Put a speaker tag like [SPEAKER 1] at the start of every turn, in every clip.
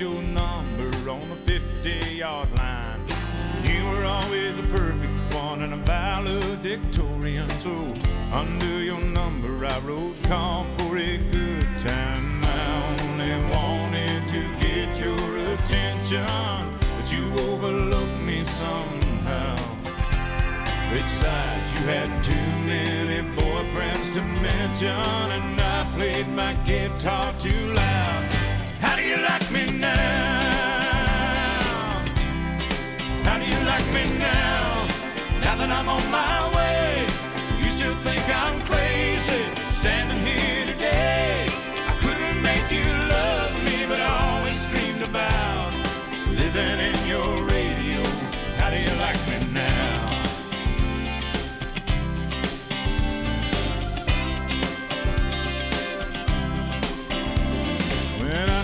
[SPEAKER 1] your number on the 50 yard line. You were always a perfect one and a valedictorian. So under your number I wrote call for a good time. I only wanted to get your attention, but you overlooked me somehow. Besides, you had too many boyfriends to mention, and I played my guitar too loud.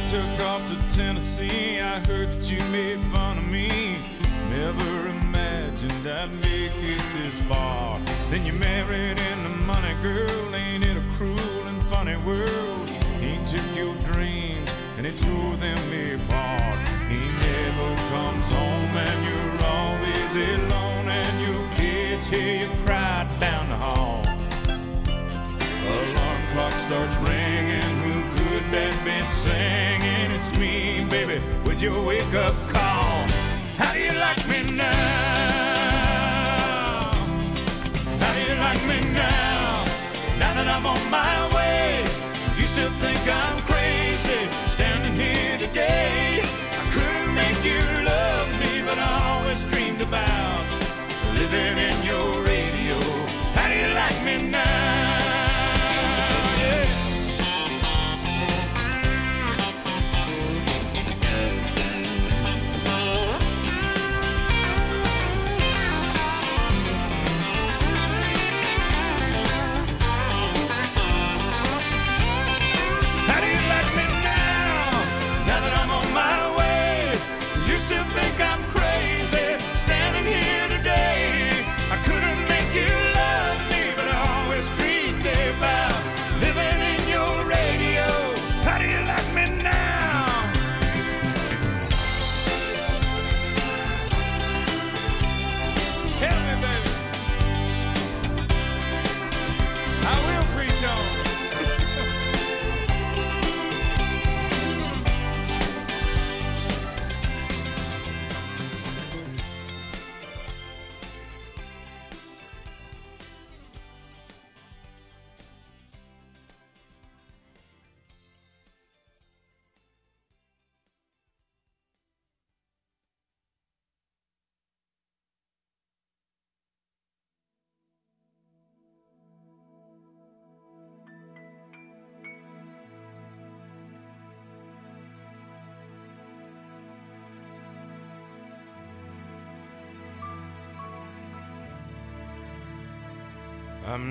[SPEAKER 1] Took off to Tennessee, I heard that you made fun of me. Never imagined I'd make it this far. Then you married into money, girl. Ain't it a cruel and funny world? He took your dreams and he tore them apart. He never comes home and you're always alone, and your kids hear you cry down the hall. Alarm clock starts ringing. Who could that be singing? It's me, baby, with your wake up call. How do you like me now? On my way,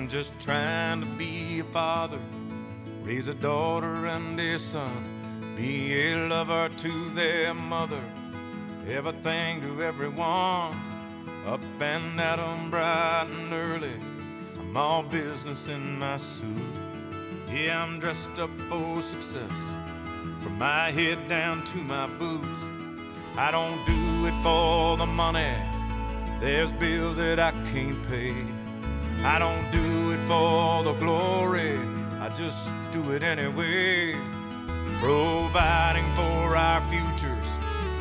[SPEAKER 1] I'm just trying to be a father, raise a daughter and a son, be a lover to their mother, everything to everyone. Up and at 'em bright and early, I'm all business in my suit. Yeah, I'm dressed up for success, from my head down to my boots. I don't do it for the money, there's bills that I can't pay. I don't do it for the glory, I just do it anyway. Providing for our futures,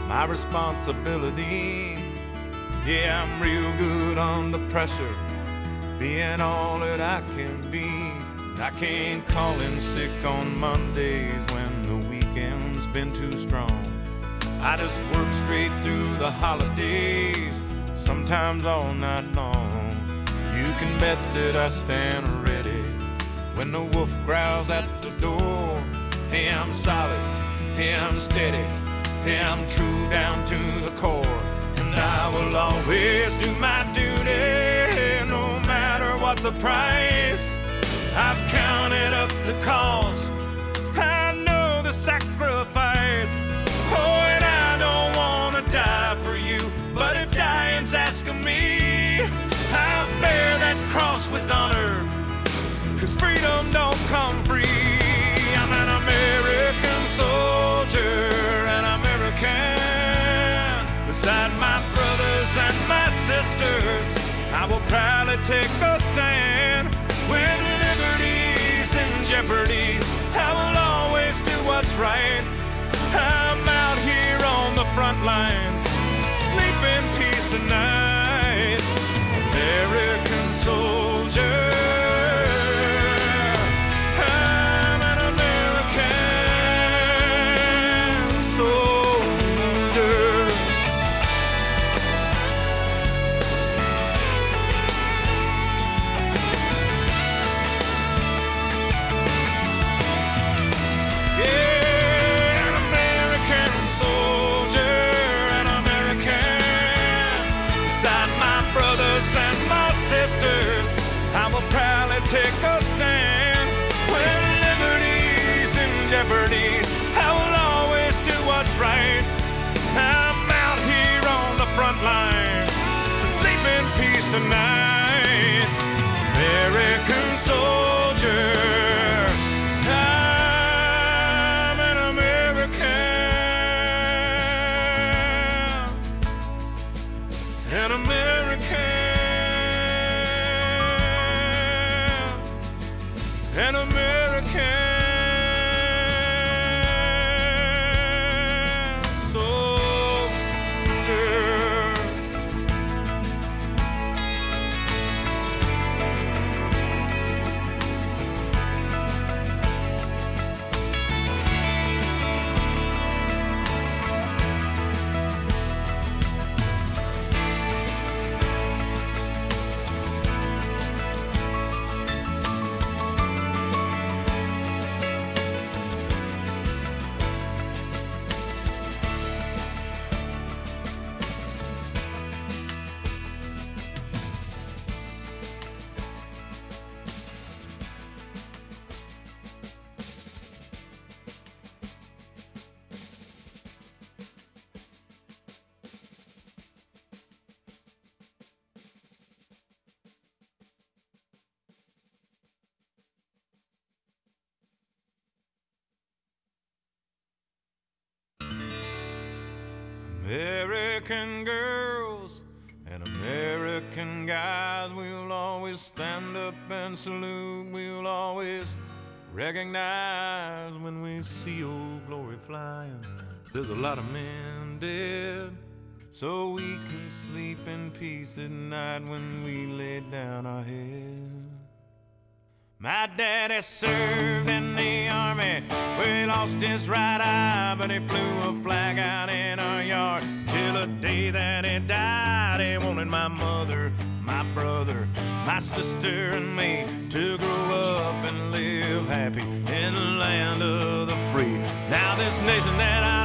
[SPEAKER 1] my responsibility. Yeah, I'm real good under pressure, being all that I can be. I can't call in sick on Mondays when the weekend's been too strong. I just work straight through the holidays, sometimes all night long. You can bet that I stand ready when the wolf growls at the door. Hey, I'm solid, hey, I'm steady, hey, I'm true down to the core. And I will always do my duty, no matter what the price. I've counted up the cost, take a stand when liberty's in jeopardy. I will always do what's right. I'm out here on the front lines, sleep in peace tonight. American soldier. Peace at night when we lay down our heads. My daddy served in the army where he lost his right eye, but he flew a flag out in our yard till the day that he died. He wanted my mother, my brother, my sister, and me to grow up and live happy in the land of the free. Now, this nation that I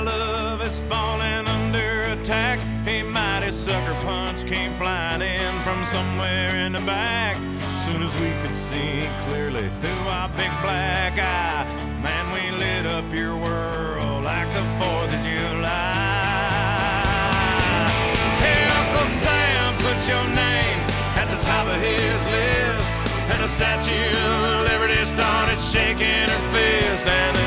[SPEAKER 1] is falling under attack. A mighty sucker punch came flying in from somewhere in the back. Soon as we could see clearly through our big black eye, man, we lit up your world like the 4th of July. Hey, Uncle Sam, put your name at the top of his list. And the Statue of Liberty started shaking her fist, and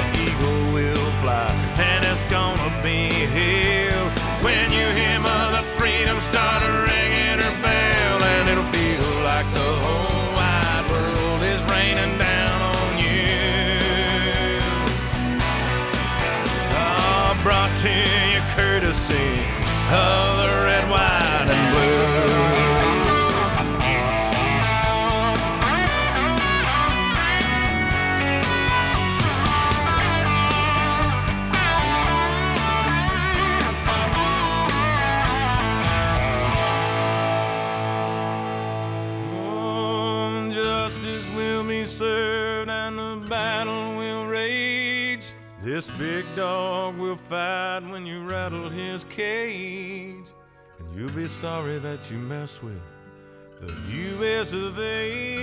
[SPEAKER 1] when you rattle his cage. And you'll be sorry that you mess with the U.S. of A.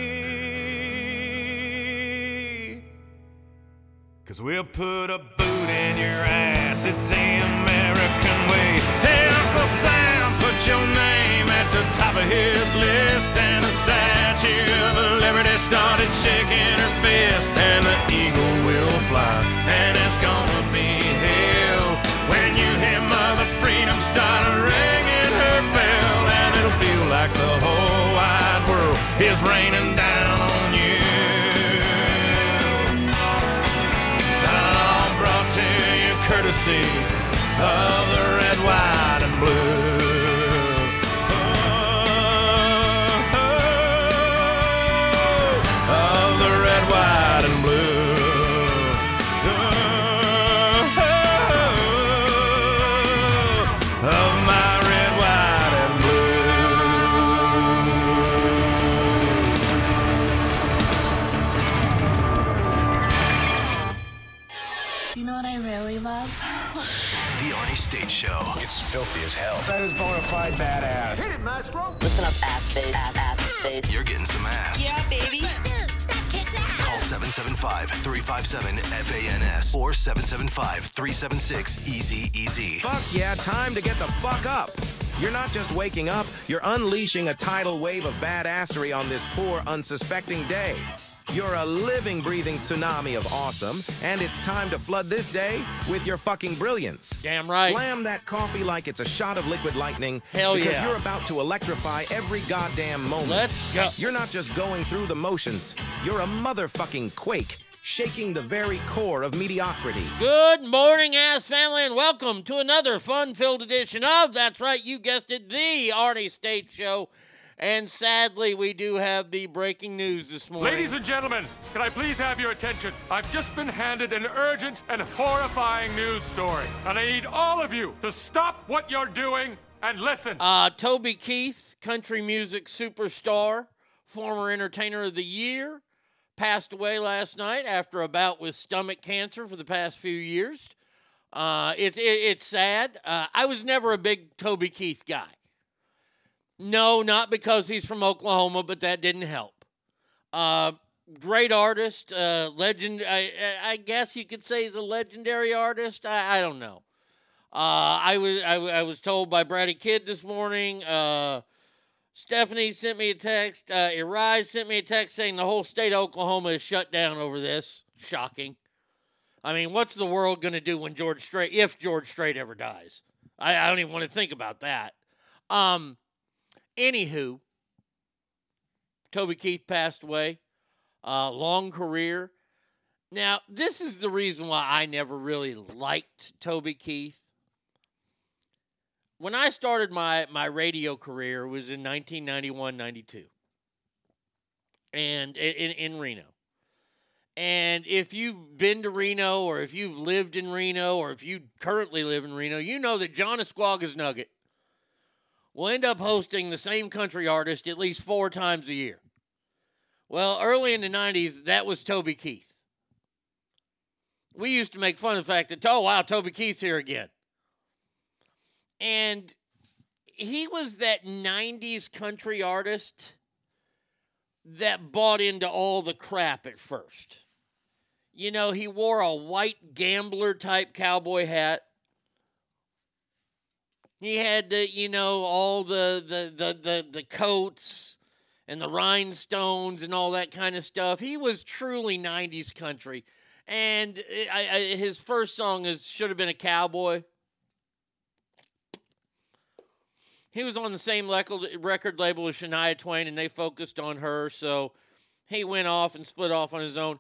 [SPEAKER 1] Cause we'll put a boot in your ass. It's the American way. Hey, Uncle Sam, put your name at the top of his list. And the Statue of Liberty started shaking her fist. And the eagle will fly. And is raining down on you. Now brought to you courtesy of the
[SPEAKER 2] filthy as hell.
[SPEAKER 3] That is bona fide badass.
[SPEAKER 4] Listen up, ass face, ass, ass face.
[SPEAKER 5] You're getting some ass.
[SPEAKER 6] Yeah, baby.
[SPEAKER 5] Call 775-357-FANS or 775-376-EASY-EASY.
[SPEAKER 3] Fuck yeah, time to get the fuck up. You're not just waking up, you're unleashing a tidal wave of badassery on this poor, unsuspecting day. You're a living, breathing tsunami of awesome, and it's time to flood this day with your fucking brilliance.
[SPEAKER 7] Damn right.
[SPEAKER 3] Slam that coffee like it's a shot of liquid lightning.
[SPEAKER 7] Hell
[SPEAKER 3] because
[SPEAKER 7] yeah.
[SPEAKER 3] you're about to electrify every goddamn moment.
[SPEAKER 7] Let's go.
[SPEAKER 3] You're not just going through the motions, you're a motherfucking quake, shaking the very core of mediocrity.
[SPEAKER 7] Good morning, ass family, and welcome to another fun-filled edition of That's Right, you guessed it, the Arnie State Show. And sadly, we do have the breaking news this morning.
[SPEAKER 8] Ladies and gentlemen, can I please have your attention? I've just been handed an urgent and horrifying news story, and I need all of you to stop what you're doing and listen.
[SPEAKER 7] Uh, Toby Keith, country music superstar, former entertainer of the year, passed away last night after a bout with stomach cancer for the past few years. Uh, it, it, it's sad. Uh, I was never a big Toby Keith guy. No, not because he's from Oklahoma, but that didn't help. Uh, great artist, uh, legend. I, I guess you could say he's a legendary artist. I, I don't know. Uh, I was I, I was told by Brady Kidd this morning. Uh, Stephanie sent me a text. Uh, Erise sent me a text saying the whole state of Oklahoma is shut down over this. Shocking. I mean, what's the world going to do when George Strait, if George Strait ever dies? I, I don't even want to think about that. Um, anywho, Toby Keith passed away. Uh, long career. Now, this is the reason why I never really liked Toby Keith. When I started my, my radio career was in 1991 92 and in, in Reno. And if you've been to Reno or if you've lived in Reno or if you currently live in Reno, you know that John Ascuaga's Nugget will end up hosting the same country artist at least four times a year. Well, early in the 90s, that was Toby Keith. We used to make fun of the fact that, oh, wow, Toby Keith's here again. And he was that 90s country artist that bought into all the crap at first. You know, he wore a white gambler type cowboy hat. He had the, you know, all the the the the, the coats and the rhinestones and all that kind of stuff. He was truly 90s country. And I, I, his first song is should have been a cowboy. He was on the same record label as Shania Twain, and they focused on her. So he went off and split off on his own.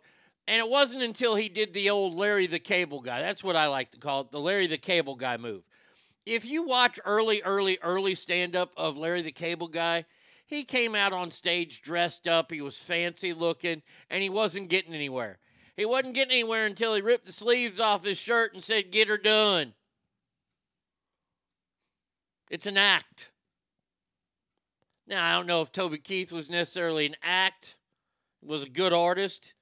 [SPEAKER 7] And it wasn't until he did the old Larry the Cable Guy. That's what I like to call it the Larry the Cable Guy move. If you watch early, early, early stand up of Larry the Cable Guy, he came out on stage dressed up. He was fancy looking, and he wasn't getting anywhere. He wasn't getting anywhere until he ripped the sleeves off his shirt and said, Get her done. It's an act. Now, I don't know if Toby Keith was necessarily an act, was a good artist.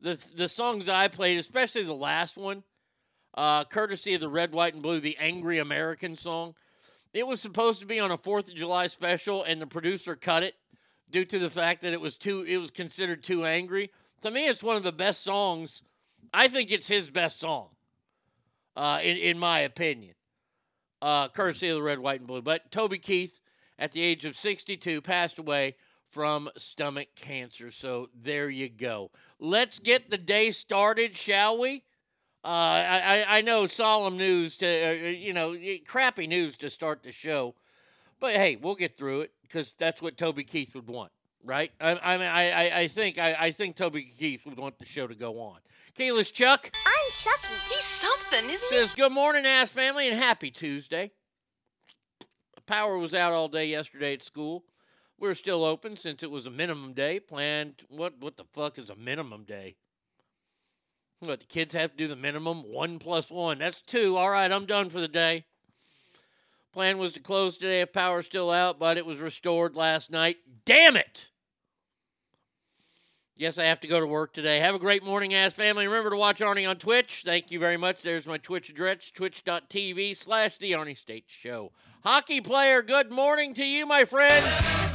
[SPEAKER 7] The, the songs I played, especially the last one, uh, courtesy of the Red, White, and Blue, the Angry American song, it was supposed to be on a 4th of July special, and the producer cut it due to the fact that it was too it was considered too angry. To me, it's one of the best songs. I think it's his best song, uh, in in my opinion. Uh, courtesy of the Red, White, and Blue. But Toby Keith, at the age of 62, passed away from stomach cancer. So there you go. Let's get the day started, shall we? Uh, I, I know solemn news to, uh, you know, crappy news to start the show. But hey, we'll get through it because that's what Toby Keith would want. right? I, I mean, I, I, I think I, I think Toby Keith would want the show to go on. Kayla's Chuck
[SPEAKER 2] I'm Chuck. He's something, isn't he?
[SPEAKER 7] says, "Good morning, ass family, and happy Tuesday." Power was out all day yesterday at school. We're still open since it was a minimum day. Planned what? What the fuck is a minimum day? What the kids have to do the minimum one plus one. That's two. All right, I'm done for the day. Plan was to close today if power's still out, but it was restored last night. Damn it! Yes, I have to go to work today. Have a great morning, ass family. Remember to watch Arnie on Twitch. Thank you very much. There's my Twitch address, twitch.tv slash the Arnie State Show. Hockey player, good morning to you, my friend.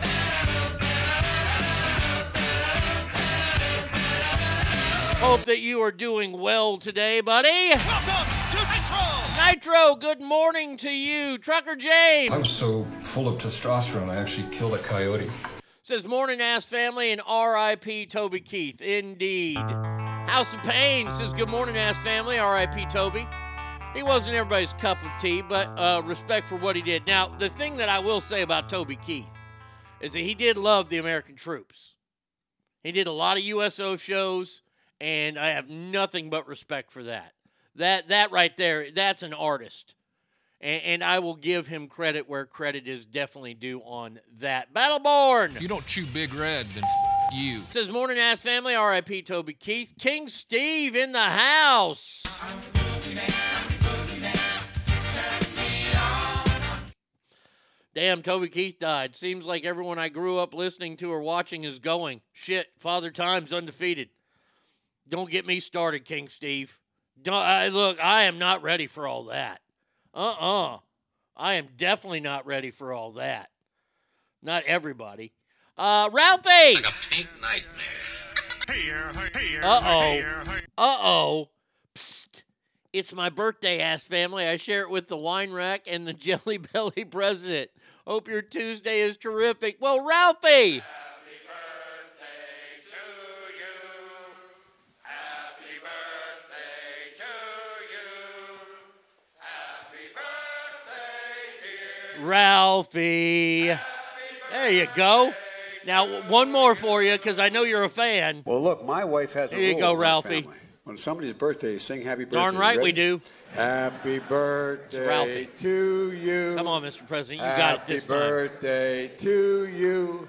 [SPEAKER 7] Hope that you are doing well today, buddy.
[SPEAKER 5] Welcome to Nitro.
[SPEAKER 7] Nitro, good morning to you. Trucker James.
[SPEAKER 9] I'm so full of testosterone, I actually killed a coyote.
[SPEAKER 7] Says morning ass family and R.I.P. Toby Keith. Indeed. House of Pain says good morning ass family. R.I.P. Toby. He wasn't everybody's cup of tea, but uh, respect for what he did. Now, the thing that I will say about Toby Keith is that he did love the American troops. He did a lot of USO shows, and I have nothing but respect for that. That that right there, that's an artist. And, and I will give him credit where credit is definitely due on that. Battleborn!
[SPEAKER 10] If you don't chew Big Red, then f- you.
[SPEAKER 7] Says morning ass family, R.I.P. Toby Keith. King Steve in the house. Damn, Toby Keith died. Seems like everyone I grew up listening to or watching is going. Shit, Father Time's undefeated. Don't get me started, King Steve. Don't, I, look, I am not ready for all that. Uh uh I am definitely not ready for all that. Not everybody. Uh, Ralphie!
[SPEAKER 10] a pink nightmare.
[SPEAKER 7] Uh oh. Uh oh. Psst. It's my birthday, ass family. I share it with the wine rack and the Jelly Belly president. Hope your Tuesday is terrific. Well, Ralphie! Ralphie. There you go. Now, one more for you because I know you're a fan.
[SPEAKER 11] Well, look, my wife has a
[SPEAKER 7] There you go, Ralphie.
[SPEAKER 11] family. When somebody's birthday, sing happy birthday.
[SPEAKER 7] Darn right we do.
[SPEAKER 11] Happy birthday
[SPEAKER 7] Ralphie.
[SPEAKER 11] to you.
[SPEAKER 7] Come on, Mr. President. You got it
[SPEAKER 11] Happy
[SPEAKER 7] this time.
[SPEAKER 11] birthday to you.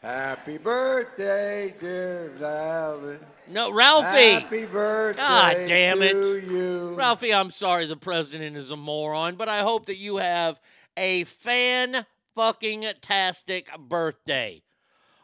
[SPEAKER 11] Happy birthday, dear Valen.
[SPEAKER 7] No, Ralphie.
[SPEAKER 11] Happy birthday
[SPEAKER 7] God damn it.
[SPEAKER 11] to you.
[SPEAKER 7] Ralphie, I'm sorry the president is a moron, but I hope that you have a fan fucking tastic birthday.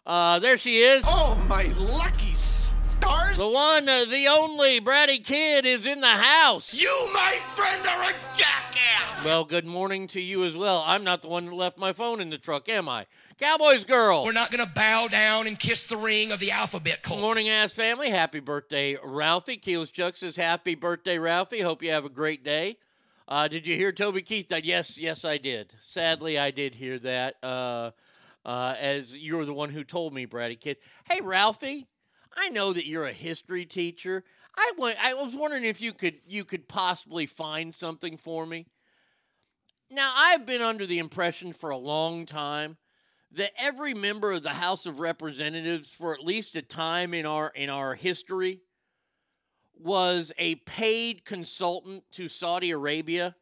[SPEAKER 7] Uh, there she is.
[SPEAKER 5] Oh, my lucky stars.
[SPEAKER 7] The one, uh, the only Bratty Kid is in the house.
[SPEAKER 5] You, my friend, are a jackass.
[SPEAKER 7] Well, good morning to you as well. I'm not the one that left my phone in the truck, am I? Cowboys girl.
[SPEAKER 10] We're not going to bow down and kiss the ring of the alphabet cult.
[SPEAKER 7] Morning, ass family. Happy birthday, Ralphie. Keyless Chuck says, Happy birthday, Ralphie. Hope you have a great day. Uh, did you hear Toby Keith died? Yes, yes, I did. Sadly, I did hear that. Uh, uh, as you were the one who told me, Brady Kid. Hey, Ralphie, I know that you're a history teacher. I went, I was wondering if you could you could possibly find something for me. Now, I've been under the impression for a long time that every member of the House of Representatives for at least a time in our in our history was a paid consultant to Saudi Arabia.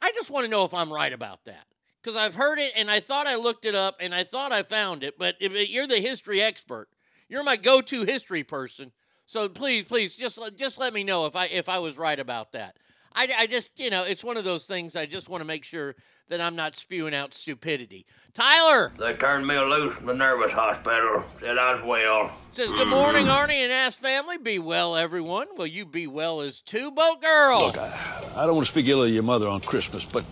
[SPEAKER 7] I just want to know if I'm right about that. Cuz I've heard it and I thought I looked it up and I thought I found it, but if you're the history expert. You're my go-to history person. So please, please just just let me know if I if I was right about that. I, I just, you know, it's one of those things I just want to make sure that I'm not spewing out stupidity. Tyler
[SPEAKER 12] They turned me loose from the nervous hospital. Said I was well.
[SPEAKER 7] says, Good morning, Arnie and Ass family. Be well, everyone. Will you be well as two? Boat girl.
[SPEAKER 13] Look, I, I don't want to speak ill of your mother on Christmas, but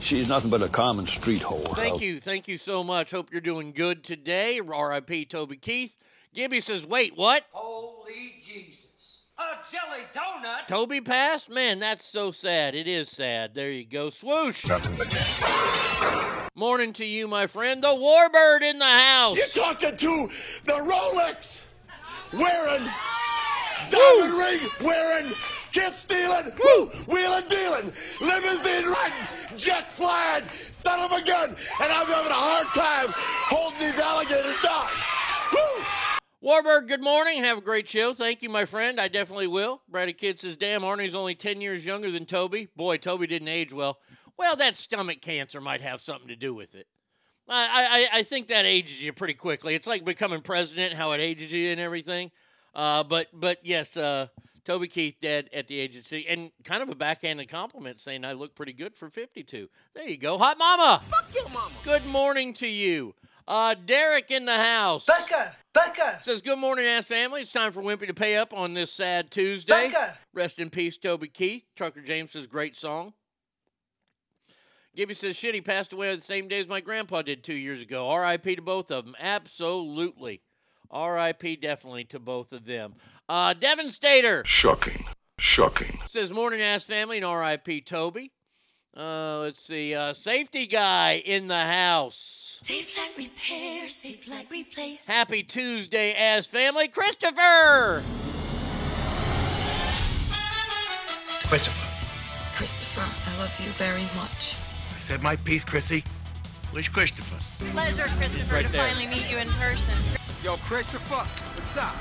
[SPEAKER 13] she's nothing but a common street whore.
[SPEAKER 7] Thank you. Thank you so much. Hope you're doing good today. R.I.P. Toby Keith. Gibby says, Wait, what?
[SPEAKER 5] Holy Jesus. A jelly donut?
[SPEAKER 7] Toby passed? Man, that's so sad. It is sad. There you go. Swoosh. Morning to you, my friend. The Warbird in the house.
[SPEAKER 5] You're talking to the Rolex wearing, diamond ring wearing, kiss stealing, woo, wheeling dealing, limousine riding, jet flying, son of a gun, and I'm having a hard time holding these alligators down. Woo!
[SPEAKER 7] Warbird, good morning. Have a great show. Thank you, my friend. I definitely will. Brady Kid says, damn, Arnie's only 10 years younger than Toby. Boy, Toby didn't age well. Well, that stomach cancer might have something to do with it. I, I, I think that ages you pretty quickly. It's like becoming president, how it ages you and everything. Uh, but but yes, uh, Toby Keith dead at the agency, and kind of a backhanded compliment saying I look pretty good for 52. There you go, hot mama.
[SPEAKER 14] Fuck your mama.
[SPEAKER 7] Good morning to you. Uh, Derek in the house.
[SPEAKER 14] Becca, Becca.
[SPEAKER 7] Says, Good morning, ass family. It's time for Wimpy to pay up on this sad Tuesday.
[SPEAKER 14] Becca.
[SPEAKER 7] Rest in peace, Toby Keith. Trucker James says, Great song. Gibby says, Shit, he passed away the same day as my grandpa did two years ago. RIP to both of them. Absolutely. RIP definitely to both of them. Uh, Devin Stater
[SPEAKER 13] Shocking. Shocking.
[SPEAKER 7] says, Morning, ass family, and RIP Toby. Uh, let's see. Uh, safety guy in the house.
[SPEAKER 15] Safe like repair, safe like replace.
[SPEAKER 7] Happy Tuesday, ass family. Christopher.
[SPEAKER 16] Christopher.
[SPEAKER 17] Christopher, I love you very much.
[SPEAKER 16] I said my piece, Chrissy. Where's Christopher?
[SPEAKER 18] Pleasure, Christopher,
[SPEAKER 7] right
[SPEAKER 18] to
[SPEAKER 7] there.
[SPEAKER 18] finally meet you in person.
[SPEAKER 16] Yo, Christopher, what's up?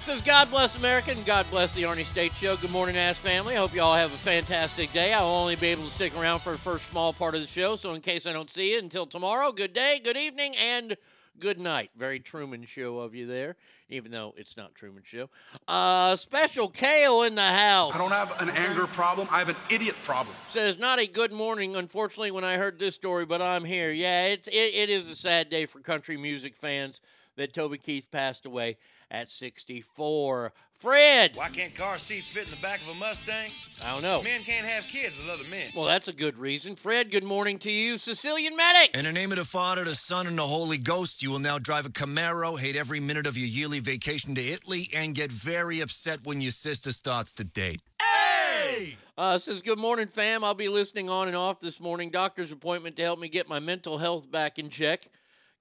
[SPEAKER 7] Says God bless America and God bless the Arnie State Show. Good morning, ass family. I hope you all have a fantastic day. I'll only be able to stick around for the first small part of the show, so in case I don't see you until tomorrow, good day, good evening, and good night. Very Truman Show of you there, even though it's not Truman Show. Uh, special Kale in the house.
[SPEAKER 19] I don't have an anger problem. I have an idiot problem.
[SPEAKER 7] Says not a good morning, unfortunately, when I heard this story, but I'm here. Yeah, it's it, it is a sad day for country music fans that Toby Keith passed away at 64. Fred.
[SPEAKER 20] Why can't car seats fit in the back of a Mustang?
[SPEAKER 7] I don't know.
[SPEAKER 20] Men can't have kids with other men.
[SPEAKER 7] Well, that's a good reason. Fred, good morning to you. Sicilian Medic.
[SPEAKER 21] In the name of the Father, the Son, and the Holy Ghost, you will now drive a Camaro, hate every minute of your yearly vacation to Italy, and get very upset when your sister starts to date.
[SPEAKER 7] Hey! Uh, says, Good morning, fam. I'll be listening on and off this morning. Doctor's appointment to help me get my mental health back in check.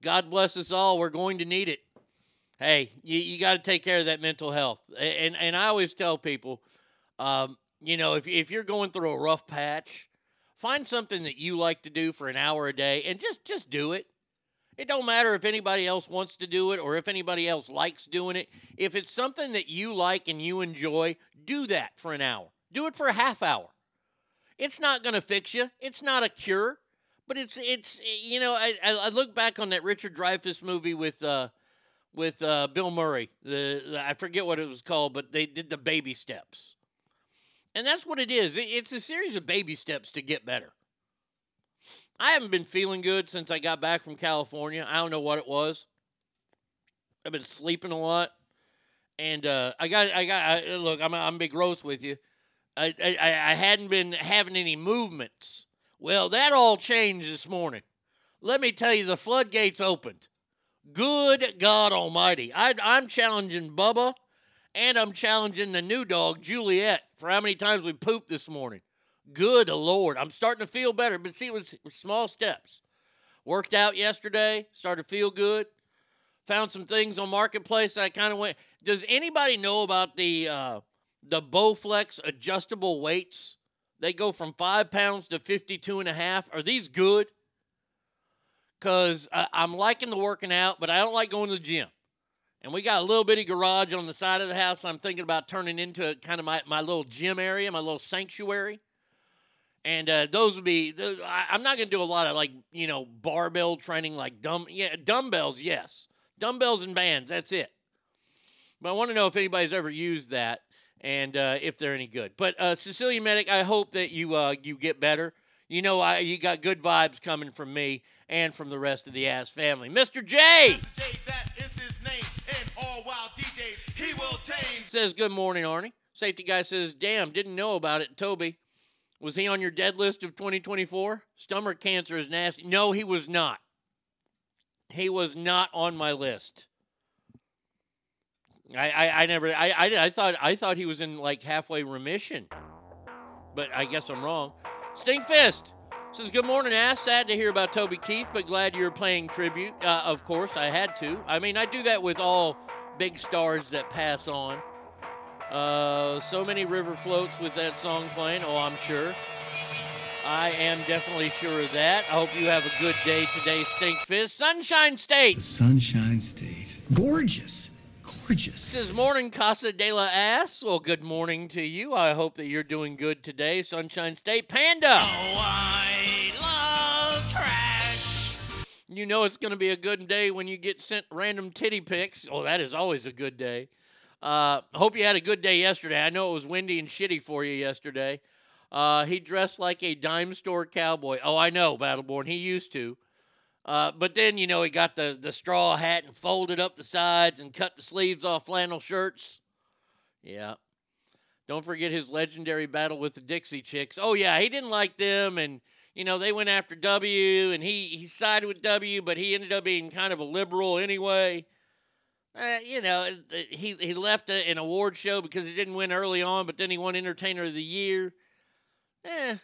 [SPEAKER 7] God bless us all. We're going to need it. Hey, you, you got to take care of that mental health. And, and I always tell people, um, you know, if, if you're going through a rough patch, find something that you like to do for an hour a day and just, just do it. It don't matter if anybody else wants to do it or if anybody else likes doing it. If it's something that you like and you enjoy, do that for an hour. Do it for a half hour. It's not going to fix you. It's not a cure, but it's it's you know I, I look back on that Richard Dreyfuss movie with uh with uh, Bill Murray. The, the I forget what it was called, but they did the baby steps, and that's what it is. It, it's a series of baby steps to get better. I haven't been feeling good since I got back from California. I don't know what it was. I've been sleeping a lot, and uh, I got I got I, look. I'm I'm big gross with you. I, I I hadn't been having any movements. Well, that all changed this morning. Let me tell you, the floodgates opened. Good God Almighty! I, I'm challenging Bubba, and I'm challenging the new dog Juliet for how many times we pooped this morning. Good Lord, I'm starting to feel better. But see, it was, it was small steps. Worked out yesterday, started to feel good. Found some things on Marketplace. I kind of went. Does anybody know about the uh, the Bowflex adjustable weights? They go from five pounds to 52 and a half. Are these good? Because I'm liking the working out, but I don't like going to the gym. And we got a little bitty garage on the side of the house. I'm thinking about turning into kind of my, my little gym area, my little sanctuary. And uh, those would be, I, I'm not going to do a lot of like, you know, barbell training, like dumb, yeah, dumbbells, yes. Dumbbells and bands, that's it. But I want to know if anybody's ever used that and uh, if they're any good. But uh, Sicilian Medic, I hope that you uh, you get better. You know, I, you got good vibes coming from me and from the rest of the ass family. Mr. J says, Good morning, Arnie. Safety guy says, Damn, didn't know about it. Toby, was he on your dead list of 2024? Stomach cancer is nasty. No, he was not. He was not on my list. I, I, I never I, I, I thought I thought he was in like halfway remission, but I guess I'm wrong. Stinkfist says good morning, ass. Sad to hear about Toby Keith, but glad you're playing tribute. Uh, of course, I had to. I mean, I do that with all big stars that pass on. Uh, so many river floats with that song playing. Oh, I'm sure. I am definitely sure of that. I hope you have a good day today, Stink Fist. Sunshine State.
[SPEAKER 14] Sunshine State. Gorgeous. Gorgeous.
[SPEAKER 7] This is Morning Casa de la Ass. Well, good morning to you. I hope that you're doing good today, Sunshine State. Panda. Oh, I love trash. You know it's going to be a good day when you get sent random titty pics. Oh, that is always a good day. Uh, hope you had a good day yesterday. I know it was windy and shitty for you yesterday. Uh, he dressed like a dime store cowboy. Oh, I know, Battleborn. He used to. Uh, but then, you know, he got the, the straw hat and folded up the sides and cut the sleeves off flannel shirts. Yeah. Don't forget his legendary battle with the Dixie Chicks. Oh, yeah, he didn't like them. And, you know, they went after W and he, he sided with W, but he ended up being kind of a liberal anyway. Uh, you know, he, he left a, an award show because he didn't win early on, but then he won Entertainer of the Year. Eh,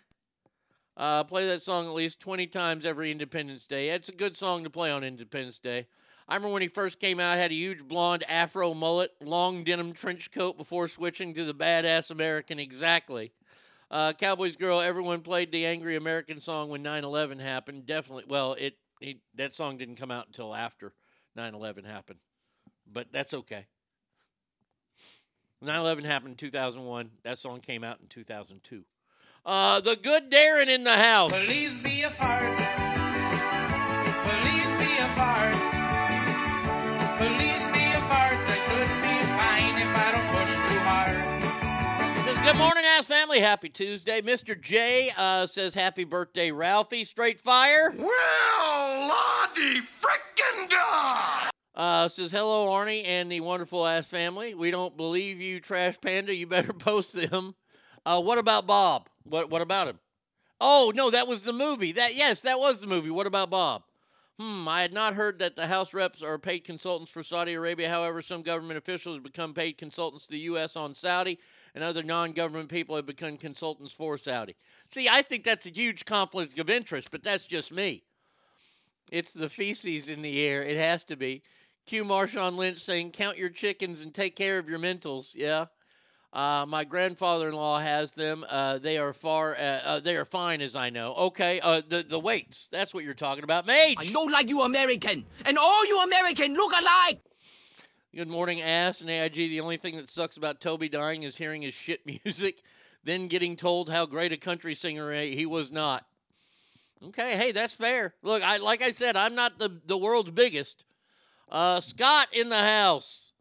[SPEAKER 7] uh, play that song at least 20 times every Independence Day. It's a good song to play on Independence Day. I remember when he first came out, had a huge blonde afro mullet, long denim trench coat before switching to the badass American. Exactly. Uh, Cowboys Girl, everyone played the Angry American song when 9 11 happened. Definitely. Well, it, it that song didn't come out until after 9 11 happened. But that's okay. 9 11 happened in 2001. That song came out in 2002. Uh, the good Darren in the house.
[SPEAKER 22] Please be a fart. Please be a fart. Please be a fart. I should be fine if I don't push too hard.
[SPEAKER 7] Says, good morning, ass family. Happy Tuesday. Mr. J uh, says, happy birthday, Ralphie. Straight fire.
[SPEAKER 5] Well, Lottie frickin' da!
[SPEAKER 7] Uh, says hello, Arnie and the wonderful ass family. We don't believe you, Trash Panda. You better post them. Uh, what about Bob? What what about him? Oh no, that was the movie. That yes, that was the movie. What about Bob? Hmm, I had not heard that the House reps are paid consultants for Saudi Arabia. However, some government officials have become paid consultants to the U.S. on Saudi, and other non-government people have become consultants for Saudi. See, I think that's a huge conflict of interest, but that's just me. It's the feces in the air. It has to be. Q. Marshawn Lynch saying, "Count your chickens and take care of your mentals." Yeah. Uh, my grandfather-in-law has them. Uh, they are far. Uh, uh they are fine, as I know. Okay. Uh, the the weights. That's what you're talking about, mate.
[SPEAKER 10] I know, like you American, and all you American look alike.
[SPEAKER 7] Good morning, ass and AIG. The only thing that sucks about Toby dying is hearing his shit music, then getting told how great a country singer he was not. Okay, hey, that's fair. Look, I like I said, I'm not the the world's biggest. Uh, Scott in the house.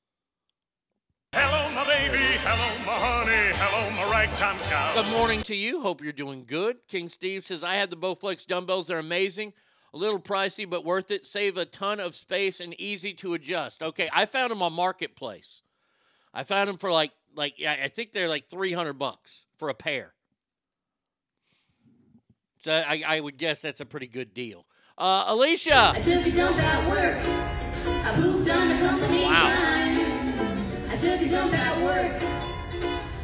[SPEAKER 23] Hello, my baby. Hello, my honey. Hello, my ragtime cow.
[SPEAKER 7] Good morning to you. Hope you're doing good. King Steve says, I have the Bowflex dumbbells. They're amazing. A little pricey, but worth it. Save a ton of space and easy to adjust. Okay, I found them on Marketplace. I found them for like, like I think they're like 300 bucks for a pair. So I, I would guess that's a pretty good deal. Uh, Alicia.
[SPEAKER 24] I took a dump at work. I moved on the company
[SPEAKER 7] wow.
[SPEAKER 24] I took a dump at work.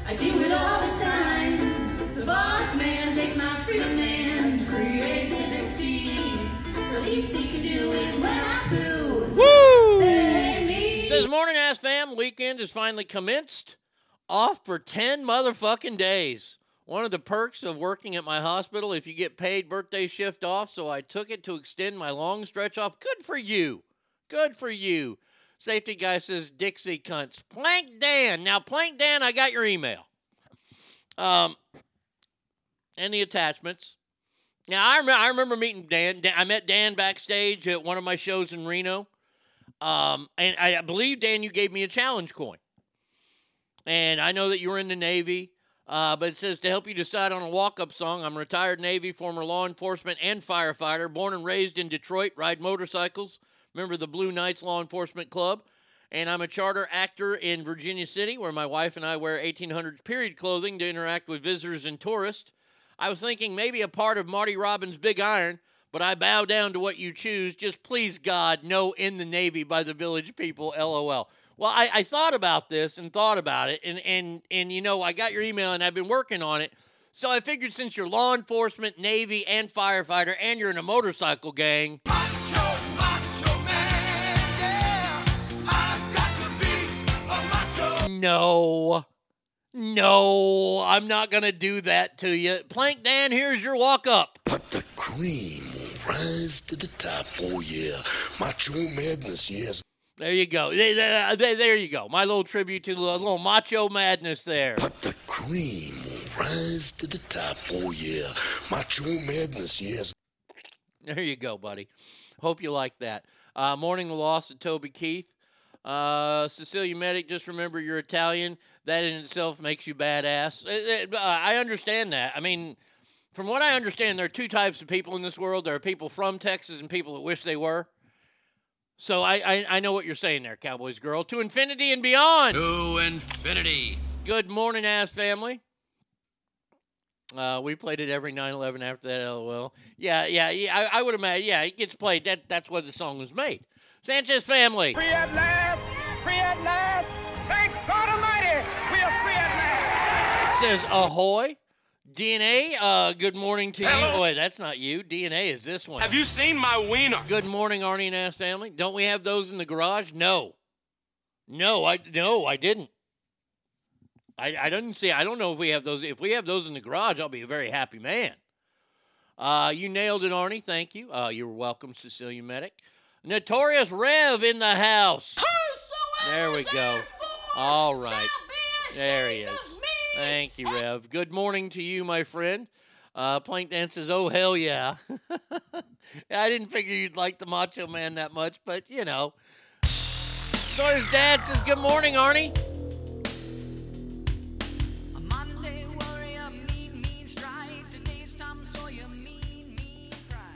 [SPEAKER 24] I do it all the time. The boss man takes my freedom and creativity. The least he can do is when I poo.
[SPEAKER 7] Woo!
[SPEAKER 24] Hey.
[SPEAKER 7] Says morning ass fam. Weekend is finally commenced. Off for 10 motherfucking days. One of the perks of working at my hospital, if you get paid birthday shift off, so I took it to extend my long stretch off. Good for you. Good for you. Safety guy says Dixie cunts. Plank Dan. Now, Plank Dan, I got your email. Um, and the attachments. Now, I, rem- I remember meeting Dan. Dan. I met Dan backstage at one of my shows in Reno. Um, and I believe, Dan, you gave me a challenge coin. And I know that you were in the Navy. Uh, but it says to help you decide on a walk up song, I'm retired Navy, former law enforcement, and firefighter, born and raised in Detroit, ride motorcycles, member of the Blue Knights Law Enforcement Club. And I'm a charter actor in Virginia City, where my wife and I wear 1800s period clothing to interact with visitors and tourists. I was thinking maybe a part of Marty Robbins' Big Iron, but I bow down to what you choose. Just please, God, no in the Navy by the village people, lol. Well, I, I thought about this and thought about it, and, and, and you know, I got your email and I've been working on it. So I figured since you're law enforcement, Navy, and firefighter, and you're in a motorcycle gang. No. No, I'm not going to do that to you. Plank Dan, here's your walk up.
[SPEAKER 25] But the cream will rise to the top. Oh yeah, macho madness. Yes.
[SPEAKER 7] There you go. There, you go. My little tribute to the little macho madness there.
[SPEAKER 25] But the cream will rise to the top. Oh yeah, macho madness. Yes.
[SPEAKER 7] There you go, buddy. Hope you like that. Uh, mourning the loss of Toby Keith. Uh, Cecilia Medic, just remember you're Italian. That in itself makes you badass. Uh, uh, I understand that. I mean, from what I understand, there are two types of people in this world. There are people from Texas and people that wish they were. So I, I, I know what you're saying there, Cowboys girl. To infinity and beyond.
[SPEAKER 10] To infinity.
[SPEAKER 7] Good morning, ass family. Uh, we played it every 9/11 after that. LOL. Yeah, yeah, yeah. I, I would imagine. Yeah, it gets played. That that's why the song was made. Sanchez family.
[SPEAKER 23] Free at last! Free at last! Thank God Almighty! We are free at last!
[SPEAKER 7] says ahoy. DNA. Uh, good morning to you. Wait, that's not you. DNA is this one.
[SPEAKER 23] Have you seen my wiener?
[SPEAKER 7] Good morning, Arnie and ass family. Don't we have those in the garage? No. No, I no, I didn't. I, I didn't see. I don't know if we have those. If we have those in the garage, I'll be a very happy man. Uh, you nailed it, Arnie. Thank you. Uh, you're welcome, Cecilia Medic. Notorious Rev in the house. There we go. All right. There he is. Thank you, Rev. Good morning to you, my friend. Uh, Plank Dan says, oh, hell yeah. I didn't figure you'd like the Macho Man that much, but you know. Sawyer's dad says, good morning, Arnie.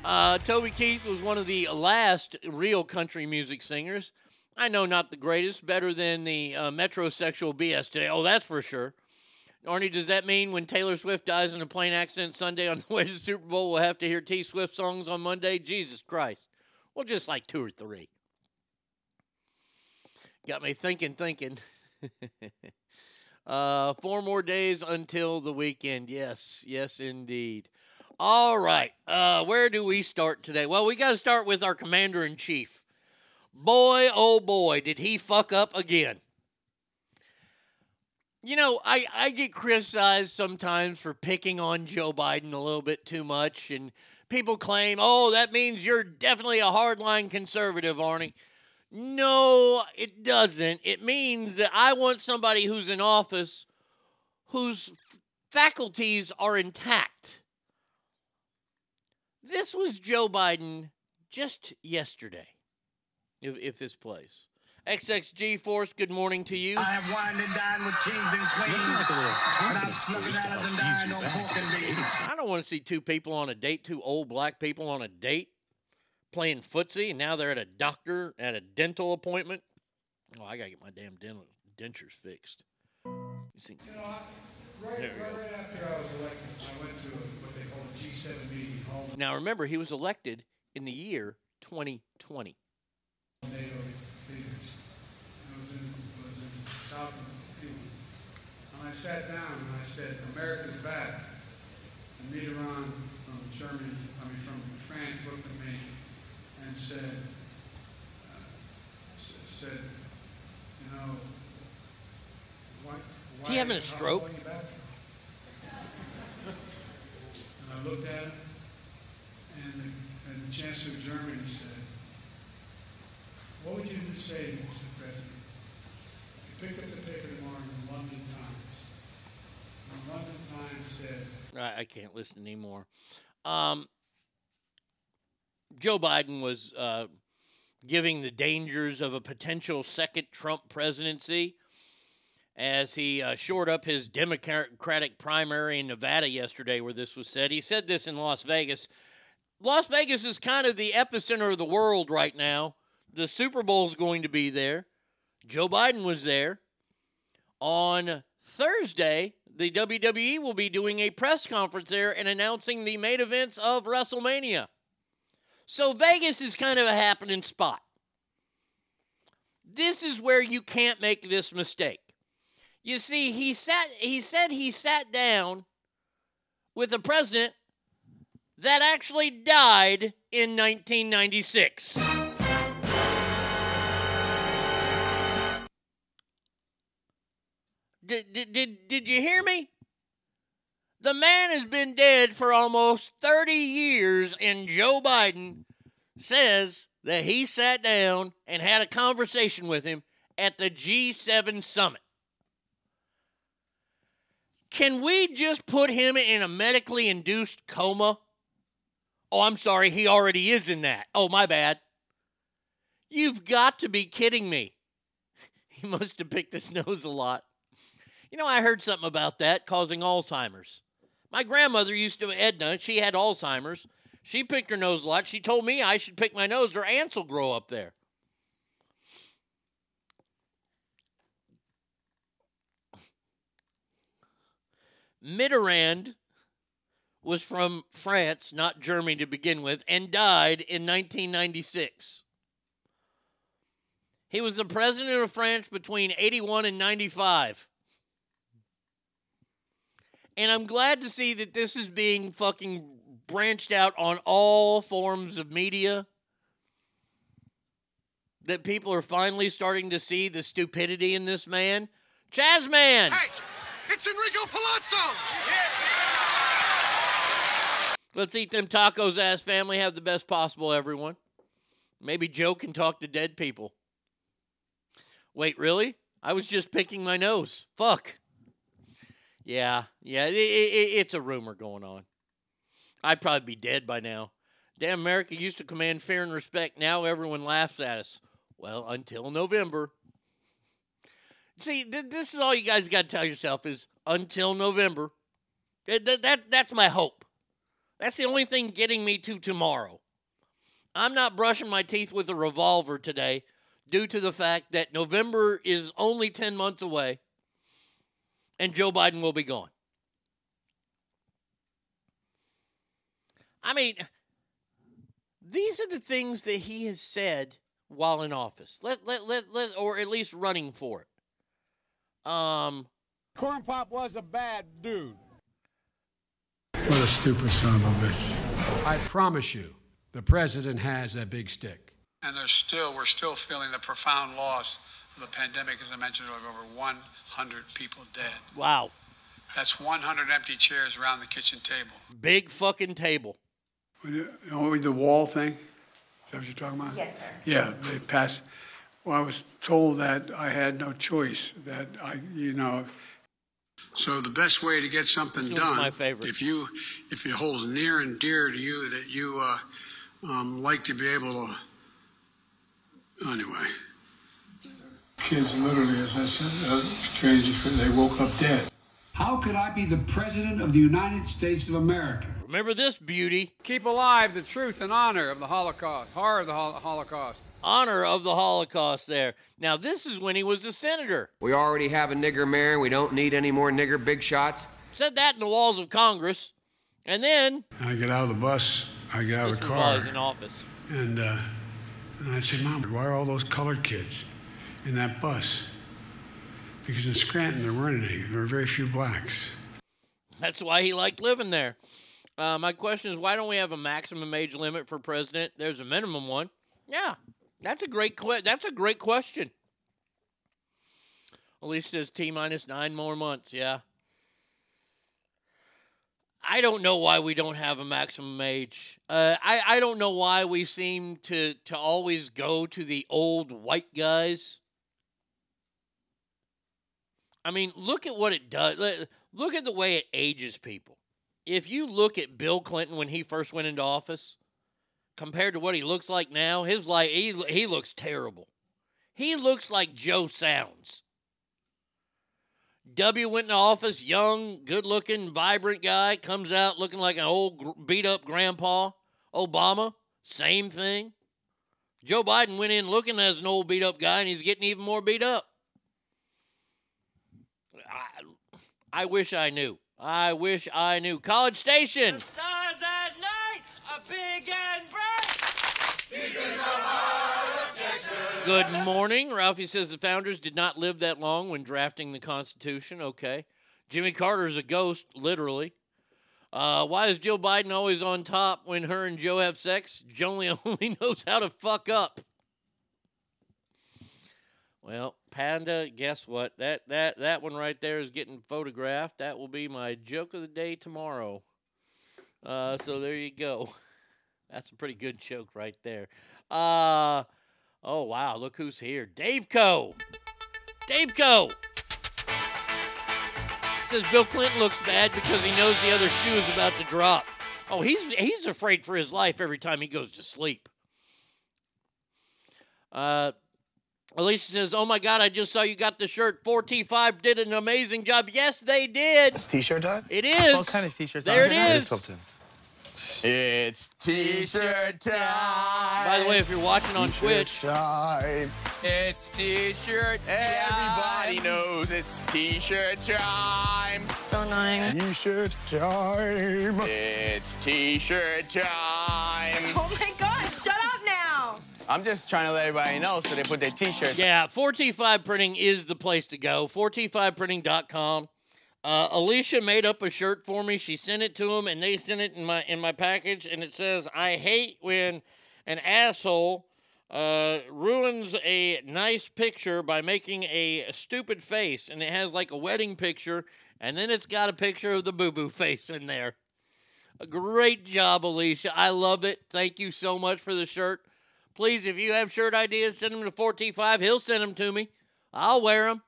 [SPEAKER 7] Uh, Toby Keith was one of the last real country music singers. I know not the greatest, better than the uh, metrosexual BS today. Oh, that's for sure. Arnie, does that mean when Taylor Swift dies in a plane accident Sunday on the way to the Super Bowl, we'll have to hear T Swift songs on Monday? Jesus Christ. Well, just like two or three. Got me thinking, thinking. uh, four more days until the weekend. Yes, yes, indeed. All right. Uh, where do we start today? Well, we got to start with our commander in chief. Boy, oh boy, did he fuck up again. You know, I, I get criticized sometimes for picking on Joe Biden a little bit too much, and people claim, oh, that means you're definitely a hardline conservative, Arnie. No, it doesn't. It means that I want somebody who's in office whose faculties are intact. This was Joe Biden just yesterday, if, if this plays. XXG Force, good morning to you.
[SPEAKER 26] I have wined and dined with kings and queens. And I've slept and dined on pork and beans.
[SPEAKER 7] I don't want to see two people on a date, two old black people on a date playing footsie, and now they're at a doctor at a dental appointment. Oh, I gotta get my damn dental dentures fixed. You see,
[SPEAKER 27] You know, I, right, right, right after I was elected, I went to a,
[SPEAKER 7] now remember, he was elected in the year 2020.
[SPEAKER 27] NATO leaders. I was in, was in south of England. And I sat down and I said, America's back. And Mitterrand from Germany, I mean from France, looked at me and said, uh, said, you know, why,
[SPEAKER 7] Is he having a stroke?
[SPEAKER 27] long you back for?" And I looked at him, and the, and the Chancellor of Germany said, What would you say, Mr. President, if you picked up the paper tomorrow in the London Times? The London Times said,
[SPEAKER 7] I, I can't listen anymore. Um, Joe Biden was uh, giving the dangers of a potential second Trump presidency as he uh, shored up his Democratic primary in Nevada yesterday, where this was said. He said this in Las Vegas. Las Vegas is kind of the epicenter of the world right now. The Super Bowl is going to be there. Joe Biden was there. On Thursday, the WWE will be doing a press conference there and announcing the main events of WrestleMania. So Vegas is kind of a happening spot. This is where you can't make this mistake. You see, he sat he said he sat down with a president that actually died in 1996. Did, did, did, did you hear me? The man has been dead for almost 30 years, and Joe Biden says that he sat down and had a conversation with him at the G7 summit. Can we just put him in a medically induced coma? Oh, I'm sorry, he already is in that. Oh, my bad. You've got to be kidding me. He must have picked his nose a lot. You know, I heard something about that causing Alzheimer's. My grandmother used to, Edna, she had Alzheimer's. She picked her nose a lot. She told me I should pick my nose. Her ants will grow up there. Mitterrand was from France, not Germany to begin with, and died in 1996. He was the president of France between 81 and 95. And I'm glad to see that this is being fucking branched out on all forms of media. That people are finally starting to see the stupidity in this man. Chazman!
[SPEAKER 5] Hey, it's Enrico Palazzo!
[SPEAKER 7] Let's eat them tacos, ass family. Have the best possible, everyone. Maybe Joe can talk to dead people. Wait, really? I was just picking my nose. Fuck. Yeah, yeah, it, it, it's a rumor going on. I'd probably be dead by now. Damn, America used to command fear and respect. Now everyone laughs at us. Well, until November. See, th- this is all you guys got to tell yourself is until November. That, that, that, that's my hope. That's the only thing getting me to tomorrow. I'm not brushing my teeth with a revolver today due to the fact that November is only 10 months away and Joe Biden will be gone. I mean, these are the things that he has said while in office. Let let let, let or at least running for it. Um
[SPEAKER 28] Corn Pop was a bad dude.
[SPEAKER 27] What a stupid son of a bitch. I promise you, the president has a big stick.
[SPEAKER 29] And there's still, we're still feeling the profound loss of the pandemic. As I mentioned, of over 100 people dead.
[SPEAKER 7] Wow.
[SPEAKER 29] That's 100 empty chairs around the kitchen table.
[SPEAKER 7] Big fucking table.
[SPEAKER 27] You know, the wall thing? Is that what you're talking about?
[SPEAKER 30] Yes, sir.
[SPEAKER 27] Yeah, they passed. Well, I was told that I had no choice, that I, you know. So the best way to get something
[SPEAKER 7] This one's
[SPEAKER 27] done,
[SPEAKER 7] my favorite.
[SPEAKER 27] if you, if it holds near and dear to you that you uh, um, like to be able to, anyway. Kids literally, as I said, uh, strangers, they woke up dead.
[SPEAKER 31] How could I be the President of the United States of America?
[SPEAKER 7] Remember this beauty.
[SPEAKER 29] Keep alive the truth and honor of the Holocaust, horror of the Hol- Holocaust.
[SPEAKER 7] Honor of the Holocaust there. Now, this is when he was a senator.
[SPEAKER 32] We already have a nigger mayor. We don't need any more nigger big shots.
[SPEAKER 7] Said that in the walls of Congress. And then,
[SPEAKER 27] I get out of the bus, I get out of the car,
[SPEAKER 7] he was in office.
[SPEAKER 27] and, uh, and I said, Mom, why are all those colored kids in that bus? Because in Scranton, there weren't any. There were very few blacks.
[SPEAKER 7] That's why he liked living there. Uh, my question is, why don't we have a maximum age limit for president? There's a minimum one. Yeah, that's a great que- That's a great question. Elise says T minus nine more months. Yeah. I don't know why we don't have a maximum age. Uh, I I don't know why we seem to to always go to the old white guys. I mean, look at what it does. Look- Look at the way it ages people. If you look at Bill Clinton when he first went into office, compared to what he looks like now, his life he he looks terrible. He looks like Joe sounds. W went into office, young, good-looking, vibrant guy, comes out looking like an old beat-up grandpa. Obama, same thing. Joe Biden went in looking as an old beat-up guy, and he's getting even more beat up. I, I wish I knew. I wish I knew. College Station.
[SPEAKER 22] Stars
[SPEAKER 7] Good morning. Ralphie says the founders did not live that long when drafting the Constitution. Okay. Jimmy Carter's a ghost, literally. Uh, why is Joe Biden always on top when her and Joe have sex? Only only knows how to fuck up. Well, Panda, guess what? That that that one right there is getting photographed. That will be my joke of the day tomorrow. Uh, so there you go. That's a pretty good joke right there. Uh, oh wow, look who's here. Dave Co. Dave Co. Says Bill Clinton looks bad because he knows the other shoe is about to drop. Oh, he's he's afraid for his life every time he goes to sleep. Uh, Alicia says, "Oh my God, I just saw you got the shirt. 4T5 did an amazing job. Yes, they did.
[SPEAKER 30] It's t-shirt time?
[SPEAKER 7] It is.
[SPEAKER 30] What kind of t-shirts
[SPEAKER 7] There
[SPEAKER 30] are
[SPEAKER 7] it
[SPEAKER 30] there?
[SPEAKER 7] is.
[SPEAKER 30] something. It's t-shirt time.
[SPEAKER 7] By the way, if you're watching on Twitch,
[SPEAKER 30] time. It's t-shirt time. Everybody knows it's t-shirt time.
[SPEAKER 33] So annoying.
[SPEAKER 30] T-shirt time. It's t-shirt time.
[SPEAKER 34] Oh my god, shut up now!
[SPEAKER 30] I'm just trying to let everybody know so they put their t-shirts.
[SPEAKER 7] yeah, 4T5 printing is the place to go. 4T5printing.com. Uh, Alicia made up a shirt for me. She sent it to him, and they sent it in my in my package, and it says, "I hate when an asshole uh, ruins a nice picture by making a stupid face," and it has like a wedding picture, and then it's got a picture of the boo boo face in there. A great job, Alicia. I love it. Thank you so much for the shirt. Please, if you have shirt ideas, send them to 4T5. He'll send them to me. I'll wear them.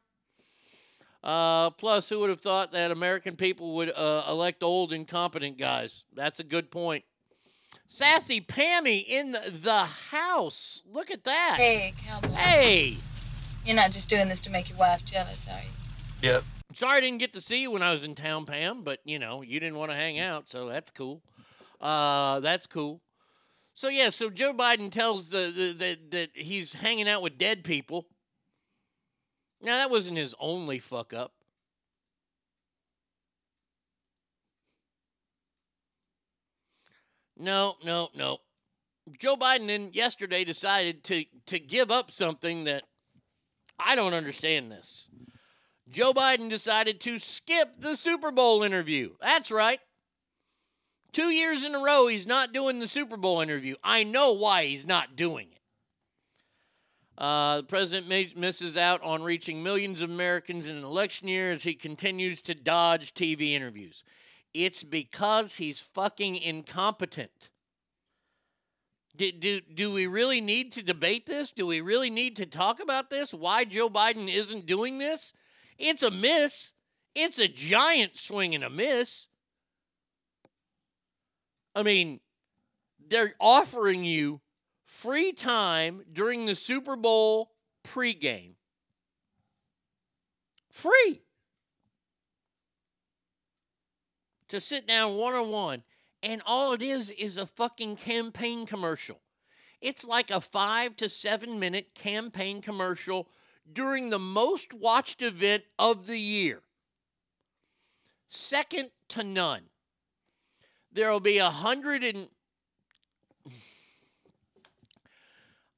[SPEAKER 7] Uh, plus, who would have thought that American people would uh, elect old, incompetent guys? That's a good point. Sassy Pammy in the, the house. Look at that.
[SPEAKER 35] Hey, cowboy.
[SPEAKER 7] Hey.
[SPEAKER 35] You're not just doing this to make your wife jealous, are you?
[SPEAKER 30] Yep.
[SPEAKER 7] Sorry I didn't get to see you when I was in town, Pam, but you know, you didn't want to hang out, so that's cool. Uh, that's cool. So yeah, so Joe Biden tells the, the, the that he's hanging out with dead people. Now that wasn't his only fuck up. No, no, no. Joe Biden then yesterday decided to to give up something that I don't understand this. Joe Biden decided to skip the Super Bowl interview. That's right. Two years in a row, he's not doing the Super Bowl interview. I know why he's not doing it. Uh, the president ma- misses out on reaching millions of Americans in an election year as he continues to dodge TV interviews. It's because he's fucking incompetent. Do, do, do we really need to debate this? Do we really need to talk about this? Why Joe Biden isn't doing this? It's a miss. It's a giant swing and a miss. I mean, they're offering you free time during the Super Bowl pregame. Free. To sit down one on one. And all it is is a fucking campaign commercial. It's like a five to seven minute campaign commercial during the most watched event of the year. Second to none. There will be a hundred and.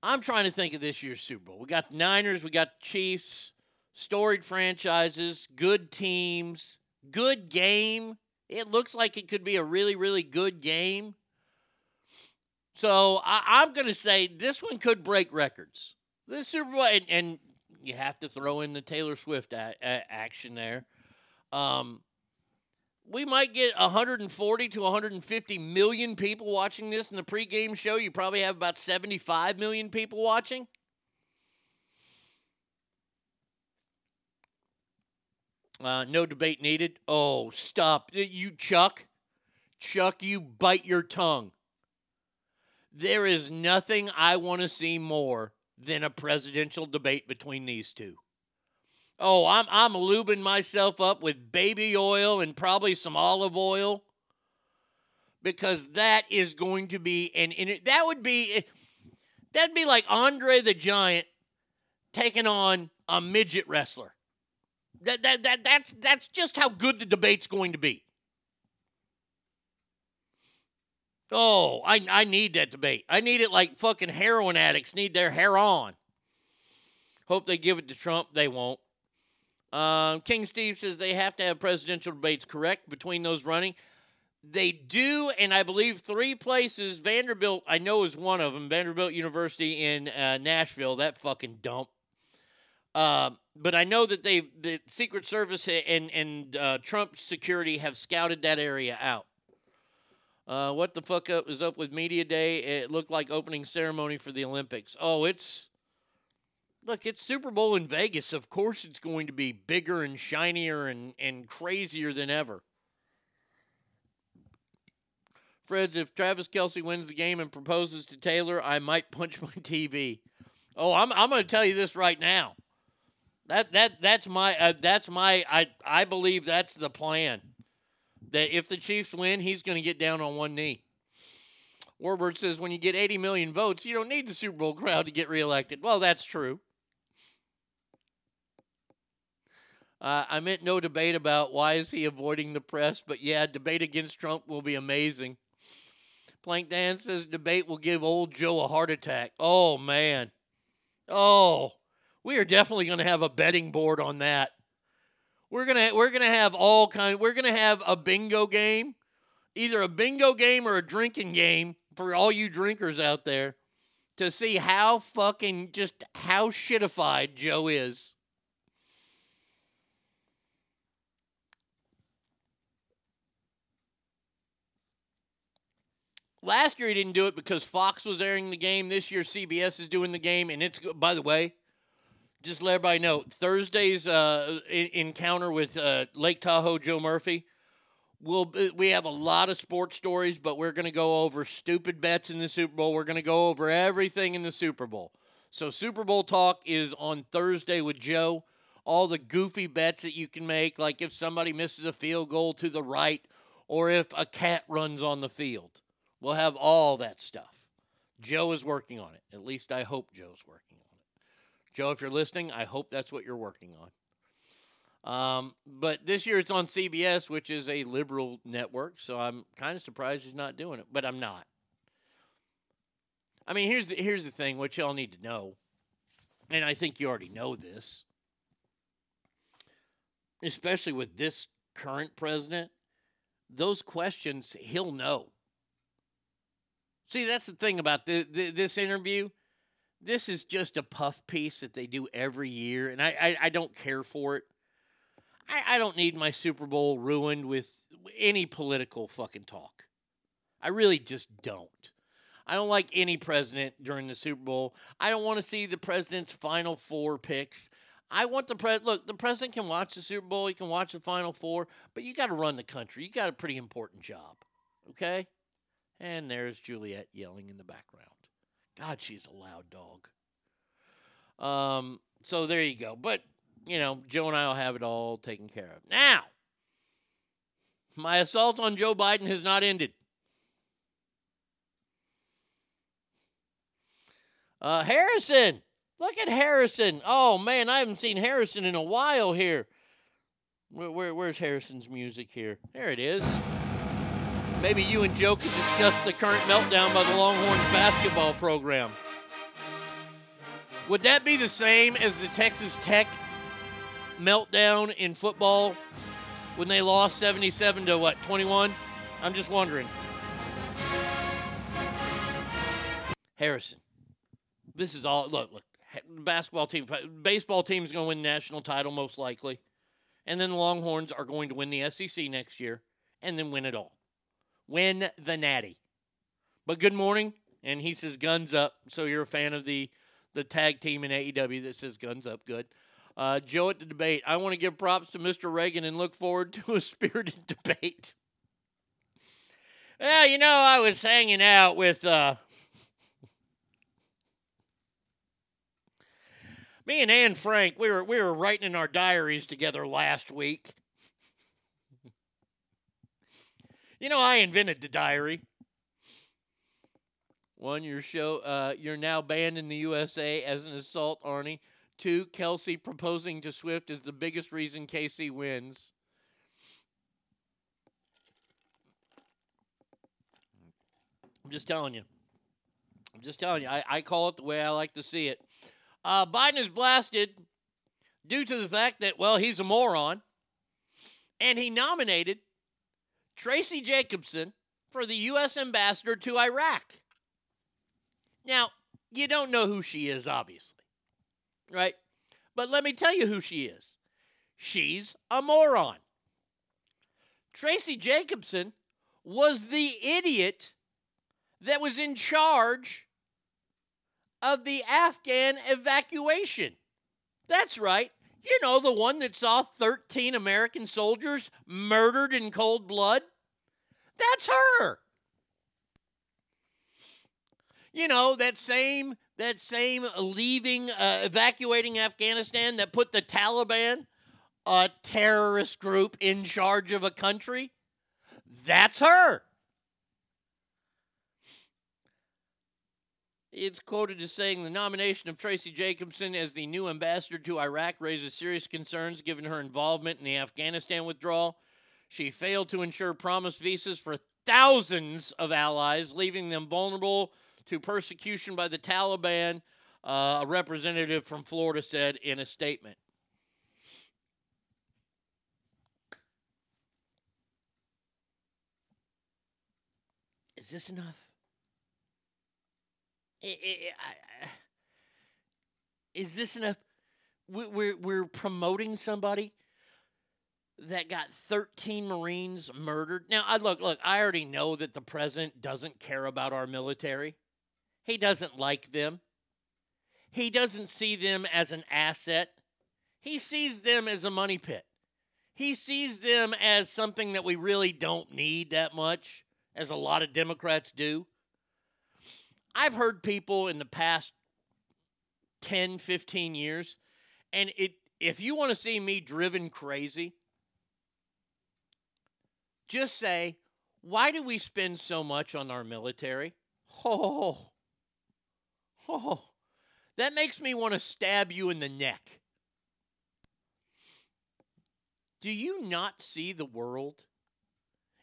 [SPEAKER 7] I'm trying to think of this year's Super Bowl. We got Niners, we got Chiefs, storied franchises, good teams, good game. It looks like it could be a really, really good game. So I, am going to say this one could break records. This Super Bowl, and, and you have to throw in the Taylor Swift a- a- action there. Um, we might get 140 to 150 million people watching this in the pregame show. You probably have about 75 million people watching. Uh, no debate needed. Oh, stop. You, Chuck. Chuck, you bite your tongue. There is nothing I want to see more than a presidential debate between these two. Oh, I'm I'm lubing myself up with baby oil and probably some olive oil because that is going to be an that would be that'd be like Andre the Giant taking on a midget wrestler. That, that, that that's that's just how good the debate's going to be. Oh, I I need that debate. I need it like fucking heroin addicts need their hair on. Hope they give it to Trump. They won't. Um, King Steve says they have to have presidential debates correct between those running. They do, and I believe three places. Vanderbilt, I know, is one of them. Vanderbilt University in uh, Nashville. That fucking dump. Um, but I know that they, the Secret Service and and uh, Trump's security have scouted that area out. Uh, what the fuck up is up with media day? It looked like opening ceremony for the Olympics. Oh, it's look, it's Super Bowl in Vegas. Of course, it's going to be bigger and shinier and and crazier than ever. Freds, if Travis Kelce wins the game and proposes to Taylor, I might punch my TV. Oh, I'm I'm going to tell you this right now. That that that's my uh, that's my I I believe that's the plan. That if the Chiefs win, he's going to get down on one knee. Warbird says when you get 80 million votes, you don't need the Super Bowl crowd to get reelected. Well, that's true. Uh, I meant no debate about why is he avoiding the press, but yeah, debate against Trump will be amazing. Plank Dan says debate will give old Joe a heart attack. Oh man, oh, we are definitely going to have a betting board on that. We're gonna we're gonna have all kind. We're gonna have a bingo game, either a bingo game or a drinking game for all you drinkers out there, to see how fucking just how shitified Joe is. Last year he didn't do it because Fox was airing the game. This year CBS is doing the game, and it's by the way, just let everybody know Thursday's uh, encounter with uh, Lake Tahoe Joe Murphy. We'll we have a lot of sports stories, but we're going to go over stupid bets in the Super Bowl. We're going to go over everything in the Super Bowl. So Super Bowl talk is on Thursday with Joe. All the goofy bets that you can make, like if somebody misses a field goal to the right, or if a cat runs on the field. We'll have all that stuff. Joe is working on it. At least I hope Joe's working on it. Joe, if you're listening, I hope that's what you're working on. Um, but this year it's on CBS, which is a liberal network, so I'm kind of surprised he's not doing it, but I'm not. I mean, here's the, here's the thing, what y'all need to know, and I think you already know this, especially with this current president, those questions he'll know. See, that's the thing about the, the, this interview. This is just a puff piece that they do every year, and I, I, I don't care for it. I, I don't need my Super Bowl ruined with any political fucking talk. I really just don't. I don't like any president during the Super Bowl. I don't want to see the president's final four picks. I want the pres look, the president can watch the Super Bowl, he can watch the final four, but you got to run the country. You got a pretty important job. Okay? And there's Juliet yelling in the background. God, she's a loud dog. Um, so there you go. But, you know, Joe and I will have it all taken care of. Now, my assault on Joe Biden has not ended. Uh, Harrison, look at Harrison. Oh man, I haven't seen Harrison in a while here. Where, where, where's Harrison's music here? There it is. Maybe you and Joe could discuss the current meltdown by the Longhorns basketball program. Would that be the same as the Texas Tech meltdown in football when they lost 77 to what, 21? I'm just wondering. Harrison, this is all. Look, look. The basketball team, baseball team is going to win the national title most likely, and then the Longhorns are going to win the SEC next year, and then win it all win the natty. But good morning. And he says guns up. So you're a fan of the the tag team in AEW that says guns up. Good. Uh, Joe at the debate. I want to give props to Mr. Reagan and look forward to a spirited debate. Well, you know, I was hanging out with uh, me and Anne Frank. We were we were writing in our diaries together last week. You know, I invented the diary. One, your show, uh, you're now banned in the USA as an assault, Arnie. Two, Kelce proposing to Swift is the biggest reason KC wins. I'm just telling you. I'm just telling you. I, I call it the way I like to see it. Uh, Biden is blasted due to the fact that, well, he's a moron. And he nominated Tracy Jacobson for the U.S. ambassador to Iraq. Now, you don't know who she is, obviously, right? But let me tell you who she is. She's a moron. Tracy Jacobson was the idiot that was in charge of the Afghan evacuation. That's right. You know, the one that saw 13 American soldiers murdered in cold blood? That's her. You know, that same that same leaving uh, evacuating Afghanistan that put the Taliban, a terrorist group in charge of a country. That's her. It's quoted as saying the nomination of Tracy Jacobson as the new ambassador to Iraq raises serious concerns given her involvement in the Afghanistan withdrawal. She failed to ensure promised visas for thousands of allies, leaving them vulnerable to persecution by the Taliban, uh, a representative from Florida said in a statement. Is this enough? Is this enough? We- We're, we're promoting somebody that got 13 Marines murdered. Now, I look, look, I already know that the president doesn't care about our military. He doesn't like them. He doesn't see them as an asset. He sees them as a money pit. He sees them as something that we really don't need that much, as a lot of Democrats do. I've heard people in the past 10, 15 years, and it if you want to see me driven crazy, just say, why do we spend so much on our military? Oh, oh, that makes me want to stab you in the neck. Do you not see the world?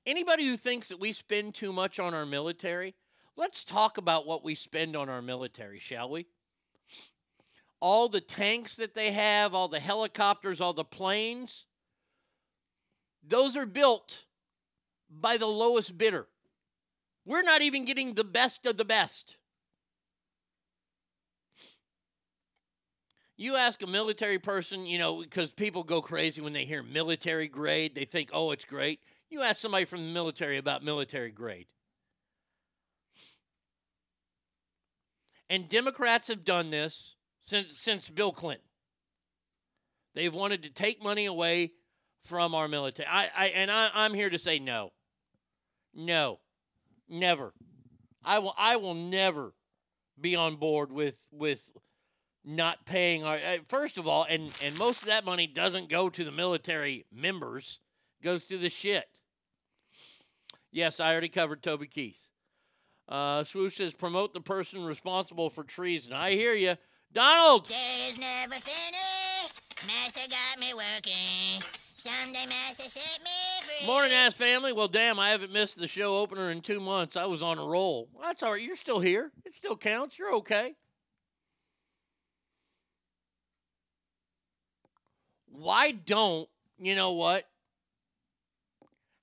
[SPEAKER 7] Anybody who thinks that we spend too much on our military, let's talk about what we spend on our military, shall we? All the tanks that they have, all the helicopters, all the planes, those are built by the lowest bidder. We're not even getting the best of the best. You ask a military person, you know, because people go crazy when they hear military grade, they think, oh, it's great. You ask somebody from the military about military grade. And Democrats have done this since since Bill Clinton. They've wanted to take money away from our military. I, I and I, I'm here to say no. No. Never. I will I will never be on board with with not paying our uh, first of all and and most of that money doesn't go to the military members goes to the shit yes i already covered toby keith uh swoosh says promote the person responsible for treason. I hear you donald!
[SPEAKER 36] Day's never finished. Master got me working. Someday Master set me free.
[SPEAKER 7] morning ass family. Well damn i haven't missed the show opener in two months. I was on a roll. Well, that's all right. You're still here. It still counts. You're okay. Why don't you know what?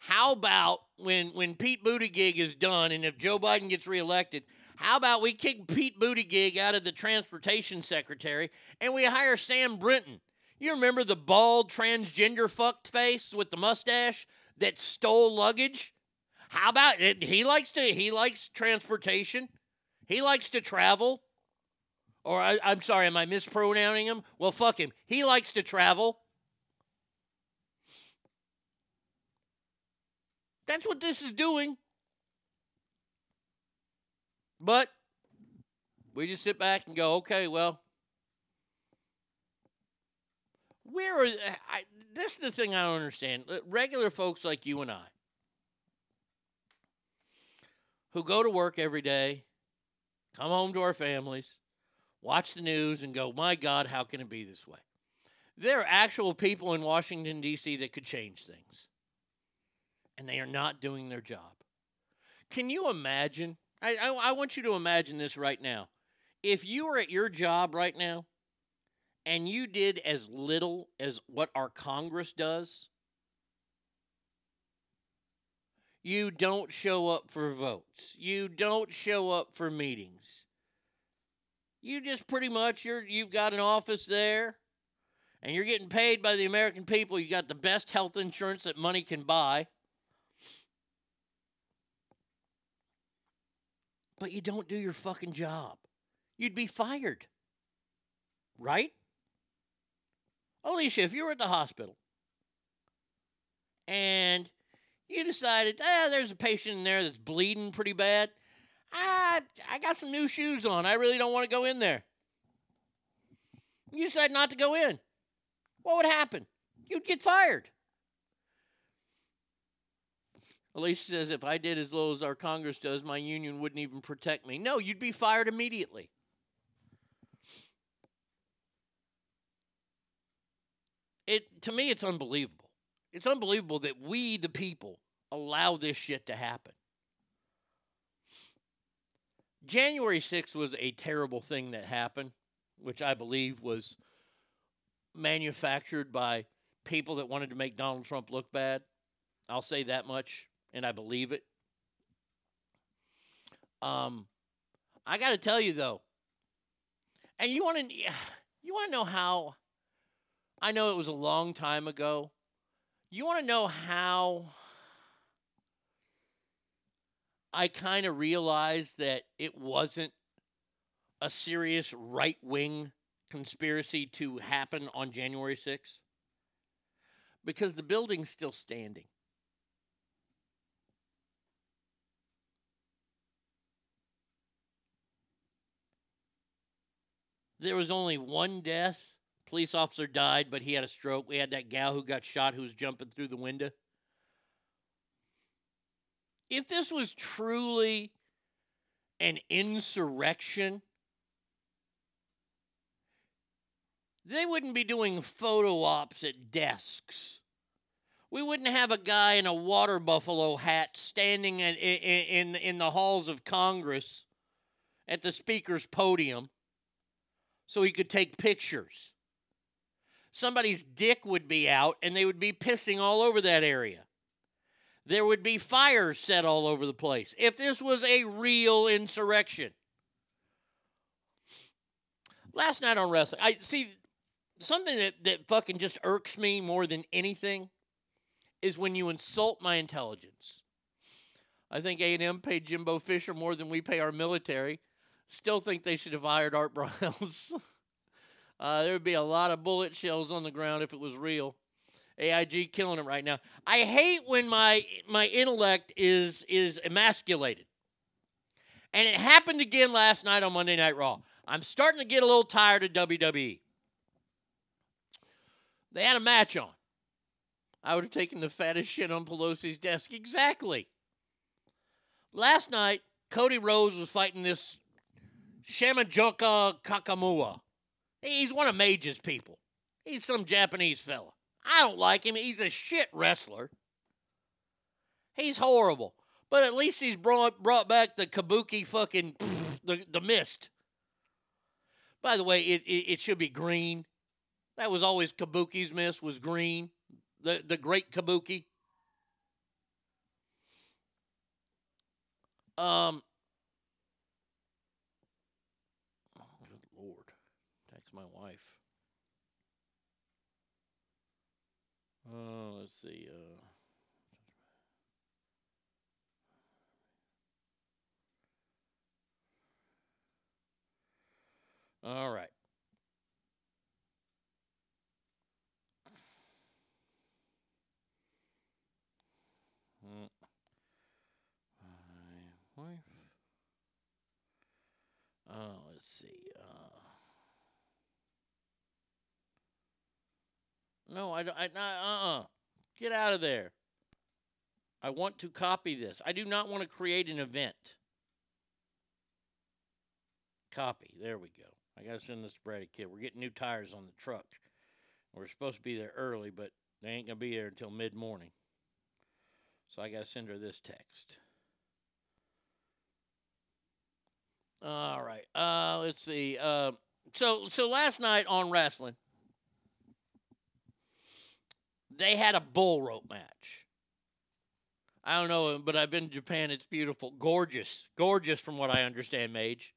[SPEAKER 7] How about when when Pete Buttigieg is done, and if Joe Biden gets reelected, how about we kick Pete Buttigieg out of the transportation secretary and we hire Sam Brinton? You remember the bald transgender fucked face with the mustache that stole luggage? How about it? He likes to he likes transportation. He likes to travel. Or I, I'm sorry, am I mispronouncing him? Well, fuck him. He likes to travel. That's what this is doing. But we just sit back and go, okay, well, where are I, this is the thing I don't understand. Regular folks like you and I who go to work every day, come home to our families, watch the news, and go, my God, how can it be this way? There are actual people in Washington, D.C. that could change things, and they are not doing their job. Can you imagine? I, I, I want you to imagine this right now. If you were at your job right now and you did as little as what our Congress does, you don't show up for votes. You don't show up for meetings. You just pretty much you're you've got an office there. and you're getting paid by the American people, you got the best health insurance that money can buy. But you don't do your fucking job. You'd be fired. Right? Alicia, if you were at the hospital and you decided, ah, there's a patient in there that's bleeding pretty bad. Ah, I got some new shoes on. I really don't want to go in there. You decide not to go in. What would happen? You'd get fired. Alicia says, if I did as low as our Congress does, my union wouldn't even protect me. No, you'd be fired immediately. It to me it's unbelievable. It's unbelievable that we the people allow this shit to happen. January 6th was a terrible thing that happened, which I believe was manufactured by people that wanted to make Donald Trump look bad. I'll say that much, and I believe it. Um, I got to tell you though, and you want to you want to know how? I know it was a long time ago. You want to know how I kind of realized that it wasn't a serious right wing conspiracy to happen on January 6th? Because the building's still standing. There was only one death. Police officer died, but he had a stroke. We had that gal who got shot who was jumping through the window. If this was truly an insurrection, they wouldn't be doing photo ops at desks. We wouldn't have a guy in a water buffalo hat standing in, in, in, in the halls of Congress at the speaker's podium so he could take pictures. Somebody's dick would be out and they would be pissing all over that area. There would be fires set all over the place if this was a real insurrection. Last night on wrestling, I see something that, that fucking just irks me more than anything is when you insult my intelligence. I think A&M paid Jimbo Fisher more than we pay our military. Still think they should have hired Art Briles. uh, there would be a lot of bullet shells on the ground if it was real. AIG killing it right now. I hate when my my intellect is is emasculated. And it happened again last night on Monday Night Raw. I'm starting to get a little tired of WWE. They had a match on. I would have taken the fattest shit on Pelosi's desk. Exactly. Last night, Cody Rhodes was fighting this Shamajoka Kakamua. He's one of Mage's people. He's some Japanese fella. I don't like him. He's a shit wrestler. He's horrible. But at least he's brought brought back the kabuki fucking the, the mist. By the way, it, it, it should be green. That was always kabuki's mist was green. The the great kabuki. Um oh, Good Lord. Text my wife. Oh, let's see. Uh, all right. My wife. Oh, let's see. Uh, No, I don't. I, uh uh Get out of there. I want to copy this. I do not want to create an event. Copy. There we go. I got to send this to Brady Kid. We're getting new tires on the truck. We're supposed to be there early, but they ain't going to be there until mid morning. So I got to send her this text. All right. Uh, let's see. Uh, so so last night on wrestling, they had a bull rope match. I don't know, but I've been to Japan. It's beautiful, gorgeous, gorgeous from what I understand, Mage.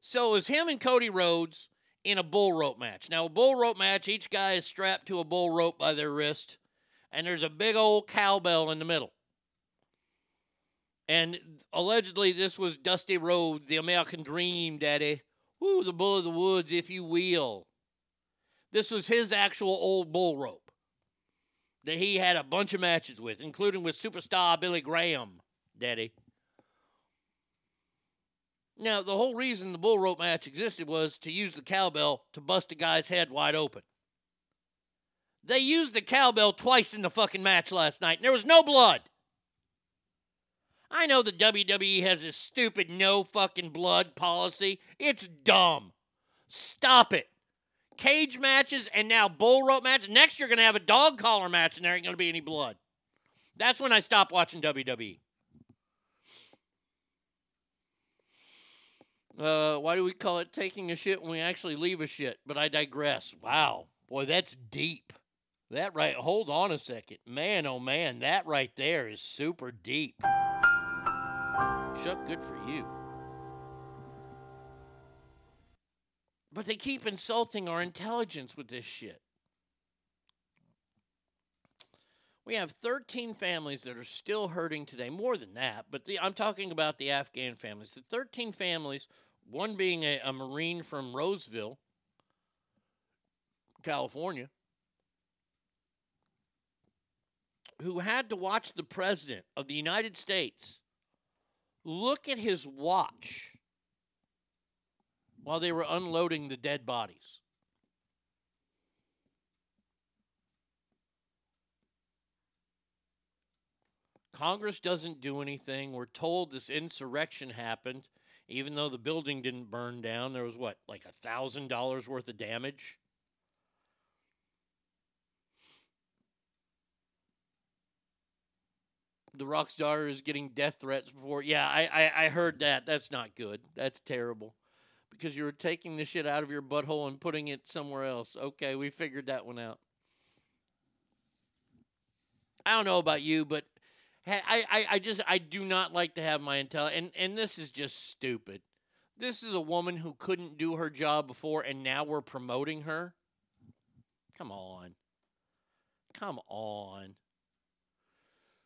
[SPEAKER 7] So it was him and Cody Rhodes in a bull rope match. Now, a bull rope match, each guy is strapped to a bull rope by their wrist, and there's a big old cowbell in the middle. And allegedly, this was Dusty Rhodes, the American Dream, Daddy. Woo, the bull of the woods, if you will. This was his actual old bull rope that he had a bunch of matches with, including with superstar Billy Graham, Daddy. Now, the whole reason the bull rope match existed was to use the cowbell to bust a guy's head wide open. They used the cowbell twice in the fucking match last night, and there was no blood. I know the WWE has this stupid no fucking blood policy. It's dumb. Stop it. Cage matches and now bull rope matches. Next, you're going to have a dog collar match, and there ain't going to be any blood. That's when I stop watching WWE. Uh, why do we call it taking a shit when we actually leave a shit? But I digress. Wow. Boy, that's deep. That right, hold on a second. Man, oh man, that right there is super deep. Chuck, good for you. But they keep insulting our intelligence with this shit. We have 13 families that are still hurting today. More than that, but the, I'm talking about the Afghan families. The 13 families, one being a, a Marine from Roseville, California, who had to watch the President of the United States look at his watch while they were unloading the dead bodies. Congress doesn't do anything. We're told this insurrection happened, even though the building didn't burn down. There was what, like a thousand dollars worth of damage? The Rock's daughter is getting death threats before. Yeah, I, I, I heard that. That's not good. That's terrible. Because you were taking the shit out of your butthole and putting it somewhere else. Okay, we figured that one out. I don't know about you, but I, I, I just I do not like to have my intel and and this is just stupid. This is a woman who couldn't do her job before and now we're promoting her. Come on. Come on.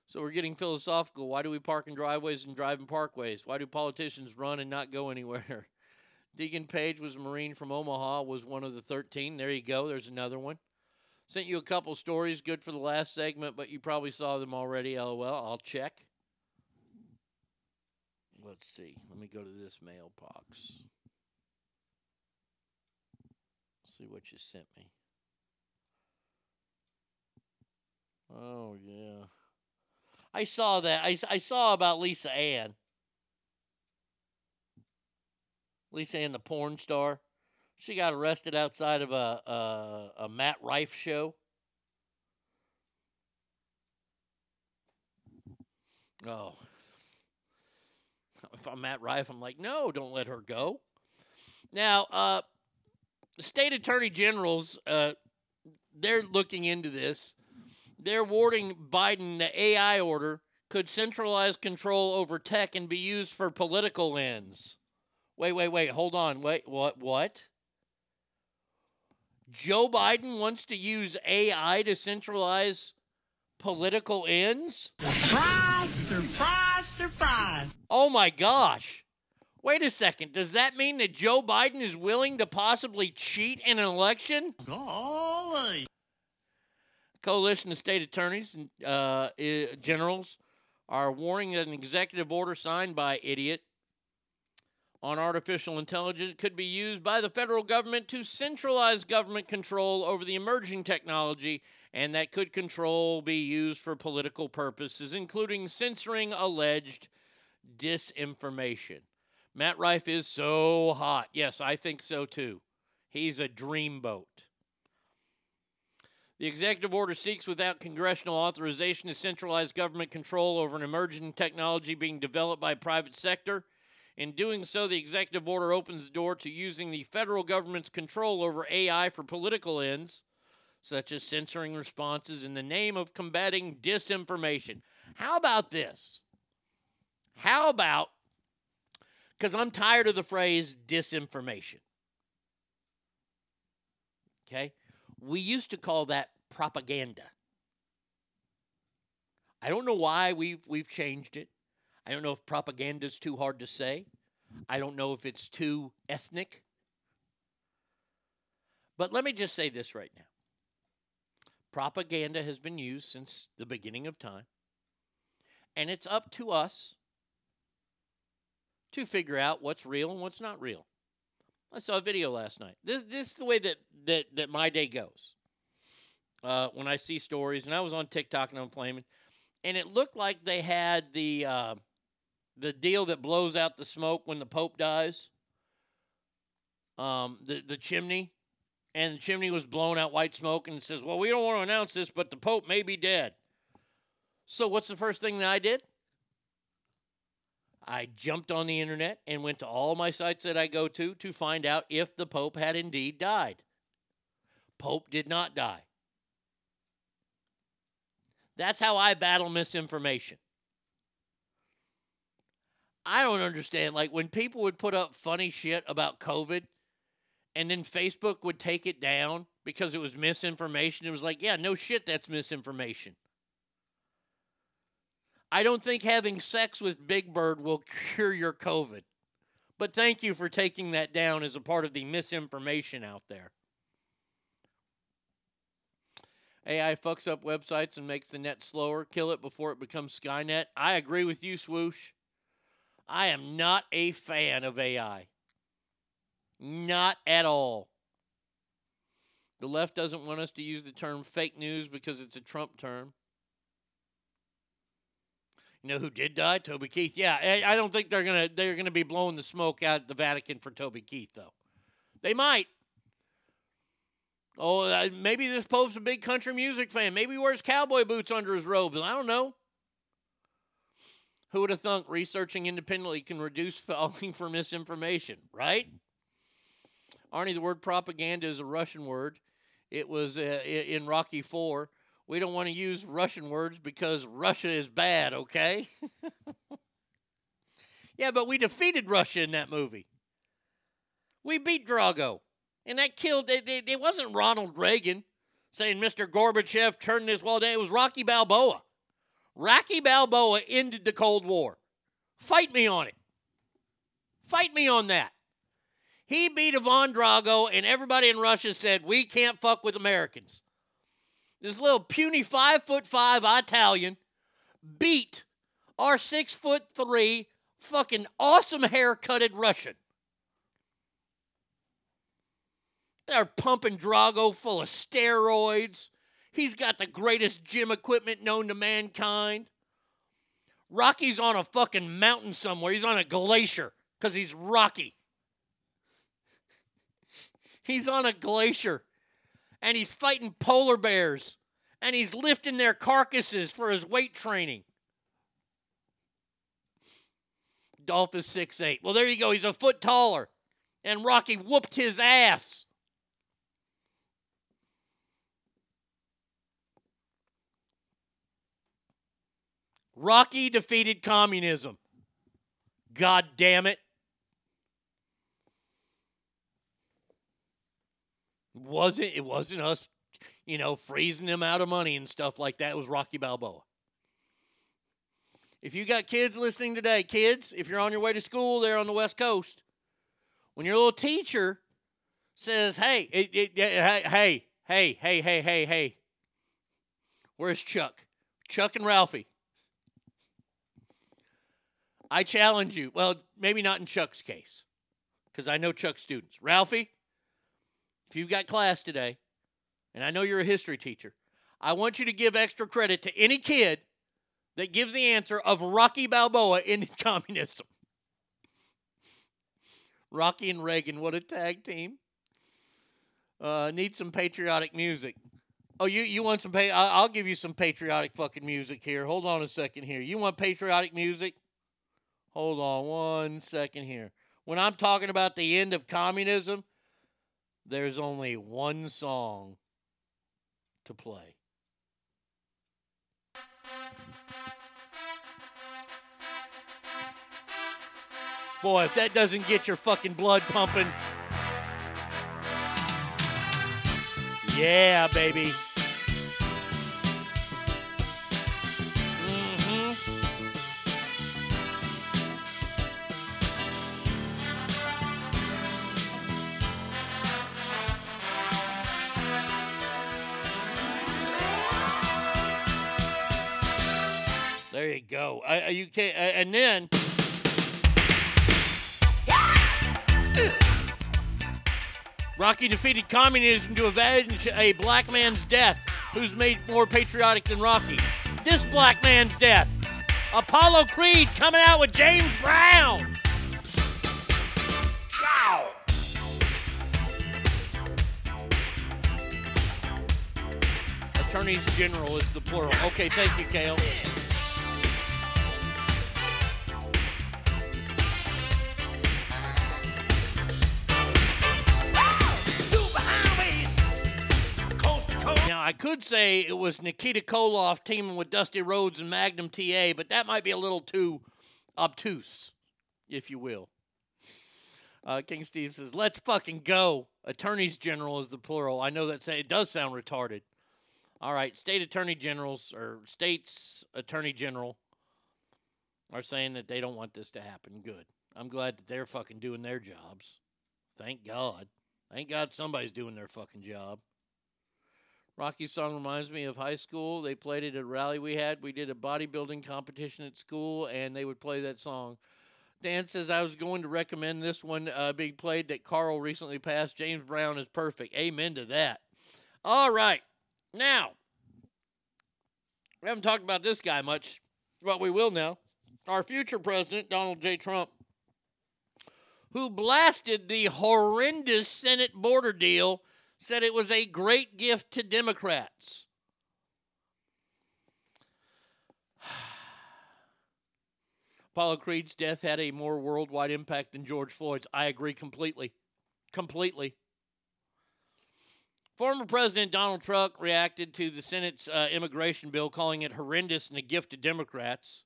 [SPEAKER 7] So we're getting philosophical. Why do we park in driveways and drive in parkways? Why do politicians run and not go anywhere? Daegan Page was a Marine from Omaha, was one of the 13. There you go. There's another one. Sent you a couple stories, good for the last segment, but you probably saw them already. LOL. I'll check. Let's see. Let me go to this mailbox. See what you sent me. Oh, yeah. I saw that. I, I saw about Lisa Ann. Lisa Ann, the porn star. She got arrested outside of a a, a Matt Rife show. Oh, if I'm Matt Rife, I'm like, no, don't let her go. Now, uh, the state attorney generals, uh, they're looking into this. They're warning Biden the AI order could centralize control over tech and be used for political ends. Wait, wait, wait. Hold on. Wait, what? What? Joe Biden wants to use AI to centralize political ends?
[SPEAKER 37] Surprise, surprise, surprise.
[SPEAKER 7] Oh my gosh. Wait a second. Does that mean that Joe Biden is willing to possibly cheat in an election?
[SPEAKER 37] Golly.
[SPEAKER 7] Coalition of state attorneys and uh, generals are warning that an executive order signed by idiot on artificial intelligence could be used by the federal government to centralize government control over the emerging technology, and that could control be used for political purposes, including censoring alleged disinformation. Matt Rife is so hot. Yes, I think so too. He's a dreamboat. The executive order seeks, without congressional authorization, to centralize government control over an emerging technology being developed by private sector. In doing so, the executive order opens the door to using the federal government's control over AI for political ends, such as censoring responses in the name of combating disinformation. How about this? How about, because I'm tired of the phrase disinformation. Okay? We used to call that propaganda. I don't know why we've we've changed it. I don't know if propaganda is too hard to say. I don't know if it's too ethnic. But let me just say this right now. Propaganda has been used since the beginning of time. And it's up to us to figure out what's real and what's not real. I saw a video last night. This, this is the way that, that, that my day goes. Uh, when I see stories, and I was on TikTok and I'm flaming, and it looked like they had the uh, the deal that blows out the smoke when the Pope dies. Um, the the chimney, and the chimney was blowing out white smoke, and it says, "Well, we don't want to announce this, but the Pope may be dead." So, what's the first thing that I did? I jumped on the internet and went to all my sites that I go to to find out if the Pope had indeed died. Pope did not die. That's how I battle misinformation. I don't understand. Like when people would put up funny shit about COVID and then Facebook would take it down because it was misinformation, it was like, yeah, no shit, that's misinformation. I don't think having sex with Big Bird will cure your COVID. But thank you for taking that down as a part of the misinformation out there. AI fucks up websites and makes the net slower. Kill it before it becomes Skynet. I agree with you, Swoosh. I am not a fan of AI. Not at all. The left doesn't want us to use the term fake news because it's a Trump term. You know who did die? Toby Keith. Yeah, I don't think they're gonna they're gonna be blowing the smoke out at the Vatican for Toby Keith though. They might. Oh, uh, maybe this Pope's a big country music fan. Maybe he wears cowboy boots under his robes. I don't know. Who would have thunk researching independently can reduce falling for misinformation, right? Arnie, the word propaganda is a Russian word. It was uh, in Rocky Four. We don't want to use Russian words because Russia is bad, okay? yeah, but we defeated Russia in that movie. We beat Drago. And that killed, it, it, it wasn't Ronald Reagan saying Mr. Gorbachev turned this wall down. It was Rocky Balboa. Rocky Balboa ended the Cold War. Fight me on it. Fight me on that. He beat Ivan Drago, and everybody in Russia said, We can't fuck with Americans. This little puny five foot five Italian beat our six foot three fucking awesome haircutted Russian. They're pumping Drago full of steroids. He's got the greatest gym equipment known to mankind. Rocky's on a fucking mountain somewhere. He's on a glacier because he's Rocky. He's on a glacier and he's fighting polar bears and he's lifting their carcasses for his weight training. Dolph is six eight. Well, there you go. He's a foot taller. And Rocky whooped his ass. Rocky defeated communism. God damn it. Wasn't it wasn't us, you know, freezing them out of money and stuff like that. It was Rocky Balboa. If you got kids listening today, kids, if you're on your way to school there on the West Coast, when your little teacher says, "Hey, it, it, hey, hey, hey, hey, hey, hey, hey, where's Chuck? Chuck and Ralphie. I challenge you. Well, maybe not in Chuck's case, because I know Chuck's students. Ralphie, if you've got class today, and I know you're a history teacher, I want you to give extra credit to any kid that gives the answer of Rocky Balboa in communism. Rocky and Reagan, what a tag team. Uh, need some patriotic music. Oh, you, you want some? Pa- I'll give you some patriotic fucking music here. Hold on a second here. You want patriotic music? Hold on one second here. When I'm talking about the end of communism, there's only one song to play. Boy, if that doesn't get your fucking blood pumping. Yeah, baby. Go. I, I- you can uh, and then. Rocky defeated communism to avenge a black man's death. Who's made more patriotic than Rocky? This black man's death. Apollo Creed coming out with James Brown. Attorneys General is the plural. Okay, thank you, Kale. Could say it was Nikita Koloff teaming with Dusty Rhodes and Magnum TA, but that might be a little too obtuse, if you will. Uh, King Steve says, "Let's fucking go." Attorneys General is the plural. I know that say it does sound retarded. All right, state attorney generals or states attorney general are saying that they don't want this to happen. Good. I'm glad that they're fucking doing their jobs. Thank God. Thank God somebody's doing their fucking job. Rocky's song reminds me of high school. They played it at a rally we had. We did a bodybuilding competition at school, and they would play that song. Dan says I was going to recommend this one uh, being played that Carl recently passed. James Brown is perfect. Amen to that. All right. Now, we haven't talked about this guy much, but we will now. Our future president, Donald J. Trump, who blasted the horrendous Senate border deal, said it was a great gift to Democrats. Apollo Creed's death had a more worldwide impact than George Floyd's. I agree completely. Completely. Former President Donald Trump reacted to the Senate's uh, immigration bill, calling it horrendous and a gift to Democrats.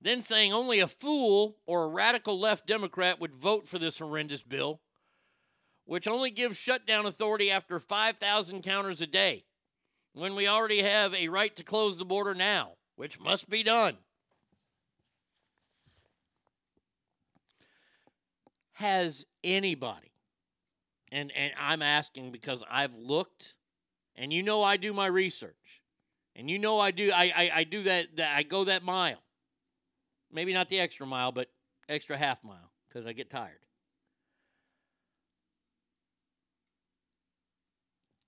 [SPEAKER 7] Then saying only a fool or a radical left Democrat would vote for this horrendous bill, which only gives shutdown authority after 5,000 counters a day, when we already have a right to close the border now, which must be done. Has anybody and and I'm asking because I've looked, and you know I do my research, and you know I do I I, I do that, that I go that mile, maybe not the extra mile, but extra half mile because I get tired.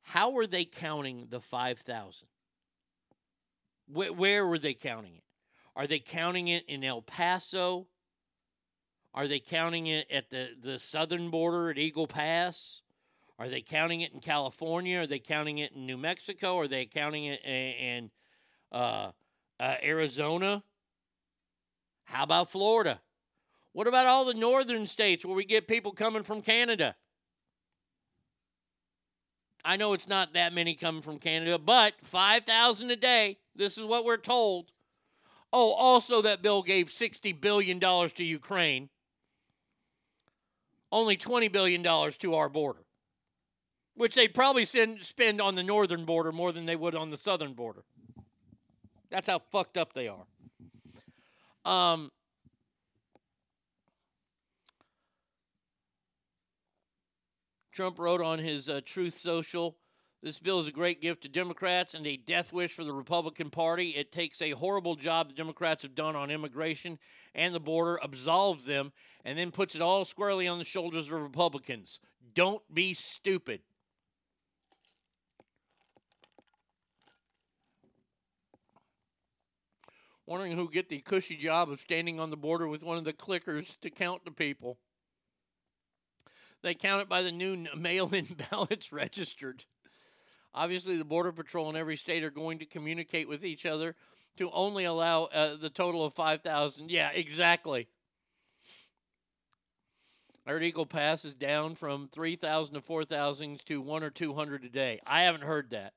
[SPEAKER 7] How were they counting the five thousand? Where, where were they counting it? Are they counting it in El Paso? Are they counting it at the, the southern border at Eagle Pass? Are they counting it in California? Are they counting it in New Mexico? Are they counting it in, in uh, uh, Arizona? How about Florida? What about all the northern states where we get people coming from Canada? I know it's not that many coming from Canada, but 5,000 a day. This is what we're told. Oh, also, that bill gave $60 billion to Ukraine only $20 billion to our border, which they'd probably send, spend on the northern border more than they would on the southern border. That's how fucked up they are. Um, Trump wrote on his uh, Truth Social this bill is a great gift to Democrats and a death wish for the Republican Party. It takes a horrible job the Democrats have done on immigration and the border, absolves them, and then puts it all squarely on the shoulders of Republicans. Don't be stupid. Wondering who get the cushy job of standing on the border with one of the clickers to count the people. They count it by the new mail-in ballots registered. Obviously, the Border Patrol in every state are going to communicate with each other to only allow uh, the total of 5,000. Yeah, exactly. I heard Eagle Pass is down from 3,000 to 4,000 to 1 or 200 a day. I haven't heard that.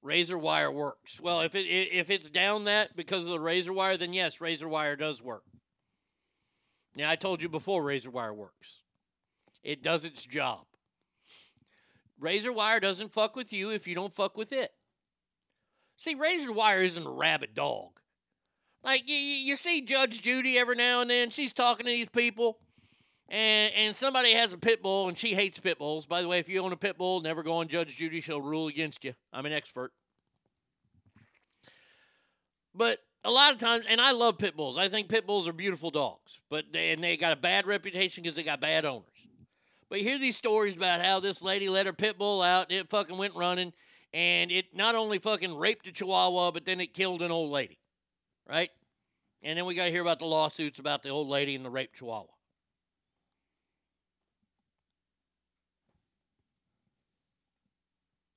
[SPEAKER 7] Razor wire works. Well, if it if it's down that because of the razor wire, then yes, razor wire does work. Now, I told you before razor wire works. It does its job Razor wire doesn't fuck with you if you don't fuck with it. See, razor wire isn't a rabid dog. Like you, you see Judge Judy every now and then, she's talking to these people, and and somebody has a pit bull and she hates pit bulls. By the way, if you own a pit bull, never go on Judge Judy; she'll rule against you. I'm an expert. But a lot of times, and I love pit bulls. I think pit bulls are beautiful dogs, but they, and they got a bad reputation because they got bad owners. But you hear these stories about how this lady let her pit bull out and it fucking went running, and it not only fucking raped a chihuahua, but then it killed an old lady, right? And then we got to hear about the lawsuits about the old lady and the raped chihuahua.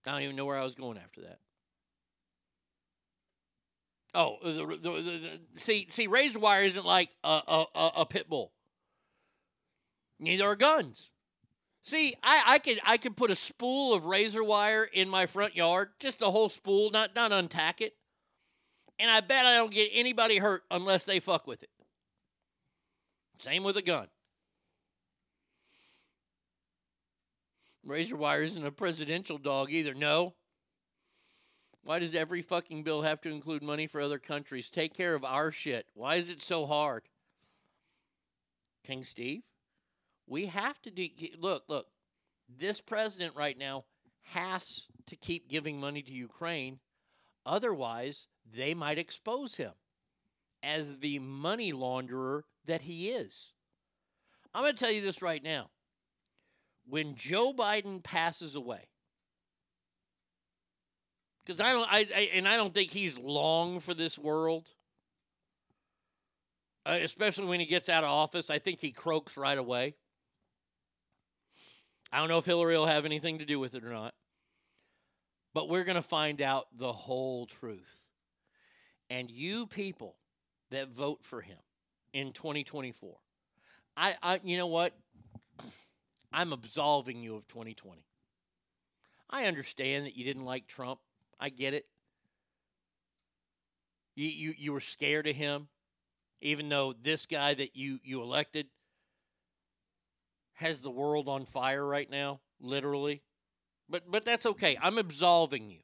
[SPEAKER 7] I don't even know where I was going after that. Oh, the, the, the, see, see, razor wire isn't like a, a, a pit bull. Neither are guns. See, I, I could I could put a spool of razor wire in my front yard, just a whole spool, not not untack it, and I bet I don't get anybody hurt unless they fuck with it. Same with a gun. Razor wire isn't a presidential dog either. No. Why does every fucking bill have to include money for other countries? Take care of our shit. Why is it so hard? King Steve, we have to. Look, look. This president right now has to keep giving money to Ukraine. Otherwise, they might expose him as the money launderer that he is. I'm going to tell you this right now. When Joe Biden passes away, because I don't, I, I, and I don't think he's long for this world. Uh, especially when he gets out of office, I think he croaks right away. I don't know if Hillary will have anything to do with it or not, but we're going to find out the whole truth. And you people that vote for him in 2024, I, I, you know what? I'm absolving you of 2020. I understand that you didn't like Trump. I get it. You, you, you were scared of him, even though this guy that you, you elected has the world on fire right now, literally. But but that's okay. I'm absolving you.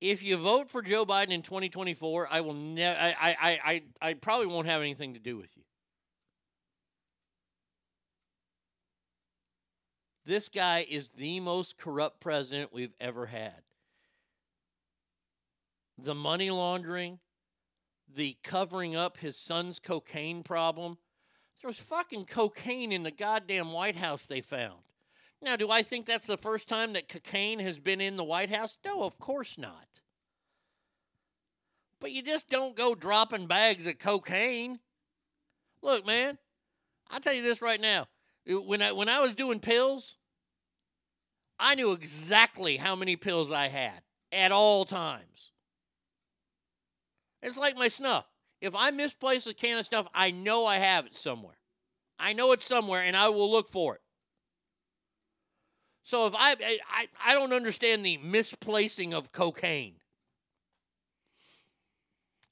[SPEAKER 7] If you vote for Joe Biden in 2024, I will never I, I I I probably won't have anything to do with you. This guy is the most corrupt president we've ever had. The money laundering, the covering up his son's cocaine problem. There was fucking cocaine in the goddamn White House they found. Now, do I think that's the first time that cocaine has been in the White House? No, of course not. But you just don't go dropping bags of cocaine. Look, man, I'll tell you this right now. When I when I was doing pills, I knew exactly how many pills I had at all times. It's like my snuff. If I misplace a can of stuff, I know I have it somewhere. I know it's somewhere and I will look for it. So if I I, I don't understand the misplacing of cocaine.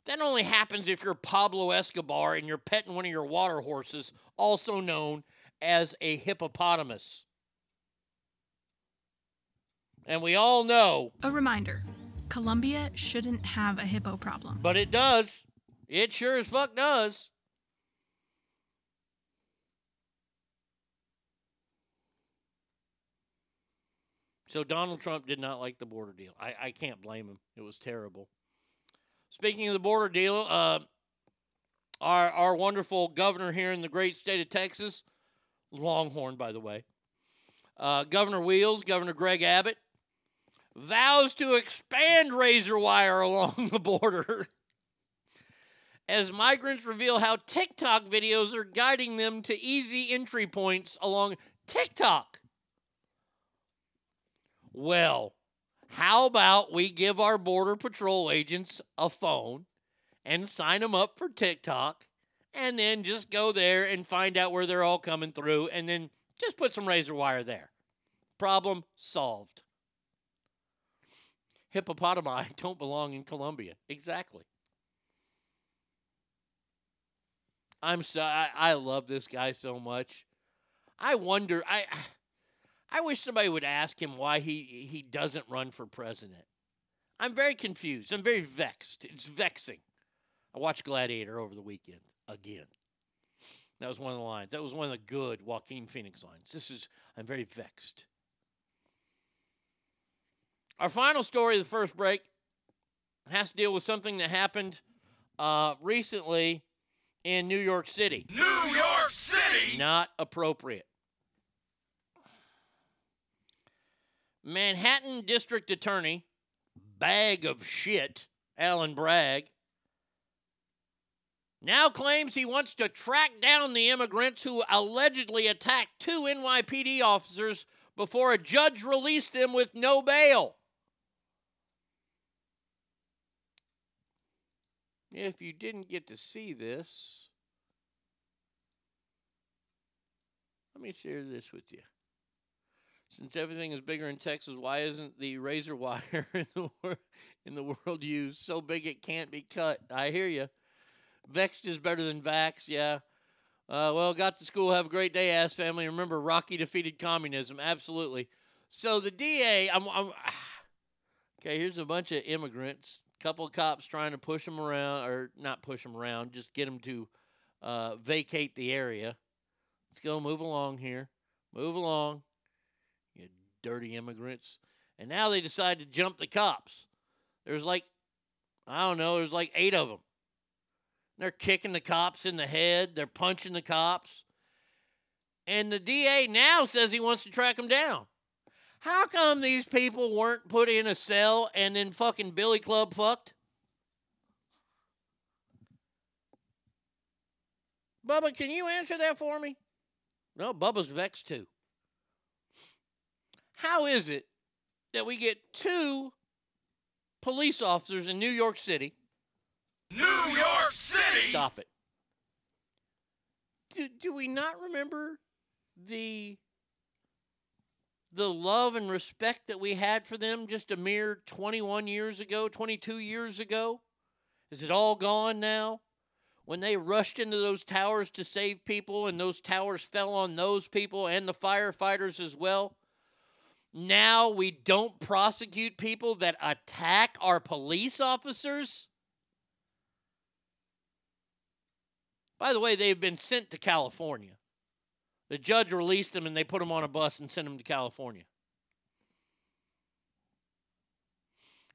[SPEAKER 7] That only happens if you're Pablo Escobar and you're petting one of your water horses, also known as a hippopotamus. And we all know.
[SPEAKER 38] A reminder Colombia shouldn't have a hippo problem.
[SPEAKER 7] But it does. It sure as fuck does. So Donald Trump did not like the border deal. I, I can't blame him. It was terrible. Speaking of the border deal, uh, our our wonderful governor here in the great state of Texas, Longhorn, by the way, uh, Governor Wheels, Governor Greg Abbott, vows to expand razor wire along the border as migrants reveal how TikTok videos are guiding them to easy entry points along TikTok. Well, how about we give our Border Patrol agents a phone and sign them up for TikTok and then just go there and find out where they're all coming through and then just put some razor wire there. Problem solved. Hippopotami don't belong in Colombia. Exactly. I'm so I, I love this guy so much. I wonder I I wish somebody would ask him why he he doesn't run for president. I'm very confused. I'm very vexed. It's vexing. I watched Gladiator over the weekend again. That was one of the lines. That was one of the good Joaquin Phoenix lines. This is I'm very vexed. Our final story of the first break has to deal with something that happened uh, recently in New York City.
[SPEAKER 23] New York City!
[SPEAKER 7] Not appropriate. Manhattan District Attorney, bag of shit, Alan Bragg, now claims he wants to track down the immigrants who allegedly attacked two NYPD officers before a judge released them with no bail. If you didn't get to see this, let me share this with you. Since everything is bigger in Texas, why isn't the razor wire in the, world used so big it can't be cut? I hear you. Vexed is better than vax, yeah. Uh, well, got to school. Have a great day, ass family. Remember, Rocky defeated communism. Absolutely. So the DA, I'm, I'm okay. Here's a bunch of immigrants. Couple cops trying to push them around, or not push them around, just get them to uh, vacate the area. Let's go. Move along here. Move along, you dirty immigrants. And now they decide to jump the cops. There's like, I don't know. There's like eight of them. They're kicking the cops in the head. They're punching the cops. And the DA now says he wants to track them down. How come these people weren't put in a cell and then fucking Billy Club fucked? Bubba, can you answer that for me? No, Bubba's vexed too. How is it that we get two police officers in New York City?
[SPEAKER 23] New York City!
[SPEAKER 7] Stop it. Do, do we not remember the the love and respect that we had for them just a mere 21 years ago, 22 years ago? Is it all gone now? When they rushed into those towers to save people and those towers fell on those people and the firefighters as well? Now we don't prosecute people that attack our police officers? By the way, they've been sent to California. The judge released them and they put them on a bus and sent them to California.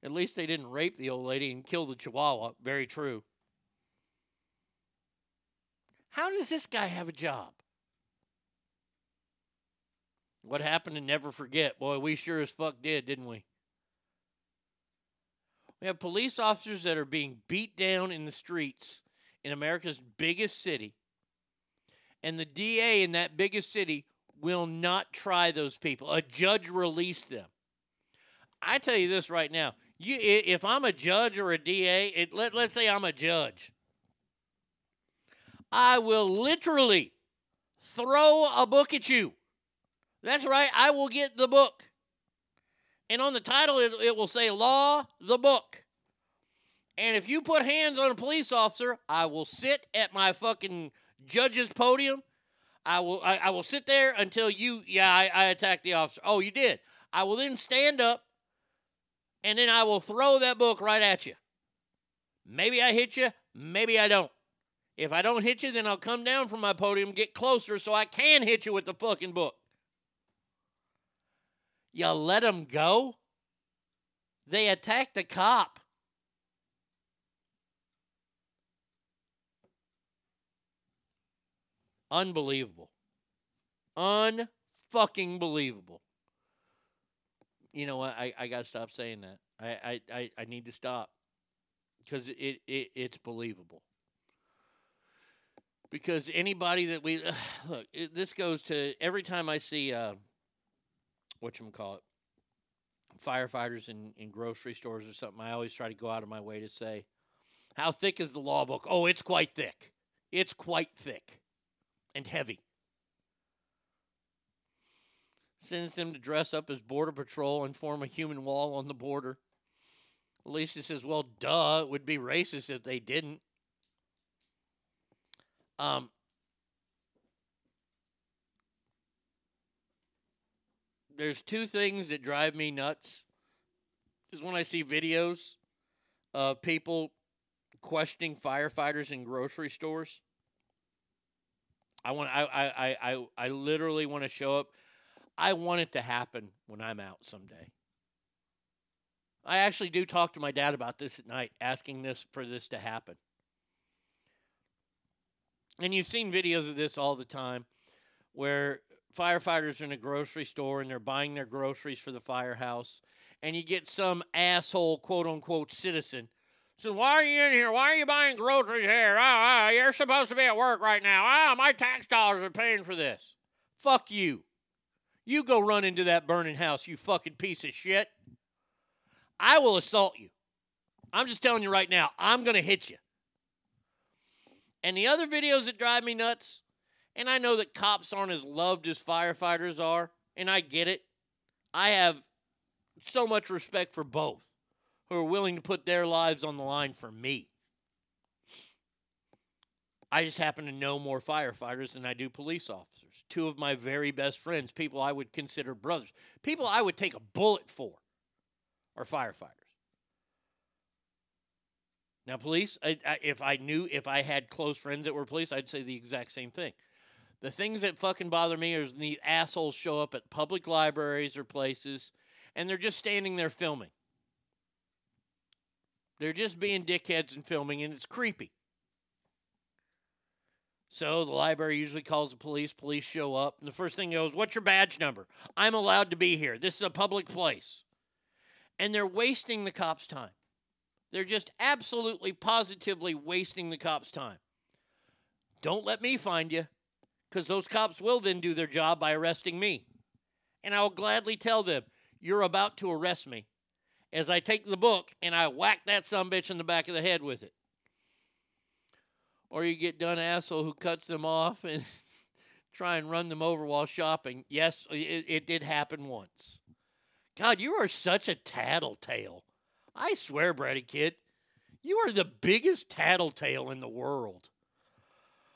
[SPEAKER 7] At least they didn't rape the old lady and kill the chihuahua. Very true. How does this guy have a job? What happened to never forget? Boy, we sure as fuck did, didn't we? We have police officers that are being beat down in the streets in America's biggest city, and the DA in that biggest city will not try those people. A judge released them. I tell you this right now. You, if I'm a judge or a DA, it, let, let's say I'm a judge, I will literally throw a book at you. That's right, I will get the book. And on the title, it, it will say Law, the book. And if you put hands on a police officer, I will sit at my fucking judge's podium. I will I, I will sit there until you yeah, I, I attacked the officer. Oh, you did. I will then stand up and then I will throw that book right at you. Maybe I hit you, maybe I don't. If I don't hit you, then I'll come down from my podium, get closer so I can hit you with the fucking book. You let them go? They attacked a cop. Unbelievable. Unfucking believable. You know what? I, I got to stop saying that. I, I, I, I need to stop because it, it it's believable. Because anybody that we look, it, this goes to every time I see uh, what you call it, firefighters in, in grocery stores or something. I always try to go out of my way to say, "How thick is the law book?" Oh, it's quite thick. It's quite thick and heavy. Sends them to dress up as border patrol and form a human wall on the border. Alicia says, "Well, duh, it would be racist if they didn't." Um, there's two things that drive me nuts. Is when I see videos of people questioning firefighters in grocery stores. I want I I I I, literally want to show up. I want it to happen when I'm out someday. I actually do talk to my dad about this at night, asking this for this to happen. And you've seen videos of this all the time where firefighters are in a grocery store and they're buying their groceries for the firehouse, and you get some asshole, quote unquote, citizen. So why are you in here? Why are you buying groceries here? Ah, ah, you're supposed to be at work right now. Ah, my tax dollars are paying for this. Fuck you. You go run into that burning house, you fucking piece of shit. I will assault you. I'm just telling you right now, I'm going to hit you. And the other videos that drive me nuts, and I know that cops aren't as loved as firefighters are, and I get it. I have so much respect for both who are willing to put their lives on the line for me. I just happen to know more firefighters than I do police officers. Two of my very best friends, people I would consider brothers, people I would take a bullet for, are firefighters. Now, police, I, I, if I knew, if I had close friends that were police, I'd say the exact same thing. The things that fucking bother me is the assholes show up at public libraries or places and they're just standing there filming. They're just being dickheads and filming, and it's creepy. So the library usually calls the police. Police show up, and the first thing goes, What's your badge number? I'm allowed to be here. This is a public place. And they're wasting the cops' time. They're just absolutely, positively wasting the cops' time. Don't let me find you, because those cops will then do their job by arresting me. And I will gladly tell them, You're about to arrest me as I take the book and I whack that some bitch in the back of the head with it. Or you get done asshole who cuts them off and try and run them over while shopping. Yes, it, it did happen once. God, you are such a tattletale. I swear, Brady Kid, you are the biggest tattletale in the world.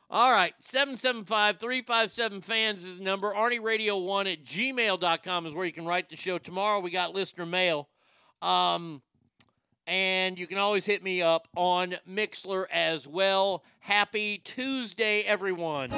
[SPEAKER 7] All right, 775 357 fans is the number. Arnie Radio 1 at gmail.com is where you can write the show. Tomorrow we got listener mail. Um, and you can always hit me up on Mixlr as well. Happy Tuesday, everyone.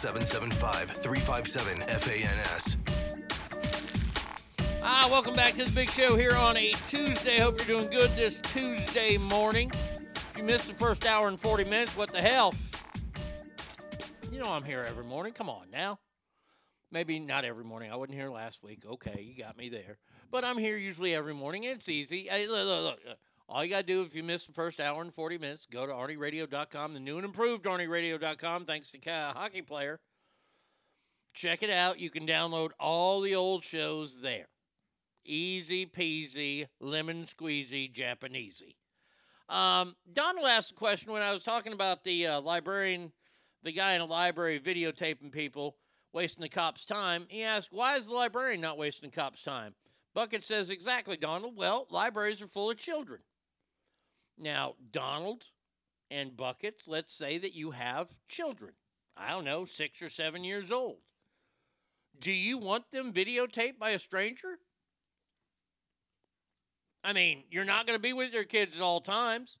[SPEAKER 39] 775 357 FANS.
[SPEAKER 7] Ah, welcome back to the big show here on a Tuesday. Hope you're doing good this Tuesday morning. If you missed the first hour and 40 minutes, what the hell? You know I'm here every morning. Come on now. Maybe not every morning. I wasn't here last week. Okay, you got me there. But I'm here usually every morning. and It's easy. Hey, look, look, look, look. All you got to do if you missed the first hour and 40 minutes, go to ArnieRadio.com, the new and improved ArnieRadio.com, thanks to Ka- Hockey Player. Check it out. You can download all the old shows there. Easy peasy, lemon squeezy, Japanesey. Um, Donald asked a question when I was talking about the uh, librarian, the guy in a library videotaping people, wasting the cops' time. He asked, Why is the librarian not wasting the cops' time? Bucket says, Exactly, Donald. Well, libraries are full of children. Now, Donald and Buckets, let's say that you have children. I don't know, six or seven years old. Do you want them videotaped by a stranger? I mean, you're not going to be with your kids at all times.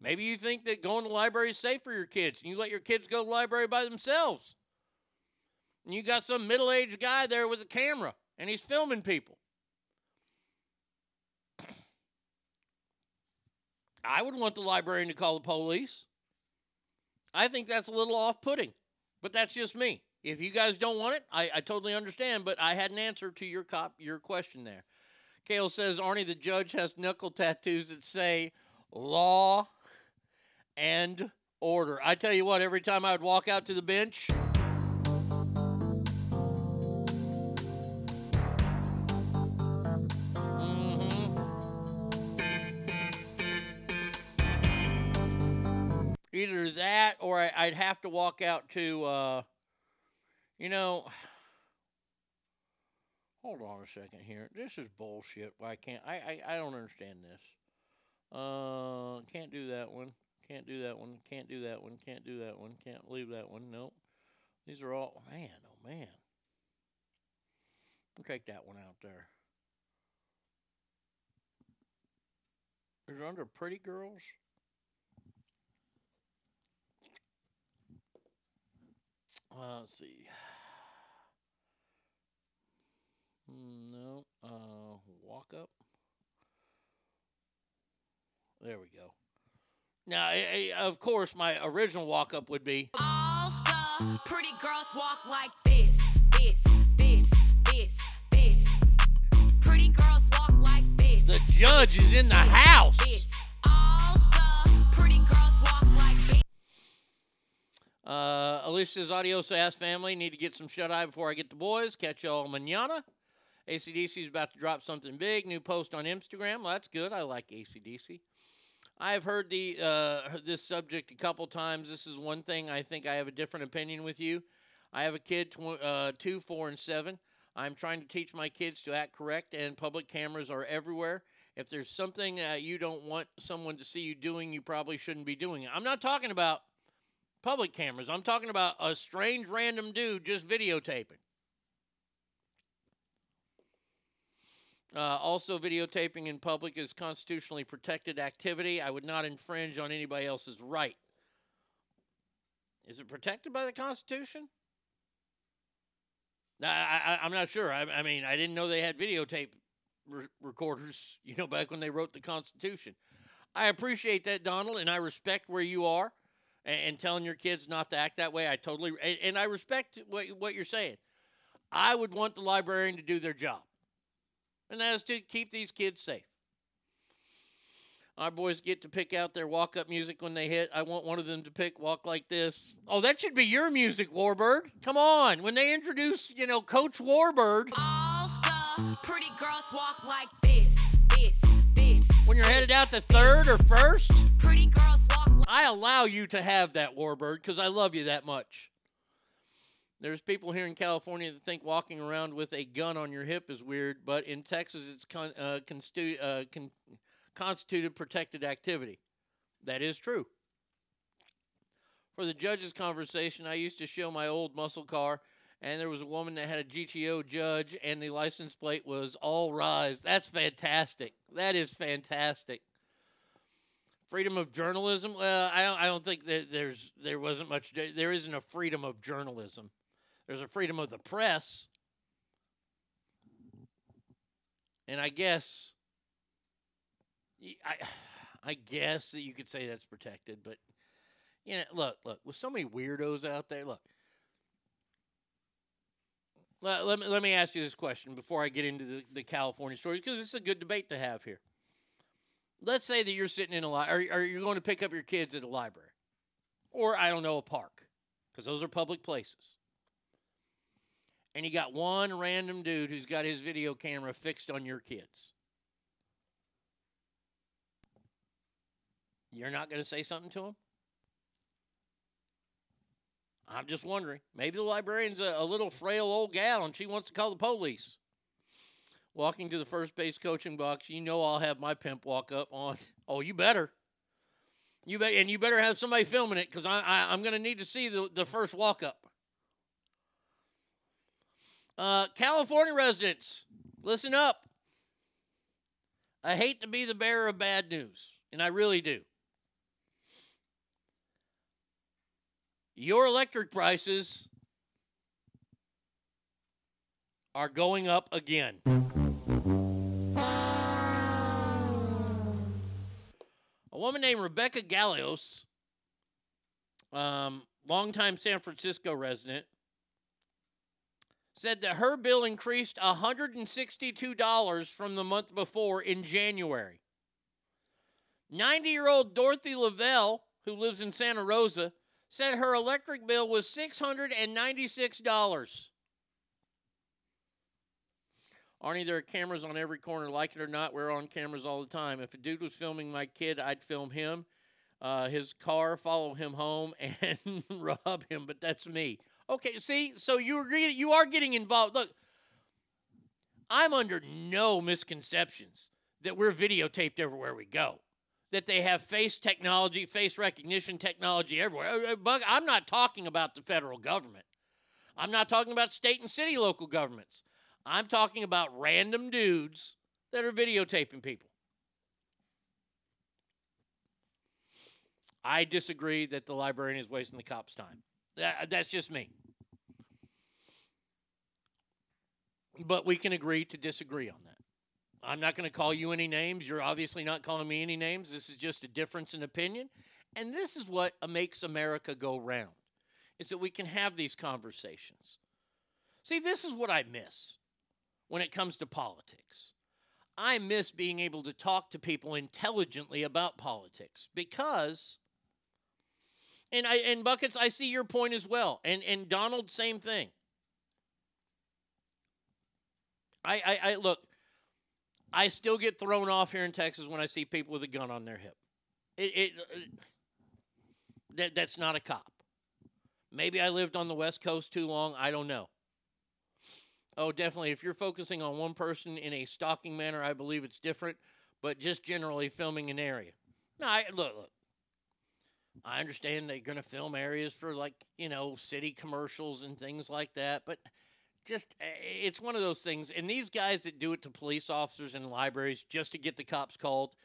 [SPEAKER 7] Maybe you think that going to the library is safe for your kids, and you let your kids go to the library by themselves. And you got some middle aged guy there with a camera, and he's filming people. I would want the librarian to call the police. I think that's a little off putting, but that's just me. If you guys don't want it, I, I totally understand, but I had an answer to your cop your question there. Kale says Arnie the judge has knuckle tattoos that say law and order. I tell you what, every time I would walk out to the bench, either that or I, I'd have to walk out to, uh, you know. Hold on a second here. This is bullshit. Why can't I, I? I don't understand this. Uh, can't do that one. Can't do that one. Can't do that one. Can't do that one. Can't leave that one. Nope. These are all man. Oh man. We'll take that one out there. Is it under pretty girls? Uh, let's see. Hmm, No. Uh, walk up. There we go. Now, eh, eh, of course, my original walk up would be.
[SPEAKER 40] All the pretty girls walk like this, this, this, this, this. Pretty girls walk like this.
[SPEAKER 7] The judge is in the house.
[SPEAKER 40] All
[SPEAKER 7] Uh, Alicia's Adios Ass family need to get some shut eye before I get the boys. Catch y'all manana. ACDC is about to drop something big. New post on Instagram. Well, that's good. I like ACDC. I've heard the uh, this subject a couple times. This is one thing I think I have a different opinion with you. I have a kid, tw- uh, two, four, and seven. I'm trying to teach my kids to act correct, and public cameras are everywhere. If there's something uh, you don't want someone to see you doing, you probably shouldn't be doing it. I'm not talking about public cameras. I'm talking about a strange random dude just videotaping. Uh, also, videotaping in public is constitutionally protected activity. I would not infringe on anybody else's right. Is it protected by the Constitution? I, I'm not sure. I, I mean, I didn't know they had videotape re- recorders, you know, back when they wrote the Constitution. I appreciate that, Donald, and I respect where you are and, and telling your kids not to act that way. I totally, and, and I respect what, what you're saying. I would want the librarian to do their job, and that is to keep these kids safe. Our boys get to pick out their walk up music when they hit. I want one of them to pick Walk Like This. Oh, that should be your music, Warbird. Come on. When they introduce, you know, Coach Warbird.
[SPEAKER 40] All the pretty girls walk like this, this, this.
[SPEAKER 7] When you're headed out to third or first,
[SPEAKER 40] Pretty girls
[SPEAKER 7] I allow you to have that, Warbird, because I love you that much. There's people here in California that think walking around with a gun on your hip is weird, but in Texas, it's con- uh, uh, con- constituted protected activity. That is true. For the judge's conversation, I used to show my old muscle car, and there was a woman that had a GTO judge, and the license plate was all rise. That's fantastic. That is fantastic. Freedom of journalism. Well, I don't. I don't think that there's there wasn't much. There isn't a freedom of journalism. There's a freedom of the press, and I guess I, I guess that you could say that's protected, but you know, look, look, with so many weirdos out there, look. Let, let, me, let me ask you this question before I get into the, the California stories because it's a good debate to have here. Let's say that you're sitting in a library, or, or you're going to pick up your kids at a library or, I don't know, a park because those are public places. And you got one random dude who's got his video camera fixed on your kids. You're not going to say something to him? I'm just wondering. Maybe the librarian's a, a little frail old gal and she wants to call the police. Walking to the first base coaching box, you know I'll have my pimp walk up on. Oh, you better. You bet, and you better have somebody filming it because I, I, I'm going to need to see the, the first walk up. Uh, California residents, listen up. I hate to be the bearer of bad news, and I really do. Your electric prices are going up again. A woman named Rebecca Gallios, um, longtime San Francisco resident, said that her bill increased $162 from the month before in January. 90 year old Dorothy Lavelle, who lives in Santa Rosa, said her electric bill was $696. Arnie, there are cameras on every corner. Like it or not, we're on cameras all the time. If a dude was filming my kid, I'd film him, uh, his car, follow him home, and rob him. But that's me. Okay, see, so you agree, you are getting involved. Look, I'm under no misconceptions that we're videotaped everywhere we go. that they have face technology, face recognition technology everywhere. Uh, Bug, I'm not talking about the federal government. I'm not talking about state and city local governments. I'm talking about random dudes that are videotaping people. I disagree that the librarian is wasting the cops' time. That- that's just me. But we can agree to disagree on that. I'm not going to call you any names. You're obviously not calling me any names. This is just a difference in opinion. And this is what makes America go round. Is that we can have these conversations. See, this is what I miss when it comes to politics. I miss being able to talk to people intelligently about politics because and I and buckets I see your point as well. And and Donald same thing. I I, I look I still get thrown off here in Texas when I see people with a gun on their hip. It, it uh, that that's not a cop. Maybe I lived on the West Coast too long. I don't know. Oh, definitely. If you're focusing on one person in a stalking manner, I believe it's different. But just generally filming an area. No, I, look, look. I understand they're going to film areas for like you know city commercials and things like that, but just eh, it's one of those things. And these guys that do it to police officers and libraries just to get the cops called,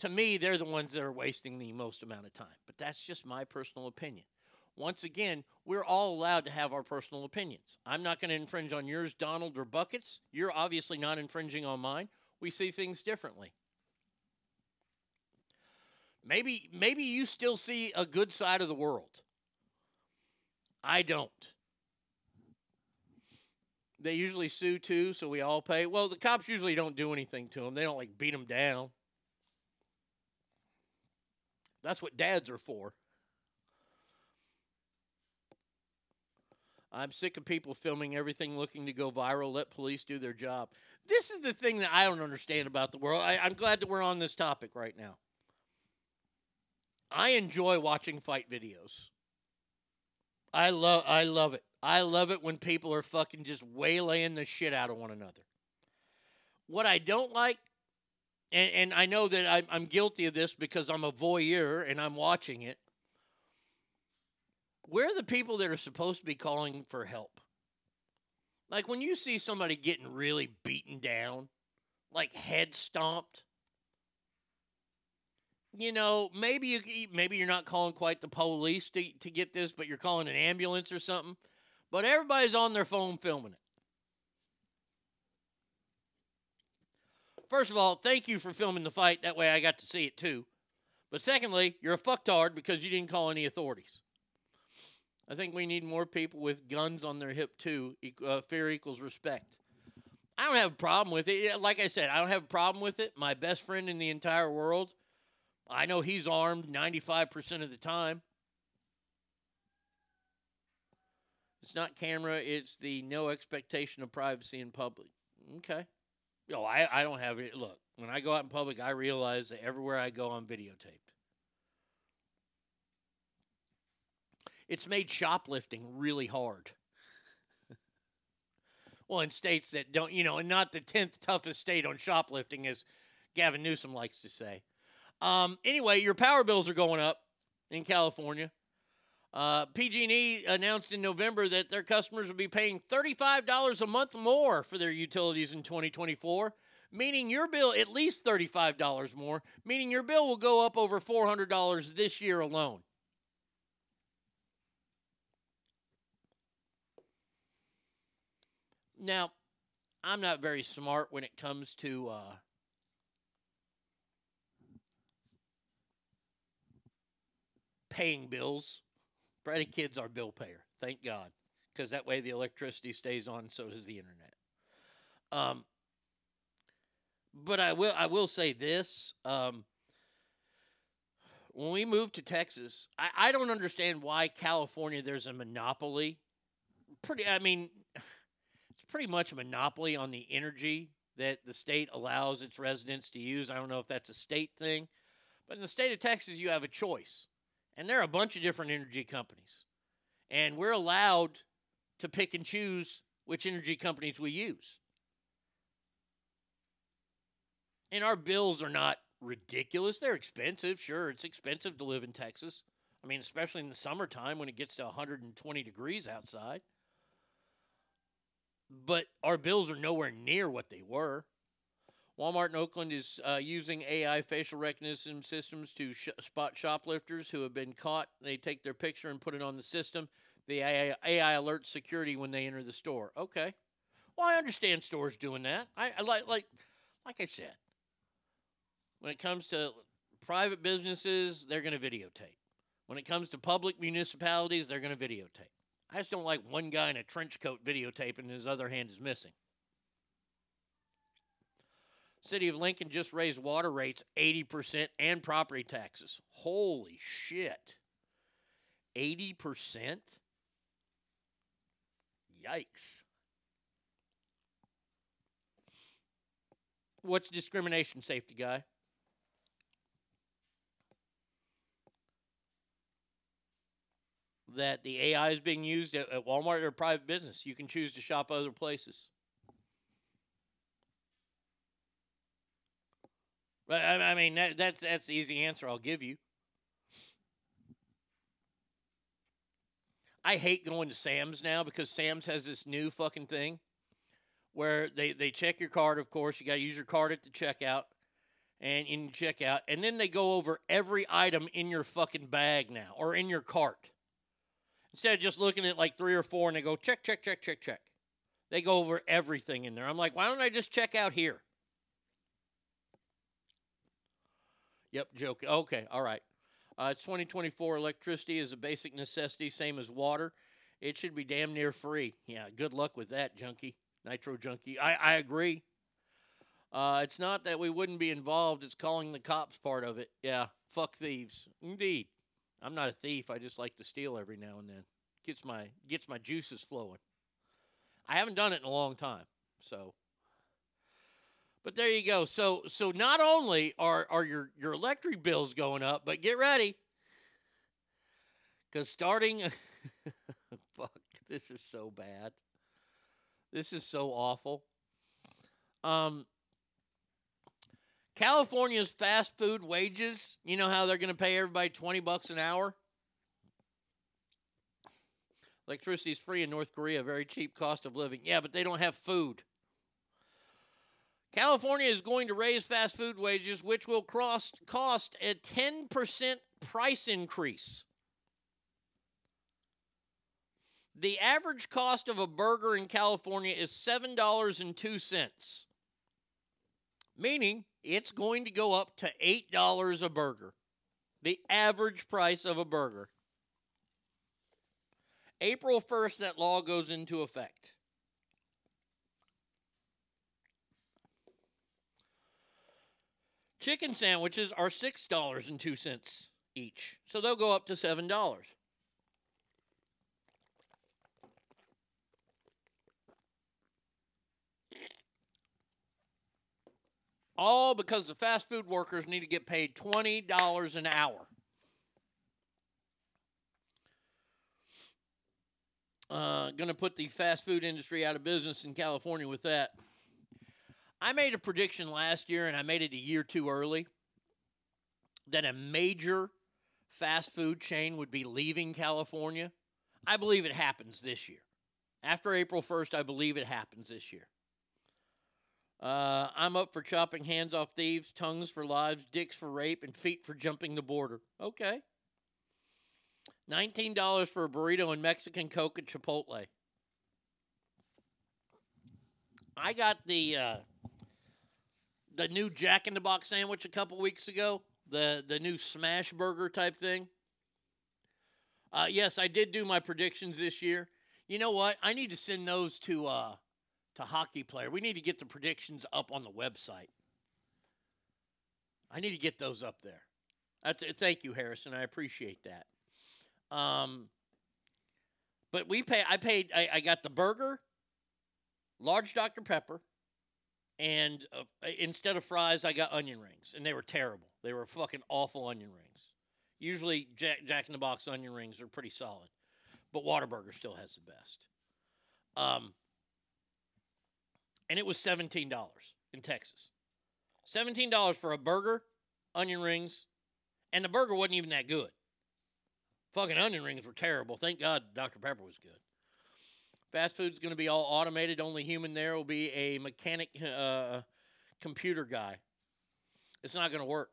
[SPEAKER 7] to me, they're the ones that are wasting the most amount of time. But that's just my personal opinion. Once again, we're all allowed to have our personal opinions. I'm not going to infringe on yours, Donald or Buckets. You're obviously not infringing on mine. We see things differently. Maybe maybe you still see a good side of the world. I don't. They usually sue too, so we all pay. Well, the cops usually don't do anything to them. They don't like beat them down. That's what dads are for. I'm sick of people filming everything looking to go viral. Let police do their job. This is the thing that I don't understand about the world. I, I'm glad that we're on this topic right now. I enjoy watching fight videos. I love I love it. I love it when people are fucking just waylaying the shit out of one another. What I don't like, and, and I know that I'm, I'm guilty of this because I'm a voyeur and I'm watching it. Where are the people that are supposed to be calling for help? Like when you see somebody getting really beaten down, like head stomped, you know, maybe you maybe you're not calling quite the police to, to get this, but you're calling an ambulance or something. But everybody's on their phone filming it. First of all, thank you for filming the fight. That way I got to see it too. But secondly, you're a fucktard because you didn't call any authorities. I think we need more people with guns on their hip too. Uh, fear equals respect. I don't have a problem with it. Like I said, I don't have a problem with it. My best friend in the entire world, I know he's armed 95% of the time. It's not camera, it's the no expectation of privacy in public. Okay. Yo, I, I don't have it. Look, when I go out in public, I realize that everywhere I go, I'm videotaped. It's made shoplifting really hard. well, in states that don't, you know, and not the 10th toughest state on shoplifting, as Gavin Newsom likes to say. Um, anyway, your power bills are going up in California. Uh, PG&E announced in November that their customers will be paying $35 a month more for their utilities in 2024, meaning your bill at least $35 more, meaning your bill will go up over $400 this year alone. Now, I'm not very smart when it comes to uh, paying bills. Brady Kid's our bill payer, thank God, because that way the electricity stays on, so does the internet. Um, but I will I will say this: um, when we moved to Texas, I, I don't understand why California there's a monopoly. Pretty, I mean, pretty much a monopoly on the energy that the state allows its residents to use. I don't know if that's a state thing, but in the state of Texas, you have a choice. And there are a bunch of different energy companies. And we're allowed to pick and choose which energy companies we use. And our bills are not ridiculous. They're expensive. Sure, it's expensive to live in Texas. I mean, especially in the summertime when it gets to 120 degrees outside. But our bills are nowhere near what they were. Walmart in Oakland is uh, using AI facial recognition systems to sh- spot shoplifters who have been caught. They take their picture and put it on the system. The AI, AI alerts security when they enter the store. Okay. Well, I understand stores doing that. I, I like like like I said. When it comes to private businesses, they're going to videotape. When it comes to public municipalities, they're going to videotape. I just don't like one guy in a trench coat videotaping and his other hand is missing. City of Lincoln just raised water rates 80% and property taxes. Holy shit. 80%? Yikes. What's discrimination safety guy? That the AI is being used at, at Walmart or private business. You can choose to shop other places. But I, I mean, that, that's that's the easy answer I'll give you. I hate going to Sam's now because Sam's has this new fucking thing where they, they check your card, of course. You got to use your card at the checkout and in checkout. And then they go over every item in your fucking bag now or in your cart. Instead of just looking at like three or four and they go check, check, check, check, check. They go over everything in there. I'm like, why don't I just check out here? Yep, joke. Okay, all right. Uh, it's 2024. Electricity is a basic necessity, same as water. It should be damn near free. Yeah, good luck with that, junkie. Nitro junkie. I, I agree. Uh, it's not that we wouldn't be involved, it's calling the cops part of it. Yeah, fuck thieves. Indeed. I'm not a thief. I just like to steal every now and then. Gets my gets my juices flowing. I haven't done it in a long time. So but there you go. So so not only are are your your electric bills going up, but get ready. Cuz starting fuck, this is so bad. This is so awful. Um California's fast food wages, you know how they're going to pay everybody 20 bucks an hour? Electricity is free in North Korea, very cheap cost of living. Yeah, but they don't have food. California is going to raise fast food wages, which will cost, cost a 10% price increase. The average cost of a burger in California is $7.02, meaning it's going to go up to $8 a burger. The average price of a burger. April 1st, that law goes into effect. Chicken sandwiches are $6.02 each, so they'll go up to $7. All because the fast food workers need to get paid $20 an hour. Uh, going to put the fast food industry out of business in California with that. I made a prediction last year, and I made it a year too early, that a major fast food chain would be leaving California. I believe it happens this year. After April 1st, I believe it happens this year. Uh, I'm up for chopping hands off thieves, tongues for lives, dicks for rape, and feet for jumping the border. Okay. $19 for a burrito and Mexican Coke at Chipotle. I got the uh, the new Jack in the Box sandwich a couple weeks ago. The the new smash burger type thing. Uh, yes, I did do my predictions this year. You know what? I need to send those to uh, to hockey player. We need to get the predictions up on the website. I need to get those up there. That's thank you, Harrison. I appreciate that. Um, but we pay. I paid. I, I got the burger, large Dr Pepper, and uh, instead of fries, I got onion rings, and they were terrible. They were fucking awful onion rings. Usually, Jack, Jack in the Box onion rings are pretty solid, but Whataburger still has the best. Um, and it was seventeen dollars in Texas. Seventeen dollars for a burger onion rings, and the burger wasn't even that good. Fucking onion rings were terrible. Thank God Dr. Pepper was good. Fast food's going to be all automated. Only human there will be a mechanic, uh, computer guy. It's not going to work.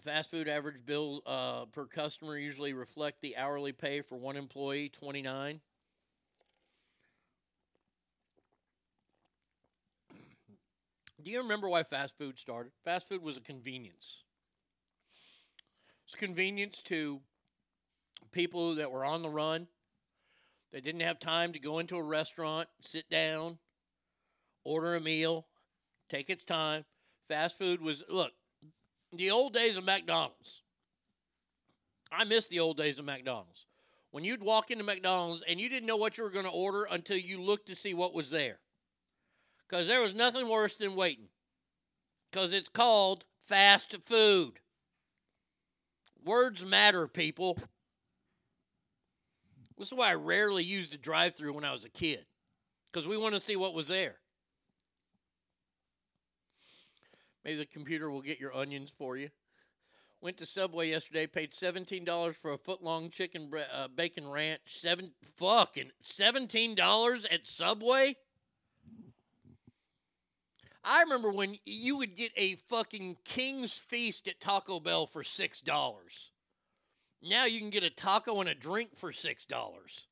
[SPEAKER 7] Fast food average bill uh, per customer usually reflect the hourly pay for one employee, 29. Do you remember why fast food started? Fast food was a convenience. It's convenience to people that were on the run. They didn't have time to go into a restaurant, sit down, order a meal, take its time. Fast food was look, the old days of McDonald's. I miss the old days of McDonald's. When you'd walk into McDonald's and you didn't know what you were going to order until you looked to see what was there. Because there was nothing worse than waiting. Because it's called fast food. Words matter, people. This is why I rarely used the drive through when I was a kid. Because we want to see what was there. Maybe the computer will get your onions for you. Went to Subway yesterday, paid $17 for a foot long chicken bre- uh, bacon ranch. Seven fucking $17 at Subway? I remember when you would get a fucking King's Feast at Taco Bell for $6. Now you can get a taco and a drink for $6.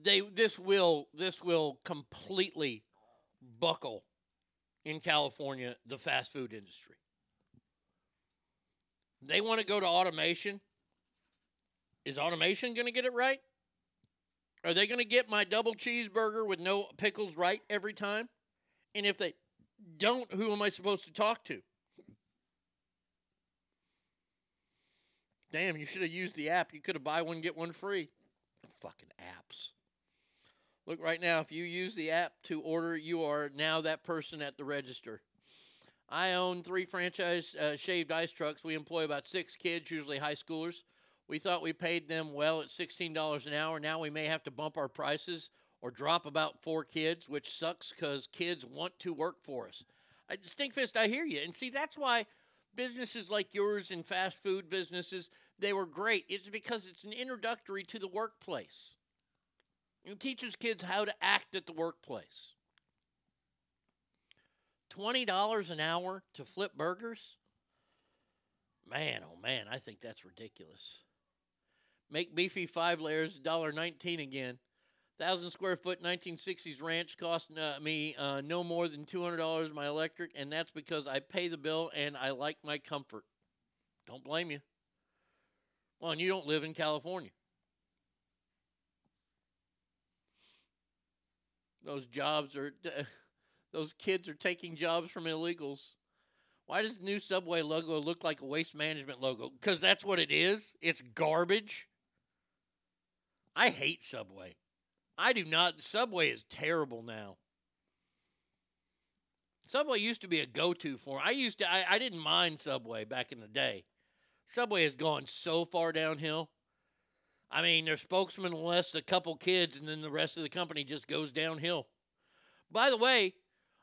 [SPEAKER 7] They this will this will completely buckle in California the fast food industry. They want to go to automation. Is automation going to get it right? Are they going to get my double cheeseburger with no pickles right every time? And if they don't, who am I supposed to talk to? Damn, you should have used the app. You could have buy one get one free. Fucking apps. Look right now, if you use the app to order, you are now that person at the register. I own three franchise uh, shaved ice trucks. We employ about six kids, usually high schoolers. We thought we paid them well at $16 an hour. Now we may have to bump our prices or drop about four kids, which sucks because kids want to work for us. I, Stinkfist, I hear you. And see, that's why businesses like yours and fast food businesses, they were great. It's because it's an introductory to the workplace. It teaches kids how to act at the workplace. $20 an hour to flip burgers? Man, oh man, I think that's ridiculous. Make beefy five layers, $1.19 again. Thousand square foot 1960s ranch cost uh, me uh, no more than $200 my electric, and that's because I pay the bill and I like my comfort. Don't blame you. Well, and you don't live in California. Those jobs are, those kids are taking jobs from illegals. Why does the new Subway logo look like a waste management logo? Because that's what it is. It's garbage. I hate Subway. I do not. Subway is terrible now. Subway used to be a go-to for. I used to. I, I didn't mind Subway back in the day. Subway has gone so far downhill. I mean, their spokesman lists a couple kids, and then the rest of the company just goes downhill. By the way,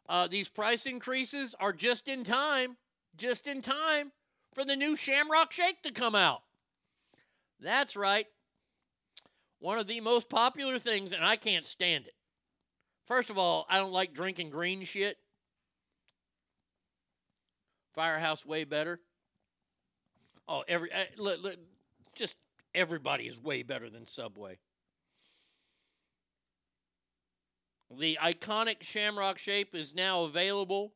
[SPEAKER 7] uh, these price increases are just in time, just in time for the new Shamrock Shake to come out. That's right. One of the most popular things, and I can't stand it. First of all, I don't like drinking green shit. Firehouse way better. Oh, every uh, just everybody is way better than Subway. The iconic Shamrock shake is now available.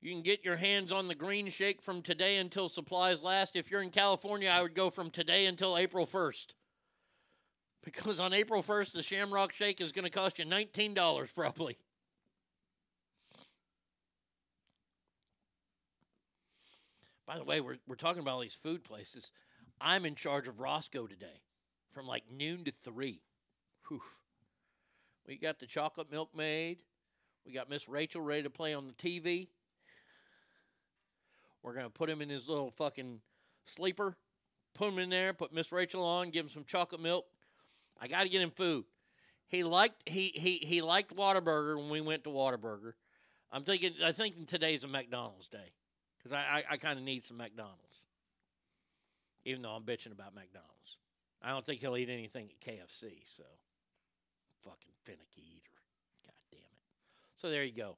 [SPEAKER 7] You can get your hands on the green shake from today until supplies last. If you're in California, I would go from today until April 1st. Because on April 1st, the Shamrock shake is going to cost you $19 probably. By the way, we're, we're talking about all these food places. I'm in charge of Roscoe today from like noon to 3. Whew. We got the chocolate milk made. We got Miss Rachel ready to play on the TV. We're going to put him in his little fucking sleeper, put him in there, put Miss Rachel on, give him some chocolate milk. I got to get him food. He liked he he he liked Whataburger when we went to Whataburger. I'm thinking I think today's a McDonald's day because I I, I kind of need some McDonald's, even though I'm bitching about McDonald's. I don't think he'll eat anything at KFC. So fucking finicky eater. God damn it. So there you go.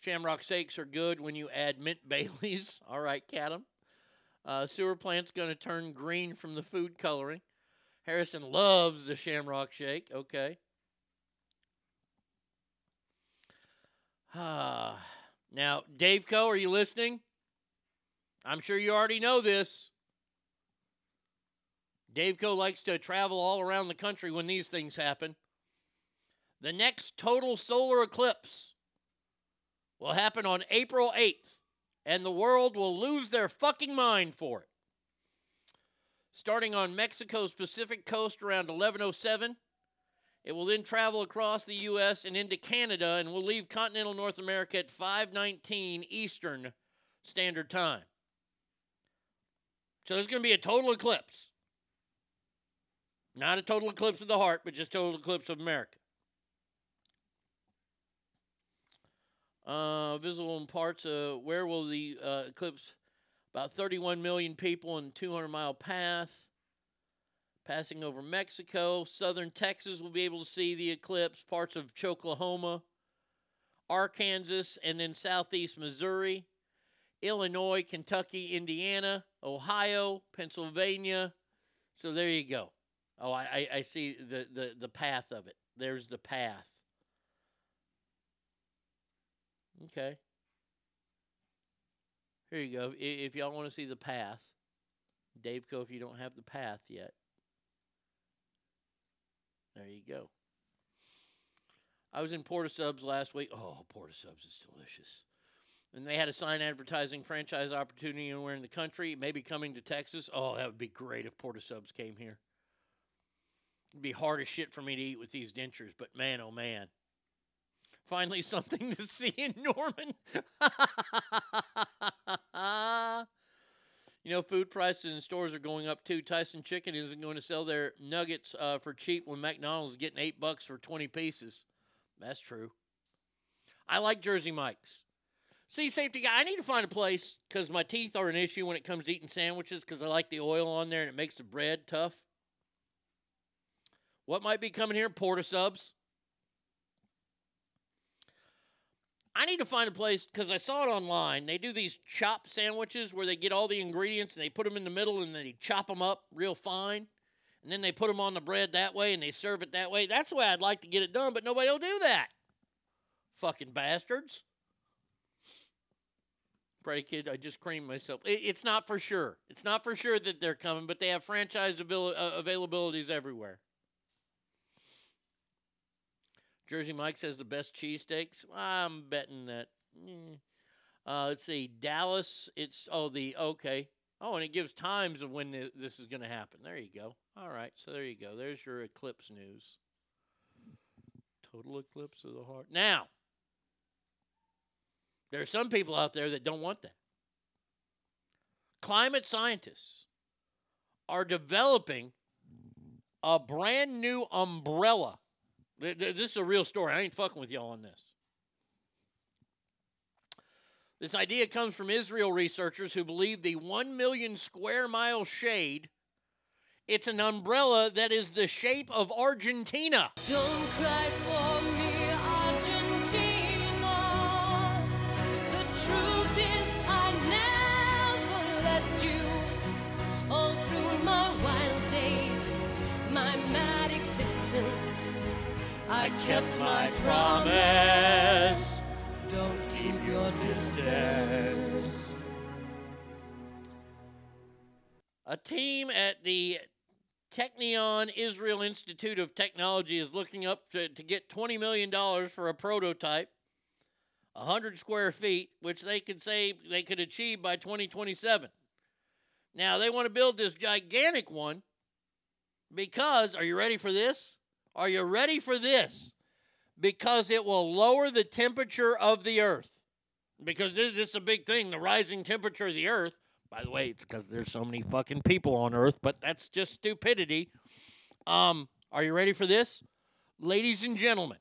[SPEAKER 7] Shamrock shakes are good when you add mint Baileys. All right, Cadam. Uh, sewer plant's going to turn green from the food coloring. Harrison loves the Shamrock Shake. Okay. Ah. now, Dave Co., are you listening? I'm sure you already know this. Dave Co. likes to travel all around the country when these things happen. The next total solar eclipse will happen on April 8th, and the world will lose their fucking mind for it. Starting on Mexico's Pacific coast around 1107, it will then travel across the U.S. and into Canada and will leave continental North America at 519 Eastern Standard Time. So there's going to be a total eclipse. Not a total eclipse of the heart, but just total eclipse of America. Uh, visible in parts. Uh, where will the uh, eclipse? About 31 million people in 200 mile path. Passing over Mexico. Southern Texas will be able to see the eclipse. Parts of Oklahoma, Arkansas, and then southeast Missouri. Illinois, Kentucky, Indiana, Ohio, Pennsylvania. So there you go. Oh, I, I, I see the, the, the path of it. There's the path. Okay. Here you go. If y'all want to see the path, Dave Co. If you don't have the path yet, there you go. I was in Port of Subs last week. Oh, Port of Subs is delicious. And they had a sign advertising franchise opportunity anywhere in the country, maybe coming to Texas. Oh, that would be great if Port of Subs came here. It'd be hard as shit for me to eat with these dentures, but man, oh man. Finally, something to see in Norman. you know, food prices in stores are going up too. Tyson Chicken isn't going to sell their nuggets uh, for cheap when McDonald's is getting eight bucks for 20 pieces. That's true. I like Jersey Mike's. See, safety guy, I need to find a place because my teeth are an issue when it comes to eating sandwiches because I like the oil on there and it makes the bread tough. What might be coming here? Port of subs. I need to find a place because I saw it online. They do these chop sandwiches where they get all the ingredients and they put them in the middle and then they chop them up real fine. And then they put them on the bread that way and they serve it that way. That's the way I'd like to get it done, but nobody will do that. Fucking bastards. Brady kid, I just creamed myself. It, it's not for sure. It's not for sure that they're coming, but they have franchise avail- uh, availabilities everywhere. Jersey Mike's has the best cheesesteaks. I'm betting that. eh. Uh, let's see, Dallas. It's oh the okay. Oh, and it gives times of when th- this is going to happen. There you go. All right, so there you go. There's your eclipse news. Total eclipse of the heart. Now, there are some people out there that don't want that. Climate scientists are developing a brand new umbrella. Th- th- This is a real story. I ain't fucking with y'all on this. This idea comes from Israel researchers who believe the 1 million square mile shade it's an umbrella that is the shape of Argentina.
[SPEAKER 41] Kept my promise. Don't keep your distance.
[SPEAKER 7] A team at the Technion Israel Institute of Technology is looking up to, to get $20 million for a prototype, 100 square feet, which they could say they could achieve by 2027. Now, they want to build this gigantic one because, are you ready for this? Are you ready for this? Because it will lower the temperature of the earth. Because this, is a big thing the rising temperature of the earth. By the way, it's because there's so many fucking people on earth, but that's just stupidity. Um, are you ready for this? ladies and gentlemen,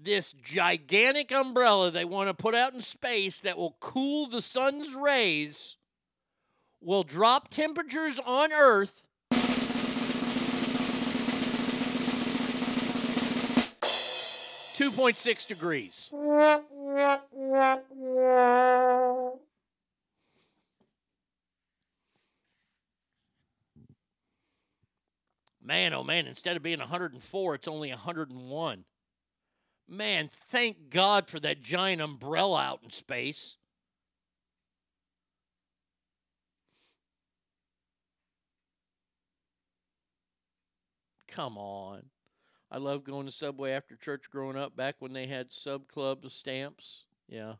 [SPEAKER 7] this gigantic umbrella they want to put out in space that will cool the sun's rays will drop temperatures on Earth Two point six degrees. Man, oh man, instead of being 104, it's only 101. Man, thank God for that giant umbrella out in space. Come on. I love going to Subway after church growing up back when they had sub club stamps. Yeah.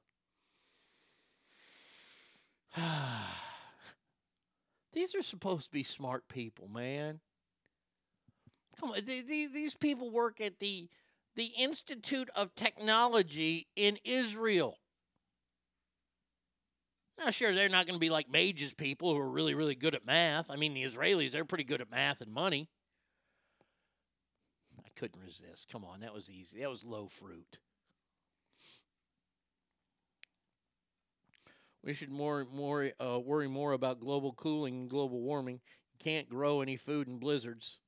[SPEAKER 7] These are supposed to be smart people, man. Come on, th- th- these people work at the the Institute of Technology in Israel. Now, sure, they're not going to be like mages people who are really, really good at math. I mean, the Israelis, they're pretty good at math and money. Couldn't resist. Come on, that was easy. That was low fruit. We should more, more uh, worry more about global cooling and global warming. You can't grow any food in blizzards.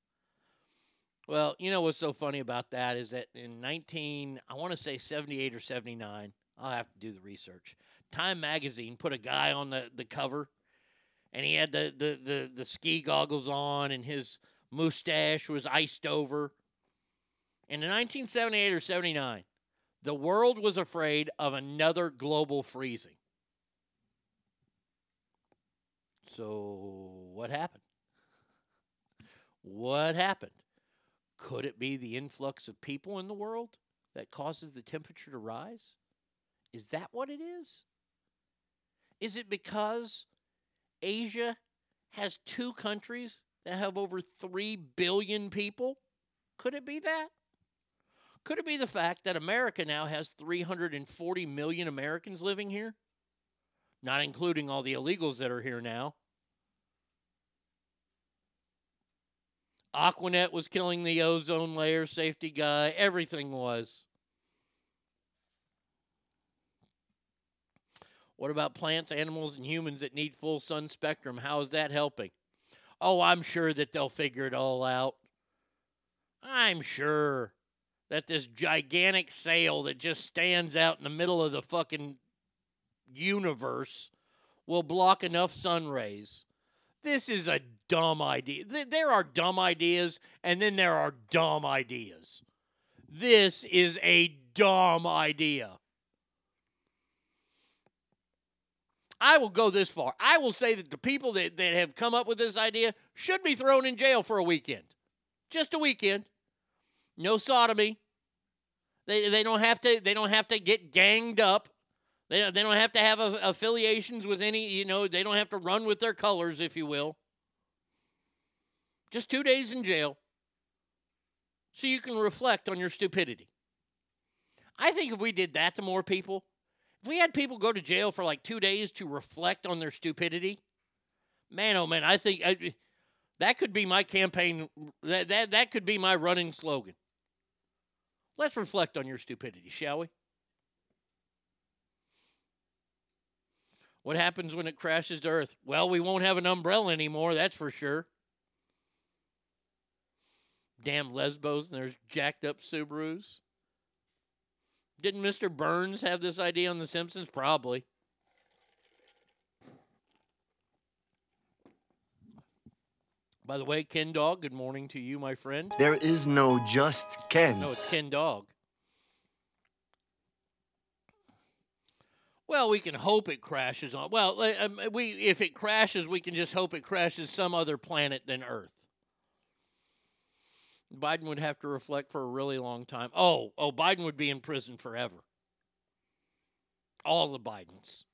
[SPEAKER 7] Well, you know what's so funny about that is that in 19, I want to say 78 or 79, I'll have to do the research. Time magazine put a guy on the, the cover and he had the, the, the, the ski goggles on and his mustache was iced over. In 1978 or 79, the world was afraid of another global freezing. So, what happened? What happened? Could it be the influx of people in the world that causes the temperature to rise? Is that what it is? Is it because Asia has two countries that have over 3 billion people? Could it be that? Could it be the fact that America now has 340 million Americans living here? Not including all the illegals that are here now. Aquanet was killing the ozone layer, safety guy, everything was. What about plants, animals, and humans that need full sun spectrum? How is that helping? Oh, I'm sure that they'll figure it all out. I'm sure that this gigantic sail that just stands out in the middle of the fucking universe will block enough sun rays. This is a dumb idea. There are dumb ideas, and then there are dumb ideas. This is a dumb idea. I will go this far. I will say that the people that, that have come up with this idea should be thrown in jail for a weekend. Just a weekend. No sodomy. They, they don't have to they don't have to get ganged up. They, they don't have to have a, affiliations with any, you know, they don't have to run with their colors, if you will. Just two days in jail so you can reflect on your stupidity. I think if we did that to more people, if we had people go to jail for like two days to reflect on their stupidity, man, oh man, I think I, that could be my campaign. That, that, that could be my running slogan. Let's reflect on your stupidity, shall we? What happens when it crashes to Earth? Well, we won't have an umbrella anymore, that's for sure. Damn Lesbos and there's jacked up Subarus. Didn't Mr. Burns have this idea on The Simpsons? Probably. By the way, Ken Dog, good morning to you, my friend.
[SPEAKER 42] There is no just Ken.
[SPEAKER 7] No, it's Ken Dog. Well, we can hope it crashes on. Well, um, we if it crashes, we can just hope it crashes some other planet than Earth. Biden would have to reflect for a really long time. Oh, oh, Biden would be in prison forever. All the Bidens.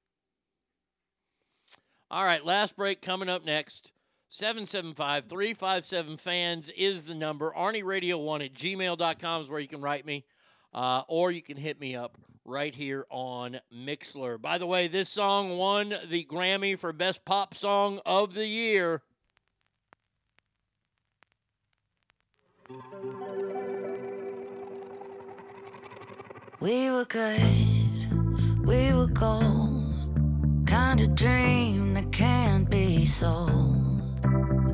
[SPEAKER 7] All right, last break coming up next. 775 357 fans is the number. ArnieRadio1 at gmail.com is where you can write me, uh, or you can hit me up right here on Mixlr. By the way, this song won the Grammy for Best Pop Song of the Year.
[SPEAKER 41] We were good, we were gold, kind of dream that can't be sold.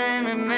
[SPEAKER 41] then
[SPEAKER 43] remember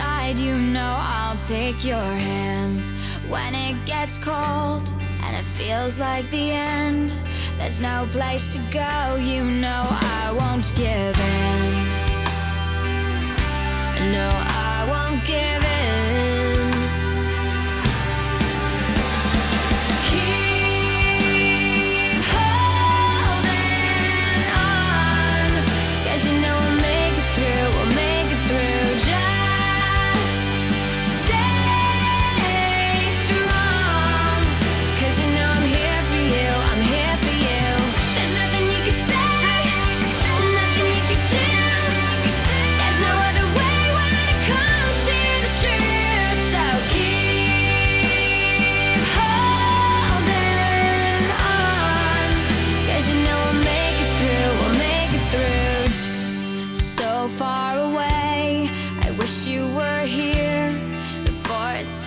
[SPEAKER 43] side, you know I'll take your hand. When it gets cold and it feels like the end, there's no place to go, you know I won't give in. No, I won't give in.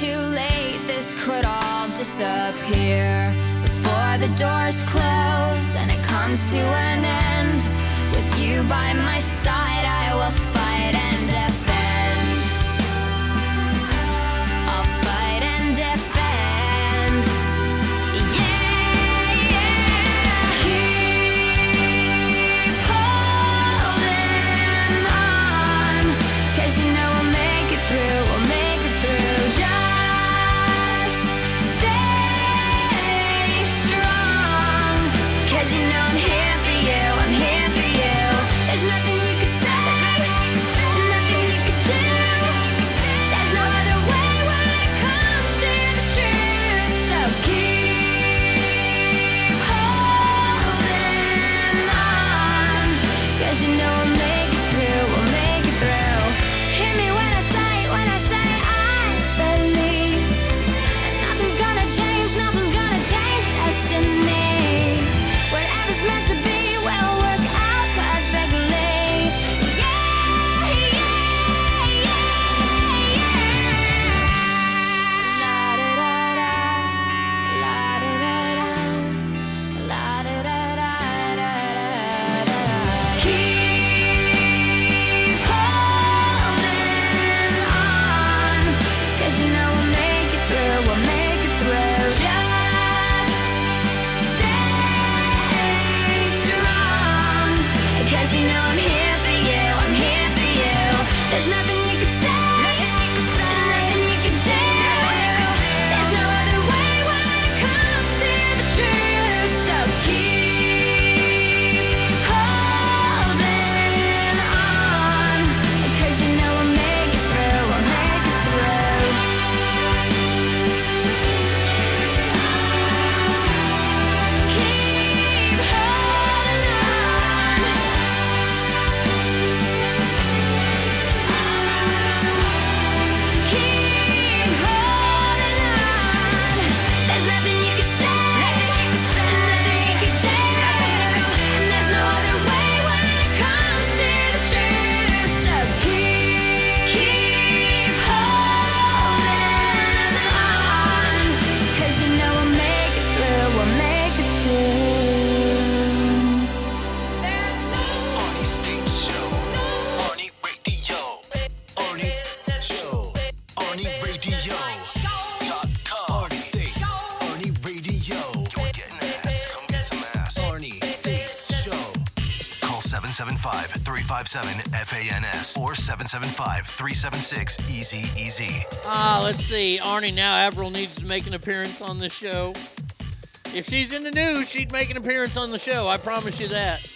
[SPEAKER 43] too late, this could all disappear Before the doors close and it comes to an end. With you by my side, I will fight and
[SPEAKER 39] 775-357-FANS or 775-376-EASY-EASY.
[SPEAKER 7] Ah, let's see. Arnie, now Avril needs to make an appearance on the show. If she's in the news, she'd make an appearance on the show. I promise you that.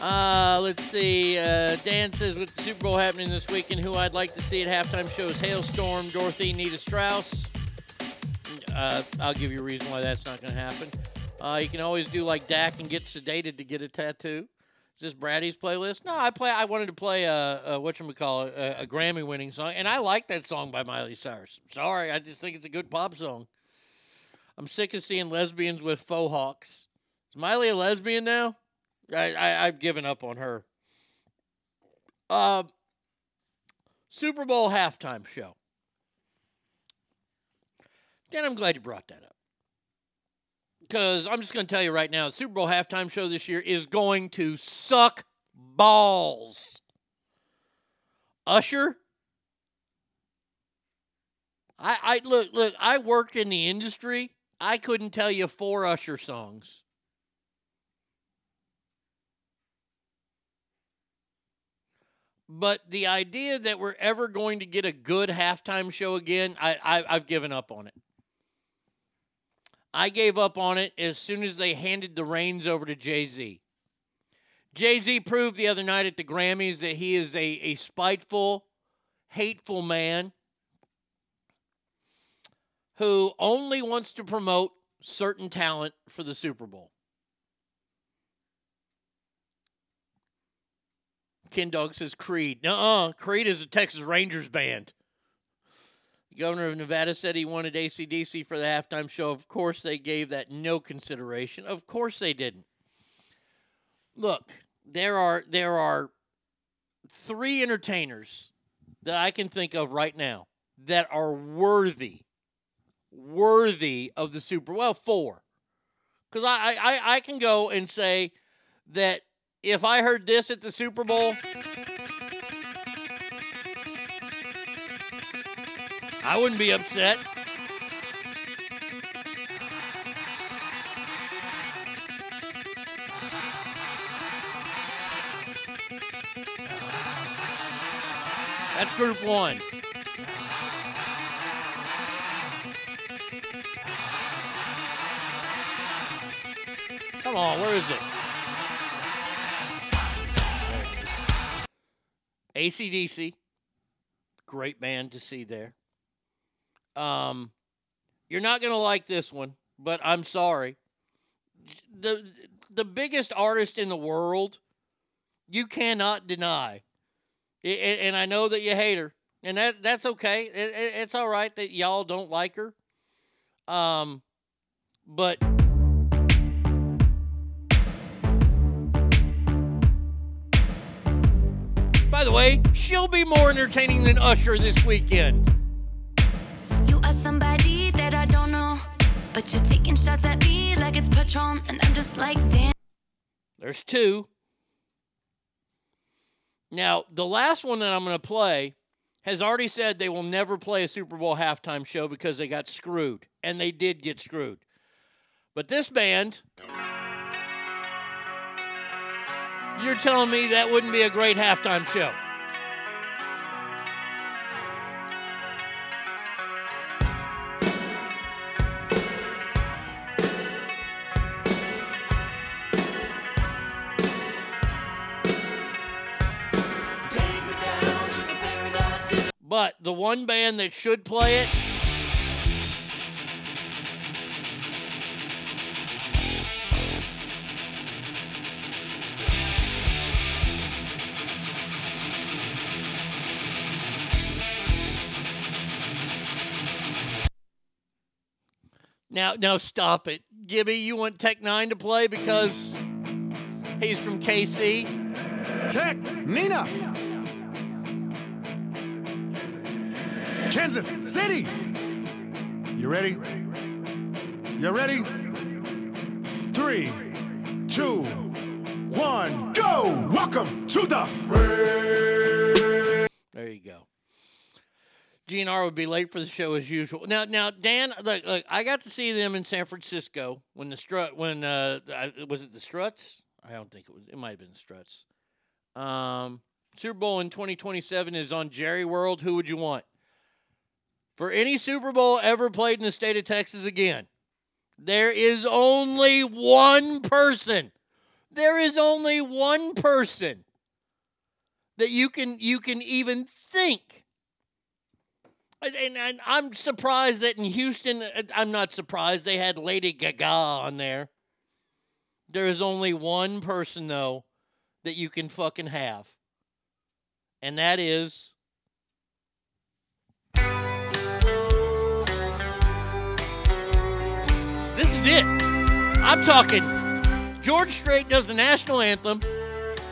[SPEAKER 7] Uh, let's see. Uh, Dan says with the Super Bowl happening this weekend, who I'd like to see at halftime show is Halestorm, Dorothy, Nita Strauss. Uh, I'll give you a reason why that's not going to happen. Uh, you can always do like Dak and get sedated to get a tattoo. Is this Brady's playlist? No, I play. I wanted to play a, a what you call a, a Grammy-winning song, and I like that song by Miley Cyrus. Sorry, I just think it's a good pop song. I'm sick of seeing lesbians with faux hawks. Is Miley a lesbian now? I, I I've given up on her. Uh, Super Bowl halftime show. Dan, I'm glad you brought that up. Because I'm just going to tell you right now, the Super Bowl halftime show this year is going to suck balls. Usher. I, I look look. I work in the industry. I couldn't tell you four Usher songs. But the idea that we're ever going to get a good halftime show again, I, I I've given up on it. I gave up on it as soon as they handed the reins over to Jay Z. Jay Z proved the other night at the Grammys that he is a, a spiteful, hateful man who only wants to promote certain talent for the Super Bowl. Ken Dog says Creed. No, Creed is a Texas Rangers band. The governor of Nevada said he wanted ACDC for the halftime show. Of course, they gave that no consideration. Of course, they didn't. Look, there are there are three entertainers that I can think of right now that are worthy, worthy of the Super. Well, four, because I, I I can go and say that if I heard this at the Super Bowl, I wouldn't be upset. That's group one. Come on, where is it? ACDC, great band to see there. Um, you're not gonna like this one, but I'm sorry. The the biggest artist in the world, you cannot deny, I- I- and I know that you hate her, and that that's okay. It, it- it's all right that y'all don't like her. Um, but by the way, she'll be more entertaining than Usher this weekend.
[SPEAKER 43] Somebody that I don't know, but you're taking shots at me like it's Patron, and I'm just like, damn.
[SPEAKER 7] There's two. Now, the last one that I'm going to play has already said they will never play a Super Bowl halftime show because they got screwed. And they did get screwed. But this band, you're telling me that wouldn't be a great halftime show? But the one band that should play it Now, now stop it, Gibby. You want Tech N9ne to play because he's from KC.
[SPEAKER 5] Tech Nina, Kansas City. You ready? You ready? Three, two, one, go! Welcome to the
[SPEAKER 7] There you go. GNR would be late for the show as usual. Now, now, Dan, look, look, I got to see them in San Francisco when the strut, when uh, was it the Struts? I don't think it was. It might have been the Struts. Um, Super Bowl in 2027 is on Jerry World. Who would you want for any Super Bowl ever played in the state of Texas again? There is only one person. There is only one person that you can you can even think. And, and, and I'm surprised that in Houston, uh, I'm not surprised they had Lady Gaga on there. There is only one person though that you can fucking have, and that is. This is it. I'm talking. George Strait does the national anthem.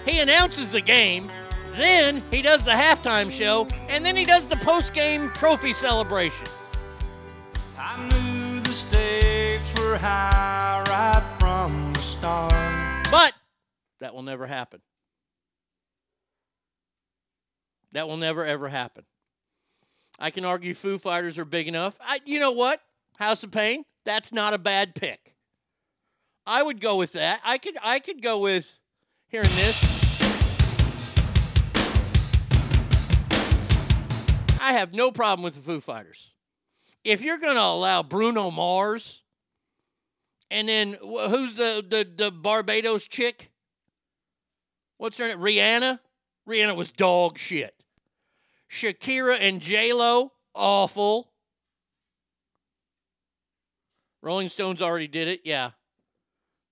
[SPEAKER 7] He announces the game. Then he does the halftime show, and then he does the post-game trophy celebration.
[SPEAKER 22] I knew the stakes were high right from the start.
[SPEAKER 7] But that will never happen. That will never ever happen. I can argue Foo Fighters are big enough. I, you know what? House of Pain. That's not a bad pick. I would go with that. I could. I could go with hearing this. I have no problem with the Foo Fighters. If you're going to allow Bruno Mars, and then who's the, the the Barbados chick? What's her name? Rihanna. Rihanna was dog shit. Shakira and J Lo, awful. Rolling Stones already did it. Yeah,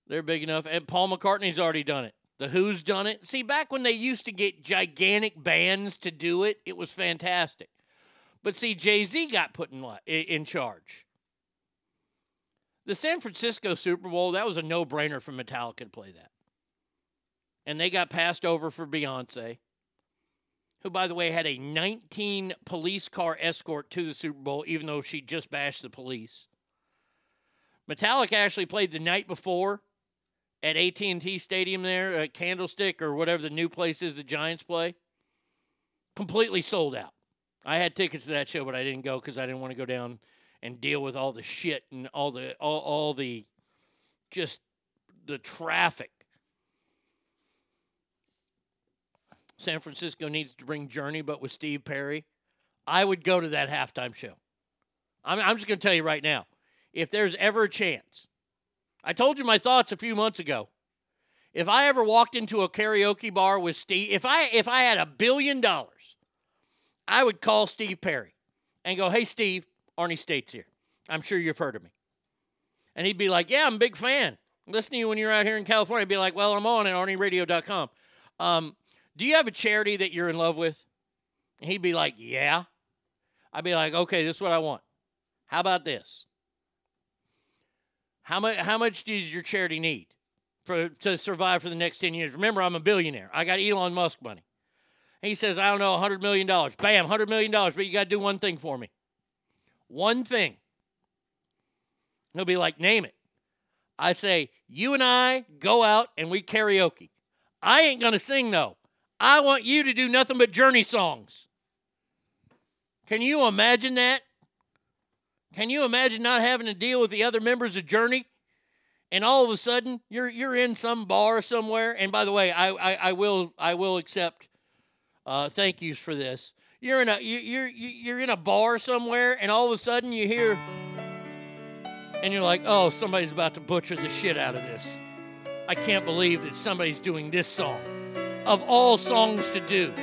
[SPEAKER 7] they're big enough. And Paul McCartney's already done it. The Who's done it. See, back when they used to get gigantic bands to do it, it was fantastic. But see, Jay Z got put in, in charge. The San Francisco Super Bowl, that was a no brainer for Metallica to play that. And they got passed over for Beyonce, who, by the way, had a 19 police car escort to the Super Bowl, even though she just bashed the police. Metallica actually played the night before at AT&T Stadium there, at Candlestick or whatever the new place is the Giants play. Completely sold out. I had tickets to that show, but I didn't go because I didn't want to go down and deal with all the shit and all the all, all the just the traffic. San Francisco needs to bring Journey, but with Steve Perry. I would go to that halftime show. I'm, I'm just going to tell you right now if there's ever a chance, I told you my thoughts a few months ago. If I ever walked into a karaoke bar with Steve, if I if I had a billion dollars, I would call Steve Perry and go, "Hey Steve, Arnie State's here. I'm sure you've heard of me." And he'd be like, "Yeah, I'm a big fan. Listen to you when you're out here in California." I'd be like, "Well, I'm on at ArnieRadio.com. Um, do you have a charity that you're in love with?" And he'd be like, "Yeah." I'd be like, "Okay, this is what I want. How about this? How much? How much does your charity need for to survive for the next ten years? Remember, I'm a billionaire. I got Elon Musk money. He says, I don't know, hundred million dollars. Bam, hundred million dollars. But you got to do one thing for me. One thing. He'll be like, name it. I say, you and I go out and we karaoke. I ain't gonna sing though. I want you to do nothing but Journey songs. Can you imagine that? Can you imagine not having to deal with the other members of Journey? And all of a sudden, you're you're in some bar somewhere. And by the way, I I, I will I will accept uh, thank yous for this. You're in a you- you're you're in a bar somewhere, and all of a sudden you hear, and you're like, oh, somebody's about to butcher the shit out of this. I can't believe that somebody's doing this song. Of all songs to do,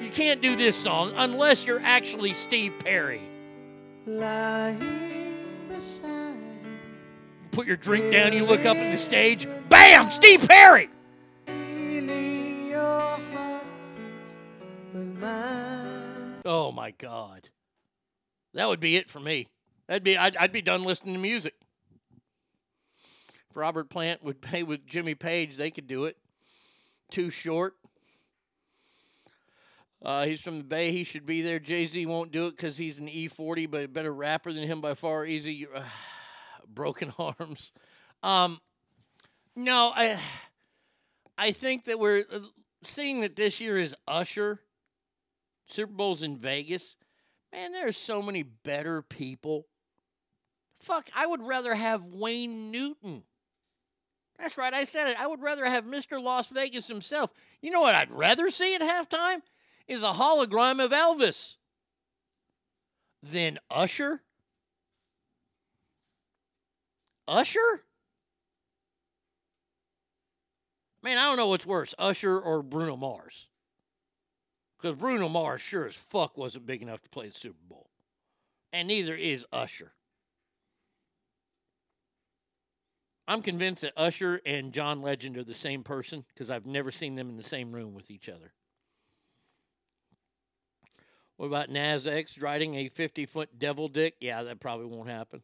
[SPEAKER 7] you can't do this song unless you're actually Steve Perry.
[SPEAKER 41] Lying beside
[SPEAKER 7] Put your drink down, you look up at the stage, bam, Steve Perry.
[SPEAKER 41] feeling your heart with mine.
[SPEAKER 7] Oh my God, that would be it for me. That'd be I'd, I'd be done listening to music. If Robert Plant would pay with Jimmy Page, they could do it. Too short. Uh, he's from the Bay. He should be there. Jay Z won't do it because he's an E40, but a better rapper than him by far. Easy. Uh, broken arms. Um, no, I. I think that we're uh, seeing that this year is Usher. Super Bowl's in Vegas. Man, there are so many better people. Fuck, I would rather have Wayne Newton. That's right, I said it. I would rather have Mr. Las Vegas himself. You know what I'd rather see at halftime? Is a hologram of Elvis Then Usher. Usher? Man, I don't know what's worse, Usher or Bruno Mars. Because Bruno Mars sure as fuck wasn't big enough to play the Super Bowl. And neither is Usher. I'm convinced that Usher and John Legend are the same person because I've never seen them in the same room with each other. What about Nas X riding a 50 foot devil dick? Yeah, that probably won't happen.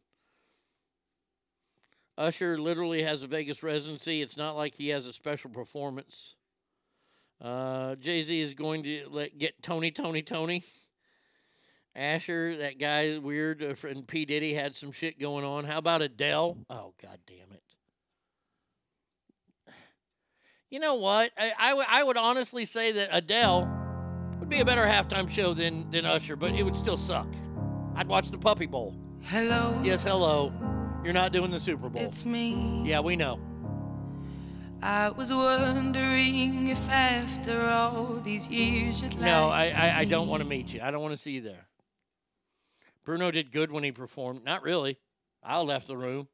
[SPEAKER 7] Usher literally has a Vegas residency. It's not like he has a special performance. Uh, Jay Z is going to let get Tony, Tony, Tony. Asher, that guy, weird, uh, friend P. Diddy had some shit going on. How about Adele? Oh, god damn it. You know what? I, I, w- I would honestly say that Adele would be a better halftime show than, than Usher, but it would still suck. I'd watch the Puppy Bowl.
[SPEAKER 33] Hello.
[SPEAKER 7] Yes, hello. You're not doing the Super Bowl.
[SPEAKER 33] It's me.
[SPEAKER 7] Yeah, we know.
[SPEAKER 33] I was wondering if after all these years you'd
[SPEAKER 7] No,
[SPEAKER 33] like
[SPEAKER 7] I, I, I don't want to meet you. I don't want to see you there. Bruno did good when he performed. Not really. I left the room.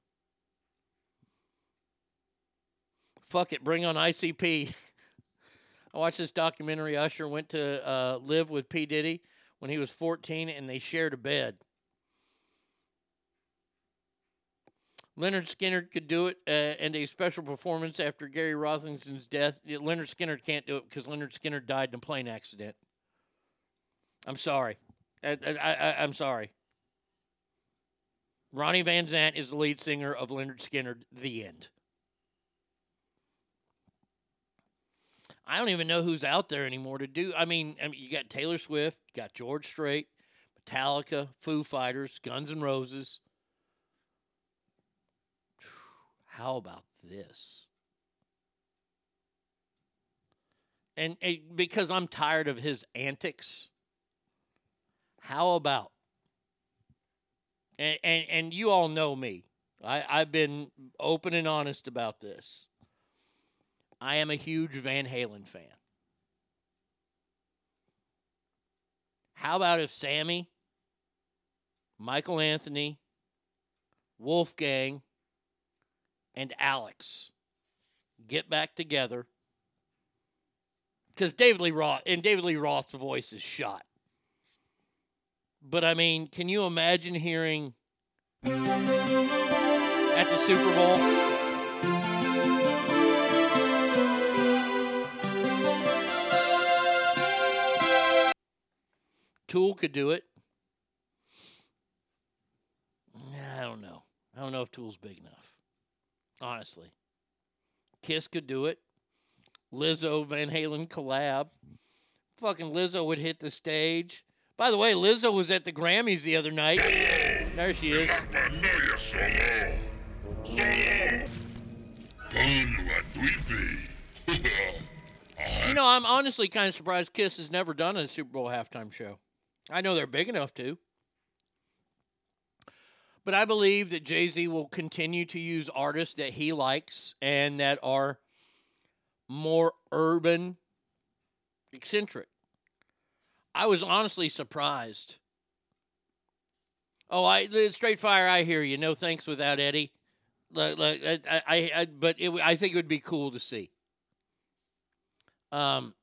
[SPEAKER 7] Fuck it, bring on ICP. I watched this documentary. Usher went to uh, live with P. Diddy when he was 14 and they shared a bed. Lynyrd Skynyrd could do it, uh, and a special performance after Gary Rossington's death. Lynyrd Skynyrd can't do it because Lynyrd Skynyrd died in a plane accident. I'm sorry. I, I, I, I'm sorry. Ronnie Van Zant is the lead singer of Lynyrd Skynyrd. The end. I don't even know who's out there anymore to do. I mean, I mean, you got Taylor Swift, you got George Strait, Metallica, Foo Fighters, Guns N' Roses. How about this? And, and because I'm tired of his antics, how about? And, and and you all know me. I, I've been open and honest about this. I am a huge Van Halen fan. How about if Sammy, Michael Anthony, Wolfgang, and Alex get back together? Because David Lee Roth and David Lee Roth's voice is shot. But I mean, can you imagine hearing at the Super Bowl? Tool could do it. I don't know. I don't know if Tool's big enough. Honestly. Kiss could do it. Lizzo Van Halen collab. Fucking Lizzo would hit the stage. By the way, Lizzo was at the Grammys the other night. There she is. You know, I'm honestly kind of surprised Kiss has never done a Super Bowl halftime show. I know they're big enough to. But I believe that Jay Z will continue to use artists that he likes and that are more urban eccentric. I was honestly surprised. Oh, I straight fire. I hear you. No thanks without Eddie. Like, like, I, I, I, but it, I think it would be cool to see. Um,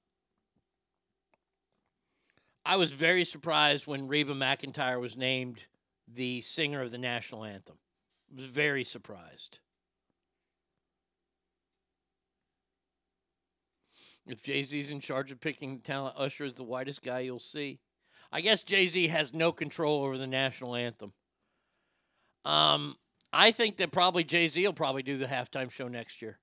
[SPEAKER 7] I was very surprised when Reba McEntire was named the singer of the national anthem. I was very surprised. If Jay Z's in charge of picking the talent, Usher is the whitest guy you'll see. I guess Jay Z has no control over the national anthem. Um, I think that probably Jay Z will probably do the halftime show next year.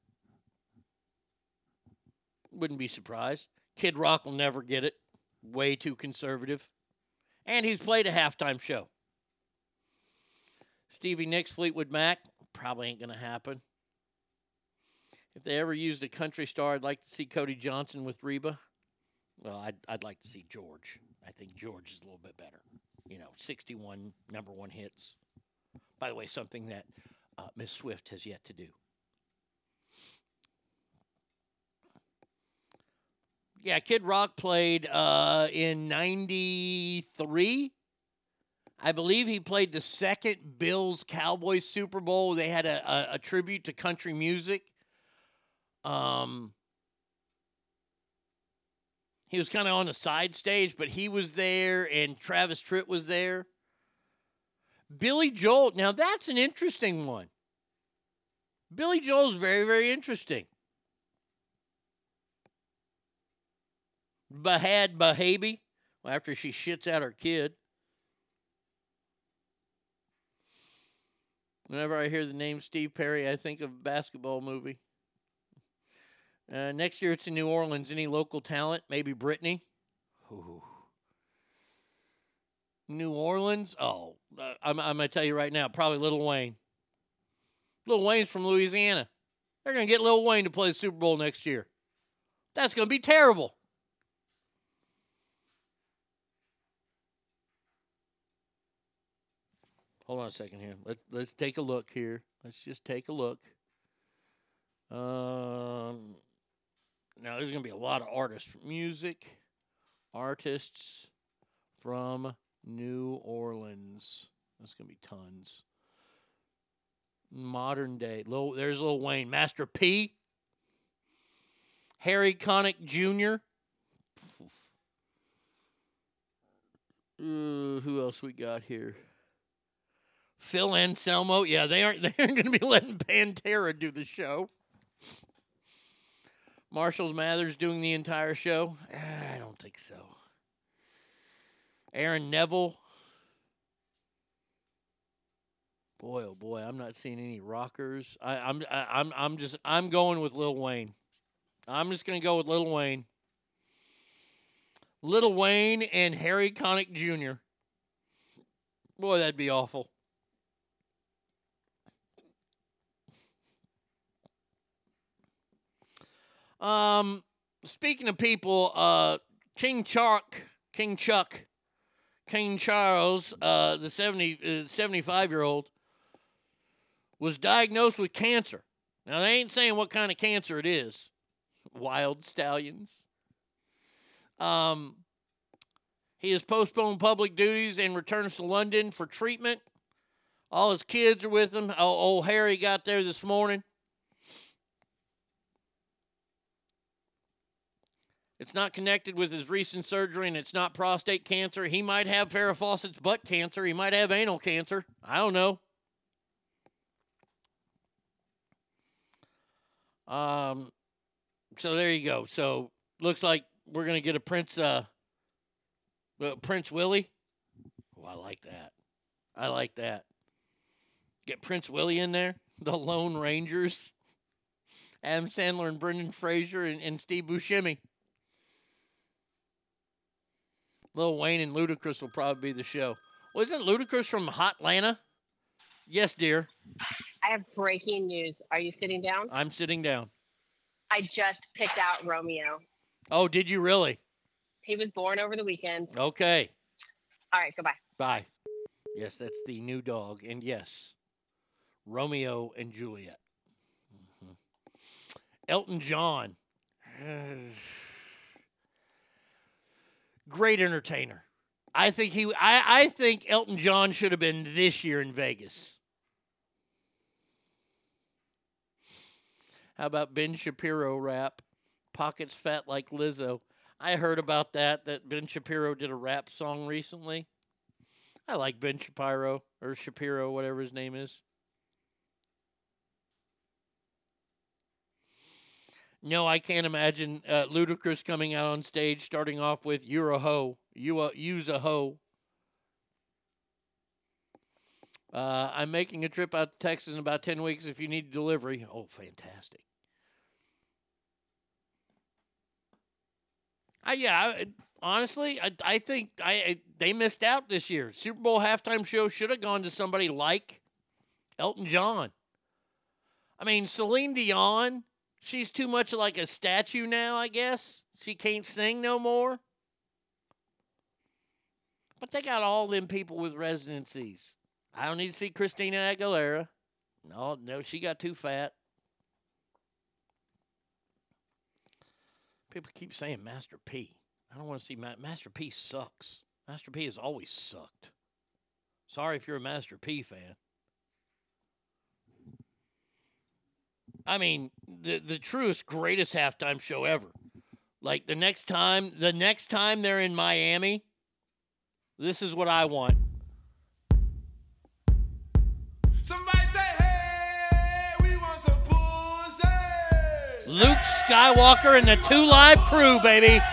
[SPEAKER 7] Wouldn't be surprised. Kid Rock will never get it. Way too conservative. And he's played a halftime show. Stevie Nicks, Fleetwood Mac, probably ain't going to happen. If they ever used a country star, I'd like to see Cody Johnson with Reba. Well, I'd, I'd like to see George. I think George is a little bit better. you know, 61 number one hits. By the way, something that uh, Miss Swift has yet to do. Yeah, Kid Rock played uh, in 93. I believe he played the second Bills Cowboys Super Bowl. They had a, a, a tribute to country music. Um, he was kind of on the side stage, but he was there, and Travis Tritt was there. Billy Joel. Now that's an interesting one. Billy Joel's very, very interesting. Bhad Bhabie, after she shits out her kid. Whenever I hear the name Steve Perry, I think of a basketball movie. Uh, next year it's in New Orleans. Any local talent? Maybe Britney. Ooh. New Orleans? Oh, uh, I'm, I'm going to tell you right now, probably Little Wayne. Little Wayne's from Louisiana. They're going to get Little Wayne to play the Super Bowl next year. That's going to be terrible. Hold on a second here. Let's let's take a look here. Let's just take a look. Um, now there's going to be a lot of artists, music artists from New Orleans. That's going to be tons. Modern day, Lil, there's Lil Wayne, Master P, Harry Connick Jr. Who else we got here? Phil Anselmo. Yeah, they aren't. They aren't going to be letting Pantera do the show. Marshall Mathers doing the entire show? Ah, I don't think so. Aaron Neville. Boy, oh boy, I'm not seeing any rockers. I, I'm, I, I'm, I'm just, I'm going with Lil Wayne. I'm just gonna go with Lil Wayne. Lil Wayne and Harry Connick Jr. Boy, that'd be awful. Um, speaking of people, uh, King Chuck, King Chuck, King Charles, uh, the 70, uh, 75 year old, was diagnosed with cancer. Now, they ain't saying what kind of cancer it is. Wild stallions. Um, he has postponed public duties and returns to London for treatment. All his kids are with him. Old Harry got there this morning. It's not connected with his recent surgery and it's not prostate cancer. He might have Farrah Fawcett's butt cancer. He might have anal cancer. I don't know. Um, so there you go. So looks like we're gonna get a Prince, uh, uh, Prince Willie. Oh, I like that. I like that. Get Prince Willie in there. The Lone Rangers. Adam Sandler and Brendan Fraser and, and Steve Buscemi. Lil Wayne and Ludacris will probably be the show. Well, isn't Ludacris from Hot Hotlanta? Yes, dear.
[SPEAKER 44] I have breaking news. Are you sitting down?
[SPEAKER 7] I'm sitting down.
[SPEAKER 44] I just picked out Romeo.
[SPEAKER 7] Oh, did you really?
[SPEAKER 44] He was born over the weekend.
[SPEAKER 7] Okay.
[SPEAKER 44] All right, goodbye.
[SPEAKER 7] Bye. Yes, that's the new dog. And yes, Romeo and Juliet. Mhm. Elton John. Great entertainer. I think he I, I think Elton John should have been this year in Vegas. How about Ben Shapiro rap? Pockets fat like Lizzo. I heard about that that Ben Shapiro did a rap song recently. I like Ben Shapiro or Shapiro, whatever his name is. No, I can't imagine uh, Ludacris coming out on stage, starting off with "You're a hoe, you a use a hoe." Uh, I'm making a trip out to Texas in about ten weeks. If you need delivery, oh, fantastic! I, yeah, I, honestly, I, I think I, I they missed out this year. Super Bowl halftime show should have gone to somebody like Elton John. I mean, Celine Dion, she's too much like a statue now, I guess. She can't sing no more. But they got all them people with residencies. I don't need to see Christina Aguilera. No, no, she got too fat. People keep saying Master P. I don't want to see Ma- Master P sucks. Master P has always sucked. Sorry if you're a Master P fan. I mean, the the truest, greatest halftime show ever. Like the next time, the next time they're in Miami, this is what I want.
[SPEAKER 41] Somebody say, hey, we want some pussy.
[SPEAKER 7] Luke Skywalker and the Two Live Crew, baby.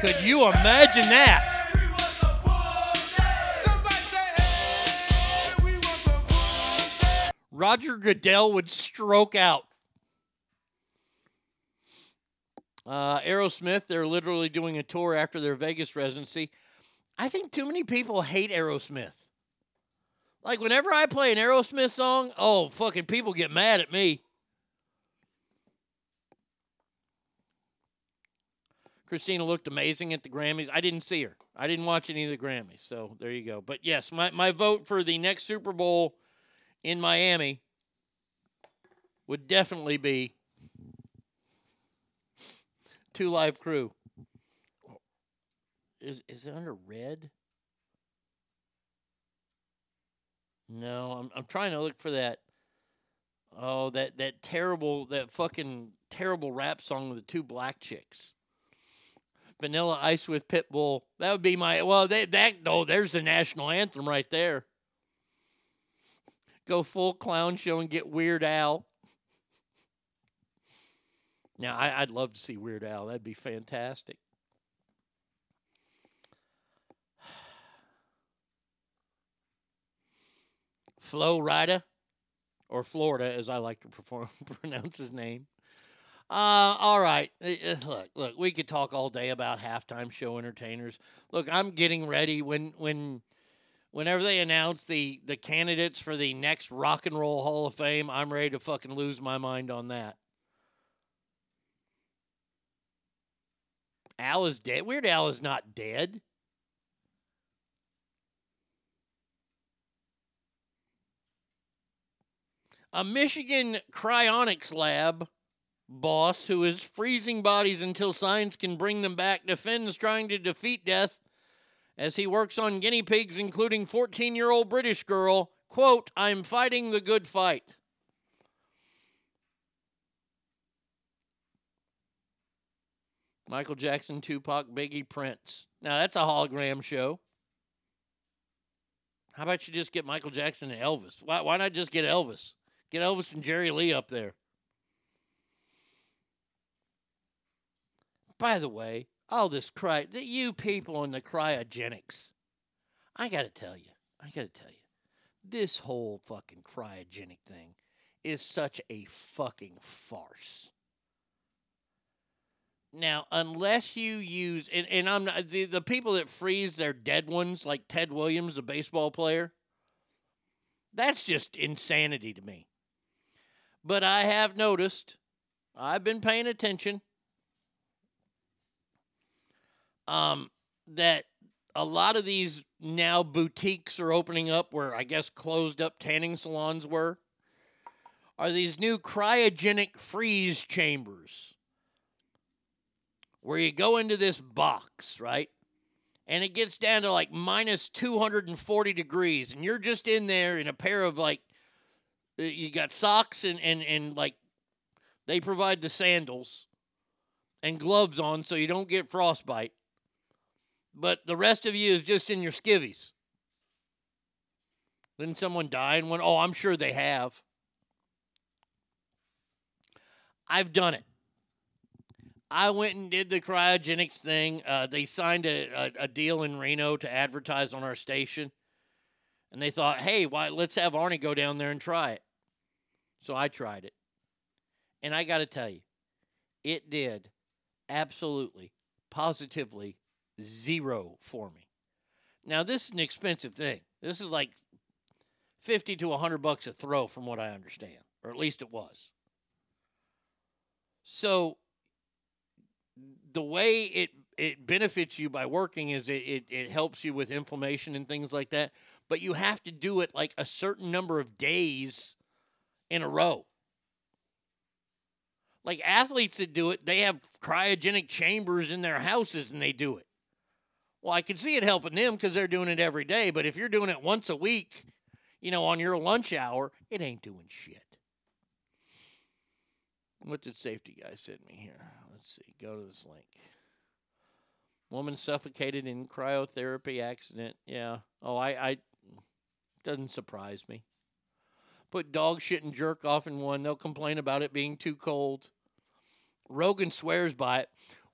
[SPEAKER 7] Could you imagine that? Roger Goodell would stroke out. Uh, Aerosmith, they're literally doing a tour after their Vegas residency. I think too many people hate Aerosmith. Like, whenever I play an Aerosmith song, oh, fucking people get mad at me. Christina looked amazing at the Grammys. I didn't see her. I didn't watch any of the Grammys. So there you go. But yes, my, my vote for the next Super Bowl in Miami would definitely be Two Live Crew. Is is it under red? No, I'm I'm trying to look for that. Oh, that that terrible that fucking terrible rap song with the two black chicks. Vanilla Ice with Pitbull. That would be my well. They, that oh, there's the national anthem right there. Go full clown show and get Weird Al. Now I, I'd love to see Weird Al. That'd be fantastic. Flo Rida, or Florida, as I like to perform, pronounce his name. Uh, all right. Uh, uh, Look, look. We could talk all day about halftime show entertainers. Look, I'm getting ready when when whenever they announce the the candidates for the next Rock and Roll Hall of Fame, I'm ready to fucking lose my mind on that. Al is dead. Weird Al is not dead. A Michigan cryonics lab boss who is freezing bodies until science can bring them back defends trying to defeat death as he works on guinea pigs, including 14 year old British girl. Quote, I'm fighting the good fight. Michael Jackson, Tupac, Biggie, Prince. Now that's a hologram show. How about you just get Michael Jackson and Elvis? Why, why not just get Elvis? Get Elvis and Jerry Lee up there. By the way, all this cry, that you people in the cryogenics, I got to tell you, I got to tell you, this whole fucking cryogenic thing is such a fucking farce. Now, unless you use, and, and I'm not, the, the people that freeze their dead ones, like Ted Williams, a baseball player, that's just insanity to me. But I have noticed, I've been paying attention, um, that a lot of these now boutiques are opening up where I guess closed up tanning salons were, are these new cryogenic freeze chambers where you go into this box, right? And it gets down to like minus 240 degrees, and you're just in there in a pair of like, you got socks and, and, and like, they provide the sandals and gloves on so you don't get frostbite. But the rest of you is just in your skivvies. Didn't someone die in one? Oh, I'm sure they have. I've done it. I went and did the cryogenics thing. Uh, they signed a, a, a, deal in Reno to advertise on our station. And they thought, hey, why, let's have Arnie go down there and try it. So I tried it. And I got to tell you, it did absolutely, positively zero for me. Now, this is an expensive thing. This is like 50 to 100 bucks a throw, from what I understand, or at least it was. So the way it it benefits you by working is it, it it helps you with inflammation and things like that. But you have to do it like a certain number of days in a row. Like athletes that do it, they have cryogenic chambers in their houses and they do it. Well, I can see it helping them because they're doing it every day. But if you're doing it once a week, you know, on your lunch hour, it ain't doing shit. What did safety guy send me here? Let's see. Go to this link. Woman suffocated in cryotherapy accident. Yeah. Oh, I, I doesn't surprise me. Put dog shit and jerk off in one. They'll complain about it being too cold. Rogan swears by it.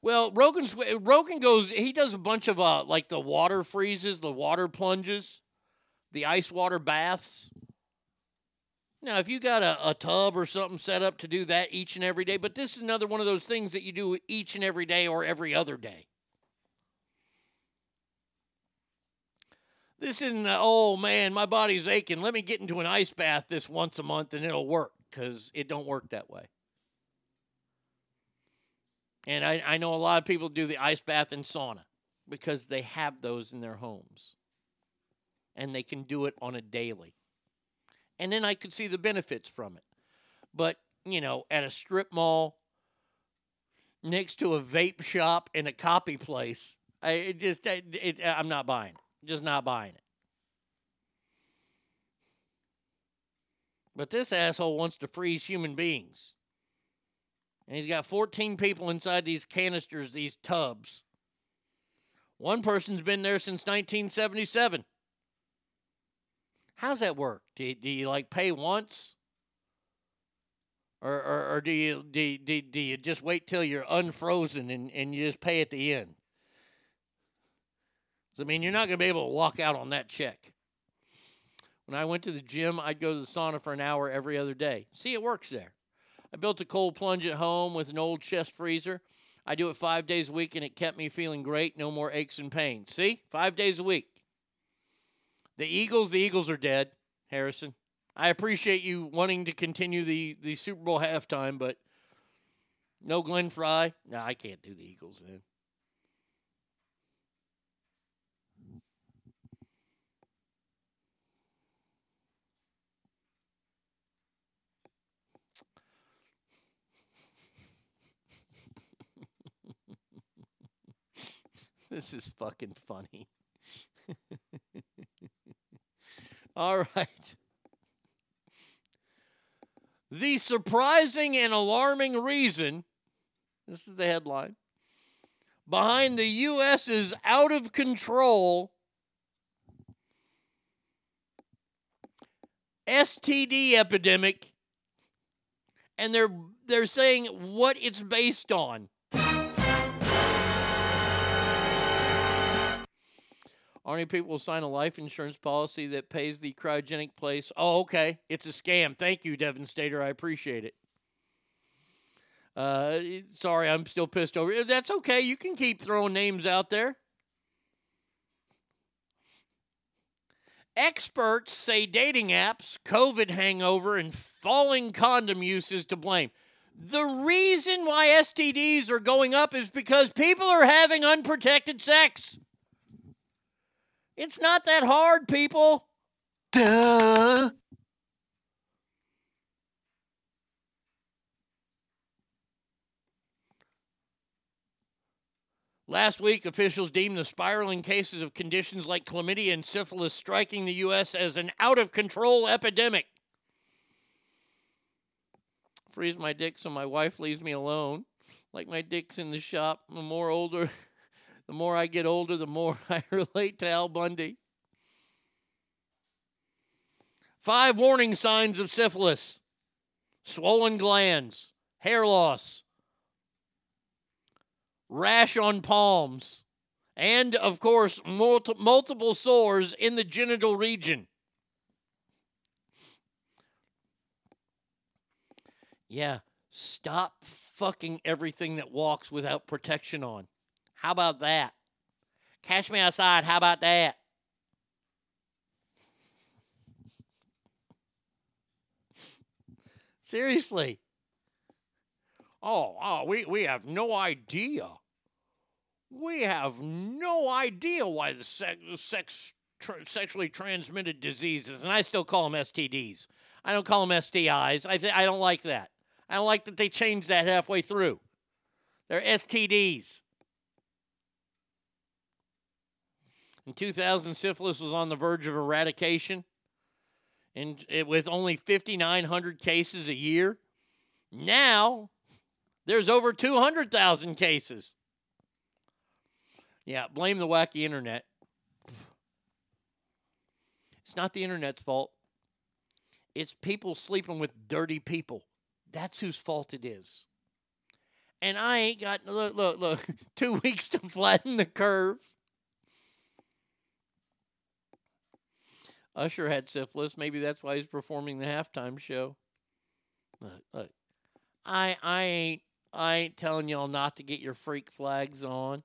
[SPEAKER 7] Well, Rogan Rogan goes. He does a bunch of uh like the water freezes, the water plunges, the ice water baths. Now, if you got a, a tub or something set up to do that each and every day, but this is another one of those things that you do each and every day or every other day. This isn't, oh man, my body's aching. Let me get into an ice bath this once a month and it'll work because it don't work that way. And I, I know a lot of people do the ice bath and sauna because they have those in their homes and they can do it on a daily. And then I could see the benefits from it. But, you know, at a strip mall next to a vape shop and a copy place, I it just it, it, I'm not buying it. Just not buying it. But this asshole wants to freeze human beings. And he's got 14 people inside these canisters, these tubs. One person's been there since 1977. How's that work? Do you, do you like pay once? Or, or, or do, you, do, do, do you just wait till you're unfrozen and, and you just pay at the end? I mean, you're not going to be able to walk out on that check. When I went to the gym, I'd go to the sauna for an hour every other day. See, it works there. I built a cold plunge at home with an old chest freezer. I do it five days a week, and it kept me feeling great. No more aches and pains. See, five days a week. The Eagles, the Eagles are dead, Harrison. I appreciate you wanting to continue the, the Super Bowl halftime, but no Glenn Frey. No, I can't do the Eagles then. This is fucking funny. All right. The surprising and alarming reason this is the headline behind the U.S.'s out of control STD epidemic, and they're they're saying what it's based on. Army people will sign a life insurance policy that pays the cryogenic place. Oh, okay. It's a scam. Thank you, Devin Stater. I appreciate it. Uh, sorry, I'm still pissed over. That's okay. You can keep throwing names out there. Experts say dating apps, COVID hangover, and falling condom use is to blame. The reason why STDs are going up is because people are having unprotected sex. It's not that hard, people. Duh. Last week, officials deemed the spiraling cases of conditions like chlamydia and syphilis striking the U.S. as an out of control epidemic. Freeze my dick so my wife leaves me alone. Like my dick's in the shop. The more older, the more I get older, the more I relate to Al Bundy. Five warning signs of syphilis swollen glands, hair loss, rash on palms, and of course, multi- multiple sores in the genital region. Yeah, stop fucking everything that walks without protection on. How about that? Catch me outside. How about that? Seriously. Oh, oh, we, we have no idea we have no idea why the sex, sex tr- sexually transmitted diseases, and I still call them STDs. I don't call them STIs. I th- I don't like that. I don't like that they changed that halfway through. They're STDs. In 2000, syphilis was on the verge of eradication, and it, eh, with only 5,900 cases a year. Now, there's over 200,000 cases. Yeah, blame the wacky internet. It's not the internet's fault. It's people sleeping with dirty people. That's whose fault it is. And I ain't got look look look two weeks to flatten the curve. Usher had syphilis. Maybe that's why he's performing the halftime show. Look, look. I I ain't I ain't telling y'all not to get your freak flags on.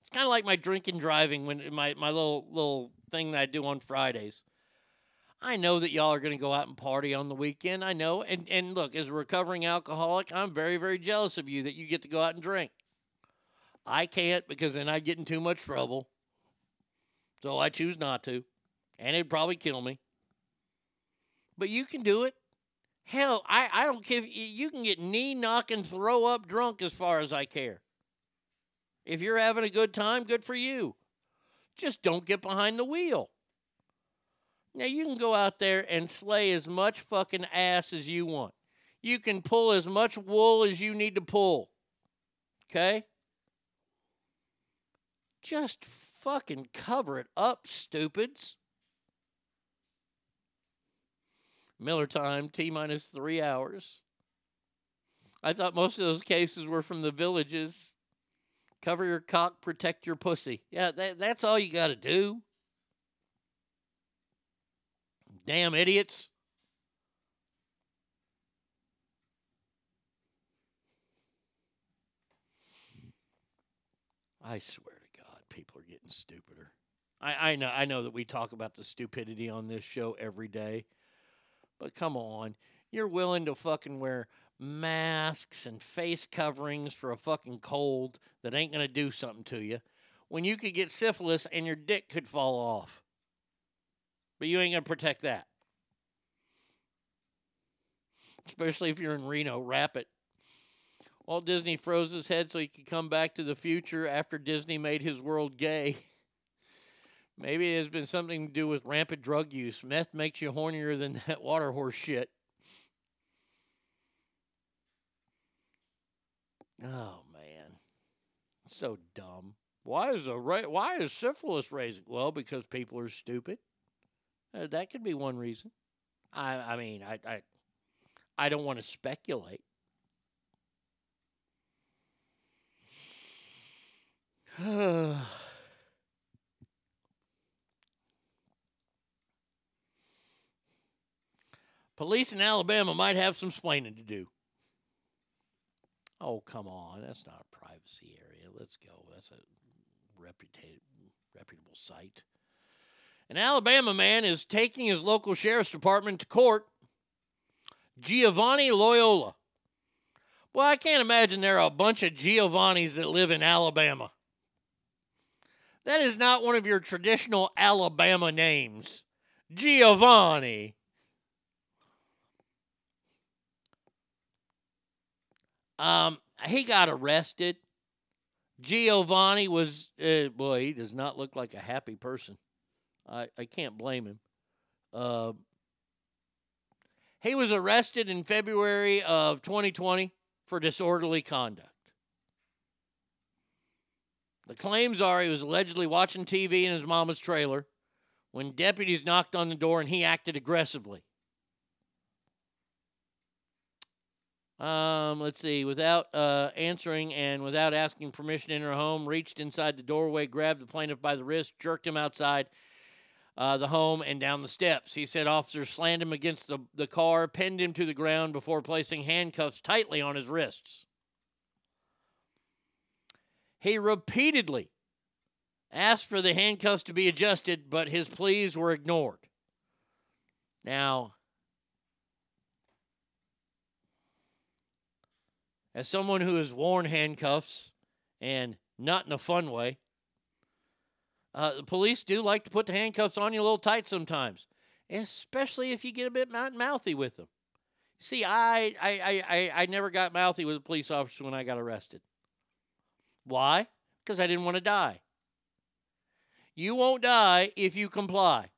[SPEAKER 7] It's kind of like my drinking driving when my my little little thing that I do on Fridays. I know that y'all are going to go out and party on the weekend. I know. And and look, as a recovering alcoholic, I'm very very jealous of you that you get to go out and drink. I can't because then I'd get in too much trouble. So I choose not to. And it'd probably kill me. But you can do it. Hell, I, I don't care. You can get knee knocking, throw up drunk as far as I care. If you're having a good time, good for you. Just don't get behind the wheel. Now, you can go out there and slay as much fucking ass as you want. You can pull as much wool as you need to pull. Okay? Just fucking cover it up, stupids. Miller time, T minus three hours. I thought most of those cases were from the villages. Cover your cock, protect your pussy. Yeah, that, that's all you got to do. Damn idiots. I swear to God, people are getting stupider. I, I know I know that we talk about the stupidity on this show every day. But come on. You're willing to fucking wear masks and face coverings for a fucking cold that ain't going to do something to you when you could get syphilis and your dick could fall off. But you ain't going to protect that. Especially if you're in Reno, wrap it. Walt Disney froze his head so he could come back to the future after Disney made his world gay. Maybe it has been something to do with rampant drug use. Meth makes you hornier than that water horse shit. Oh man, so dumb. Why is a ra- why is syphilis raising? Well, because people are stupid. Uh, that could be one reason. I I mean I I I don't want to speculate. Police in Alabama might have some splaining to do. Oh, come on. That's not a privacy area. Let's go. That's a reputable site. An Alabama man is taking his local sheriff's department to court. Giovanni Loyola. Well, I can't imagine there are a bunch of Giovannis that live in Alabama. That is not one of your traditional Alabama names. Giovanni. Um, he got arrested. Giovanni was, uh, boy, he does not look like a happy person. I, I can't blame him. Uh, he was arrested in February of 2020 for disorderly conduct. The claims are he was allegedly watching TV in his mama's trailer when deputies knocked on the door and he acted aggressively. Um, let's see, without uh, answering and without asking permission in her home, reached inside the doorway, grabbed the plaintiff by the wrist, jerked him outside uh, the home and down the steps. He said officers slammed him against the, the car, pinned him to the ground before placing handcuffs tightly on his wrists. He repeatedly asked for the handcuffs to be adjusted, but his pleas were ignored. Now, as someone who has worn handcuffs and not in a fun way. Uh, the police do like to put the handcuffs on you a little tight sometimes, especially if you get a bit mouthy with them. See, I, I, I, I, never got mouthy with a police officer when I got arrested. Why? Because I didn't want to die. You won't die if you comply.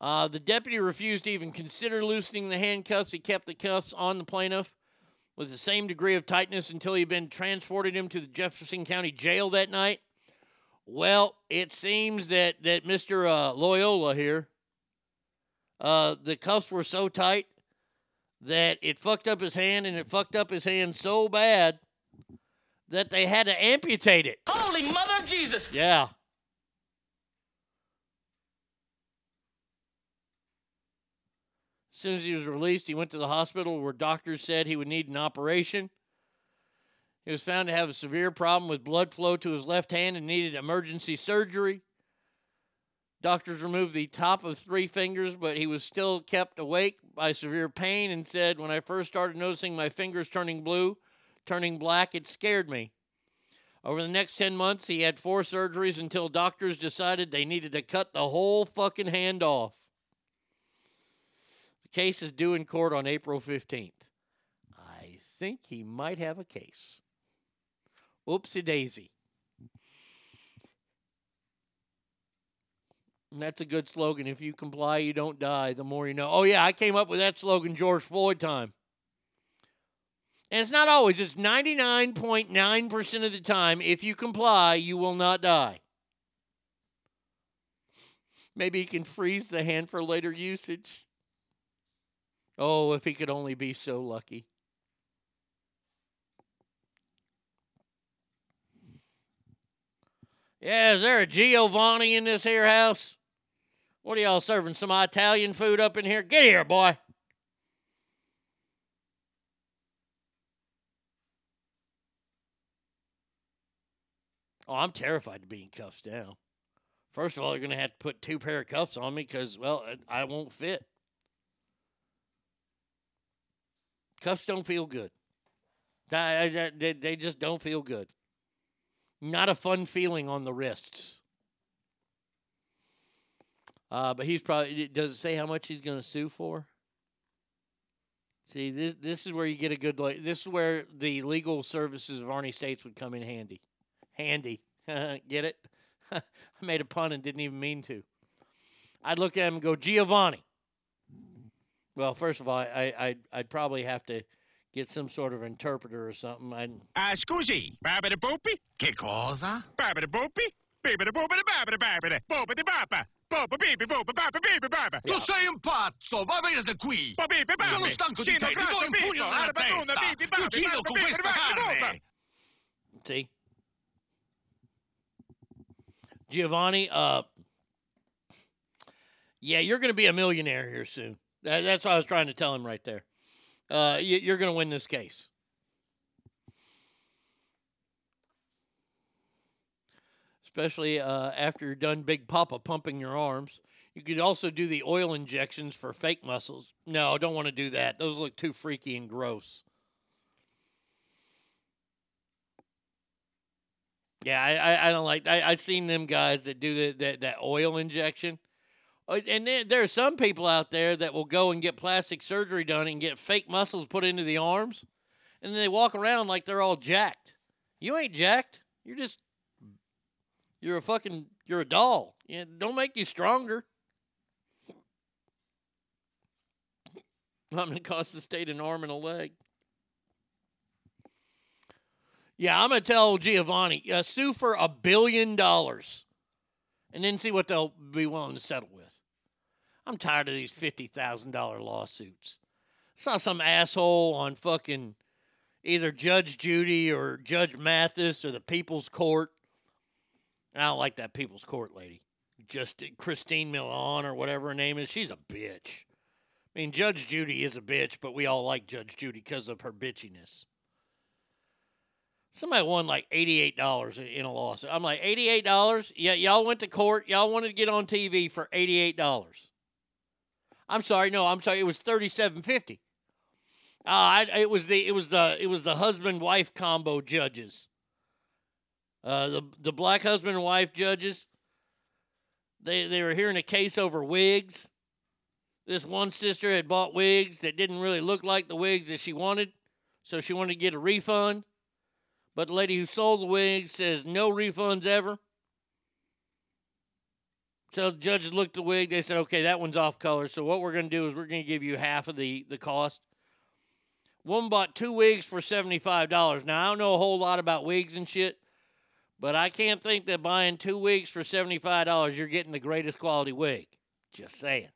[SPEAKER 7] Uh, the deputy refused to even consider loosening the handcuffs. He kept the cuffs on the plaintiff with the same degree of tightness until he'd been transported him to the Jefferson County Jail that night. Well, it seems that that Mr. Uh, Loyola here, uh, the cuffs were so tight that it fucked up his hand, and it fucked up his hand so bad that they had to amputate it.
[SPEAKER 30] Holy mother of Jesus!
[SPEAKER 7] Yeah. As soon as he was released, he went to the hospital where doctors said he would need an operation. He was found to have a severe problem with blood flow to his left hand and needed emergency surgery. Doctors removed the top of three fingers, but he was still kept awake by severe pain and said, When I first started noticing my fingers turning blue, turning black, it scared me. Over the next 10 months, he had four surgeries until doctors decided they needed to cut the whole fucking hand off. Case is due in court on April 15th. I think he might have a case. Oopsie daisy. That's a good slogan. If you comply, you don't die. The more you know. Oh, yeah, I came up with that slogan George Floyd time. And it's not always, it's 99.9% of the time. If you comply, you will not die. Maybe he can freeze the hand for later usage. Oh, if he could only be so lucky. Yeah, is there a Giovanni in this here house? What are y'all serving? Some Italian food up in here? Get here, boy. Oh, I'm terrified to be in cuffs now. First of all, you're going to have to put two pair of cuffs on me because, well, I won't fit. Cuffs don't feel good. They just don't feel good. Not a fun feeling on the wrists. Uh, but he's probably does it say how much he's going to sue for? See, this this is where you get a good. This is where the legal services of Arnie States would come in handy. Handy, get it? I made a pun and didn't even mean to. I'd look at him and go, Giovanni. Well, first of all, I, I I'd, I'd probably have to get some sort of interpreter or something. I'd,
[SPEAKER 45] Ah, scusi, babidi boopy? Che cosa? Babidi boopy? Bibidi boopidi babidi babidi, boopidi bapa. Bopa bibi bopa bapa bibi bapa.
[SPEAKER 39] Tu sei un pazzo, va via da qui!
[SPEAKER 45] Bopa bibi babi.
[SPEAKER 39] Sono stanco di
[SPEAKER 45] Gino
[SPEAKER 39] te, ti do
[SPEAKER 45] grosso
[SPEAKER 39] un pugno
[SPEAKER 45] picco,
[SPEAKER 39] nella
[SPEAKER 45] arba tuna,
[SPEAKER 39] testa!
[SPEAKER 45] bibi
[SPEAKER 39] Ti
[SPEAKER 45] babi,
[SPEAKER 39] uccido
[SPEAKER 45] babidi
[SPEAKER 39] con
[SPEAKER 45] bibi
[SPEAKER 39] questa
[SPEAKER 45] babidi bopa.
[SPEAKER 39] carne!
[SPEAKER 7] See? Giovanni, uh, yeah, you're going to be a millionaire here soon. That, that's what I was trying to tell him right there. Uh, you, you're going to win this case. Especially uh, after you're done Big Papa pumping your arms. You could also do the oil injections for fake muscles. No, I don't want to do that. Those look too freaky and gross. Yeah, I, I, I don't like. I I seen them guys that do the, that that oil injection, and then there are some people out there that will go and get plastic surgery done and get fake muscles put into the arms, and then they walk around like they're all jacked. You ain't jacked. You're just you're a fucking you're a doll. Yeah, don't make you stronger. I'm gonna cost the state an arm and a leg. Yeah, I'm gonna tell Giovanni uh, sue for a billion dollars, and then see what they'll be willing to settle with. I'm tired of these fifty thousand dollar lawsuits. It's not some asshole on fucking either Judge Judy or Judge Mathis or the People's Court. I don't like that People's Court lady. Just Christine Milan or whatever her name is. She's a bitch. I mean, Judge Judy is a bitch, but we all like Judge Judy because of her bitchiness. Somebody won like eighty-eight dollars in a lawsuit. I'm like, eighty-eight dollars? Yeah, y'all went to court. Y'all wanted to get on TV for eighty-eight dollars. I'm sorry, no, I'm sorry. It was thirty-seven fifty. Uh, I, it was the it was the it was the husband wife combo judges. Uh, the the black husband and wife judges. They they were hearing a case over wigs. This one sister had bought wigs that didn't really look like the wigs that she wanted, so she wanted to get a refund. But the lady who sold the wigs says no refunds ever. So the judges looked the wig. They said, okay, that one's off color. So what we're going to do is we're going to give you half of the, the cost. Woman bought two wigs for $75. Now, I don't know a whole lot about wigs and shit, but I can't think that buying two wigs for $75, you're getting the greatest quality wig. Just saying.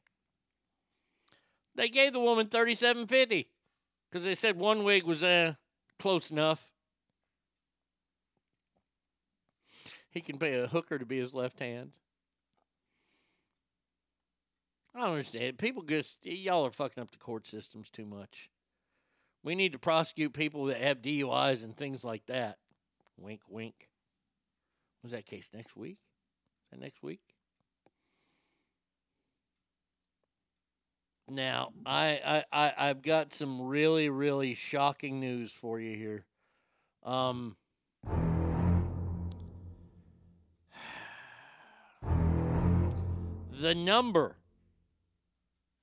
[SPEAKER 7] They gave the woman $37.50 because they said one wig was uh, close enough. He can pay a hooker to be his left hand. I don't understand. People just y'all are fucking up the court systems too much. We need to prosecute people that have DUIs and things like that. Wink, wink. Was that case next week? Is that next week? Now, I, I, I I've got some really, really shocking news for you here. Um, the number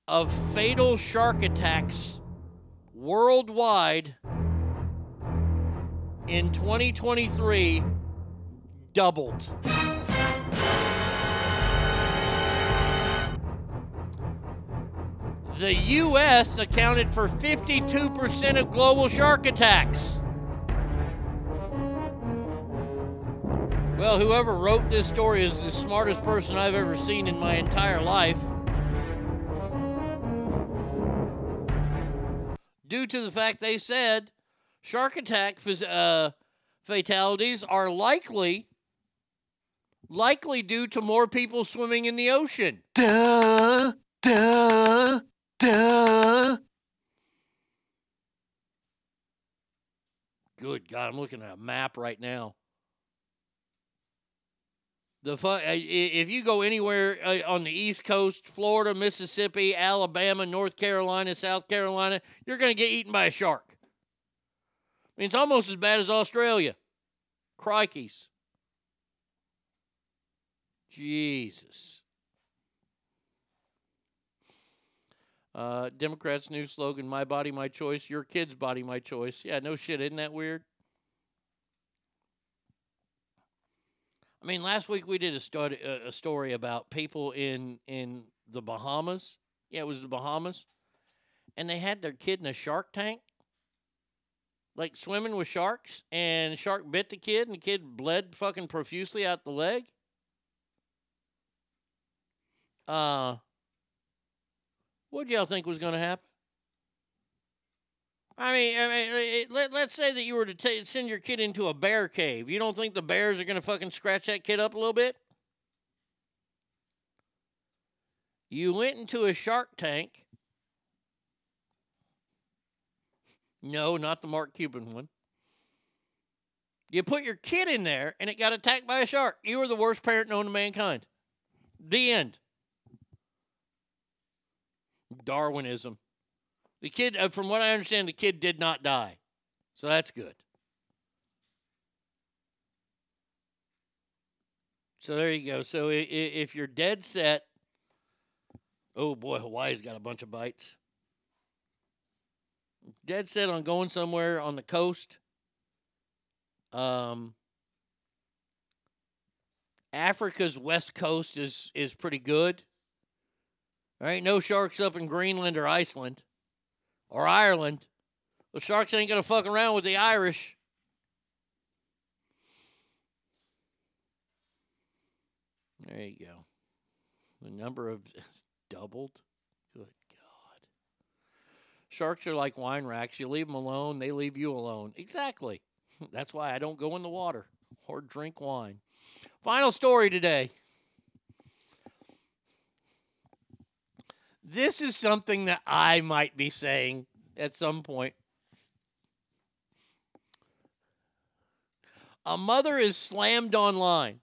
[SPEAKER 7] of fatal shark attacks worldwide in 2023 doubled. The U.S. accounted for 52% of global shark attacks. Well, whoever wrote this story is the smartest person I've ever seen in my entire life. Due to the fact they said shark attack uh, fatalities are likely likely due to more people swimming in the ocean.
[SPEAKER 39] Duh, duh, duh.
[SPEAKER 7] Good God, I'm looking at a map right now. The fu- uh, if you go anywhere uh, on the East Coast, Florida, Mississippi, Alabama, North Carolina, South Carolina, you're going to get eaten by a shark. I mean, it's almost as bad as Australia. Crikeys. Jesus. Uh, Democrats' new slogan: "My body, my choice. Your kid's body, my choice." Yeah, no shit. Isn't that weird? I mean, last week we did a study, a story about people in in the Bahamas. Yeah, it was the Bahamas, and they had their kid in a shark tank, like swimming with sharks, and the shark bit the kid, and the kid bled fucking profusely out the leg. Uh, what y'all think was going to happen? I mean, I mean, let, let's say that you were to ta send your kid into a bear cave. You don't think the bears are going to fucking scratch that kid up a little bit? You went into a shark tank. No, not the Mark Cuban one. You put your kid in there and it got attacked by a shark. You were the worst parent known to mankind. The end. Darwinism. The kid, uh, from what I understand, the kid did not die. So that's good. So there you go. So if you're dead set, oh boy, Hawaii's got a bunch of bites. Dead set on going somewhere on the coast. Um, Africa's west coast is is pretty good. There ain't no sharks up in Greenland or Iceland or Ireland. The sharks ain't gonna fuck around with the Irish. There you go. The number of doubled. Good God. Sharks are like wine racks. You leave them alone, they leave you alone. Exactly. That's why I don't go in the water or drink wine. Final story today. This is something that I might be saying at some point. A mother is slammed online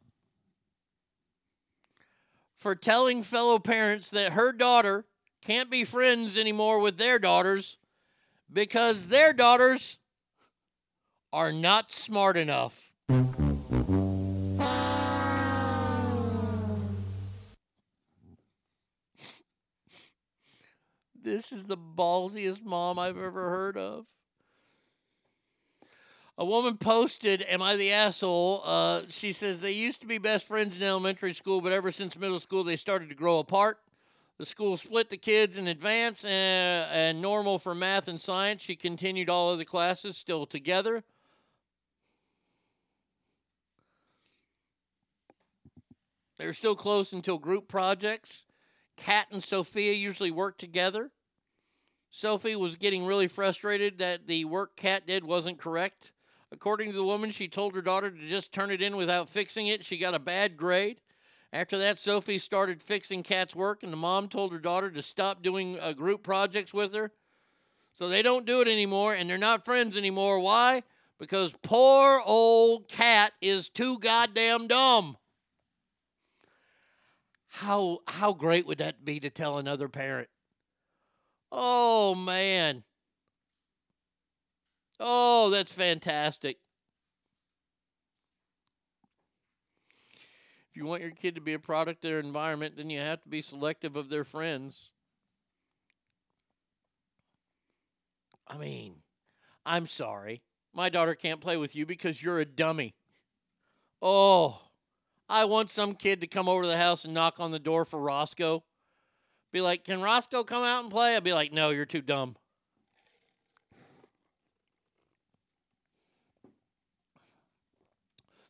[SPEAKER 7] for telling fellow parents that her daughter can't be friends anymore with their daughters because their daughters are not smart enough. This is the ballsiest mom I've ever heard of. A woman posted, Am I the asshole? Uh, she says they used to be best friends in elementary school, but ever since middle school, they started to grow apart. The school split the kids in advance and, and normal for math and science. She continued all of the classes still together. They're still close until group projects. Kat and Sophia usually work together. Sophie was getting really frustrated that the work Kat did wasn't correct. According to the woman, she told her daughter to just turn it in without fixing it. She got a bad grade. After that, Sophie started fixing Kat's work, and the mom told her daughter to stop doing uh, group projects with her. So they don't do it anymore, and they're not friends anymore. Why? Because poor old Kat is too goddamn dumb. How how great would that be to tell another parent? Oh man. Oh, that's fantastic. If you want your kid to be a product of their environment, then you have to be selective of their friends. I mean, I'm sorry. My daughter can't play with you because you're a dummy. Oh, I want some kid to come over to the house and knock on the door for Roscoe. Be like, can Roscoe come out and play? I'd be like, no, you're too dumb.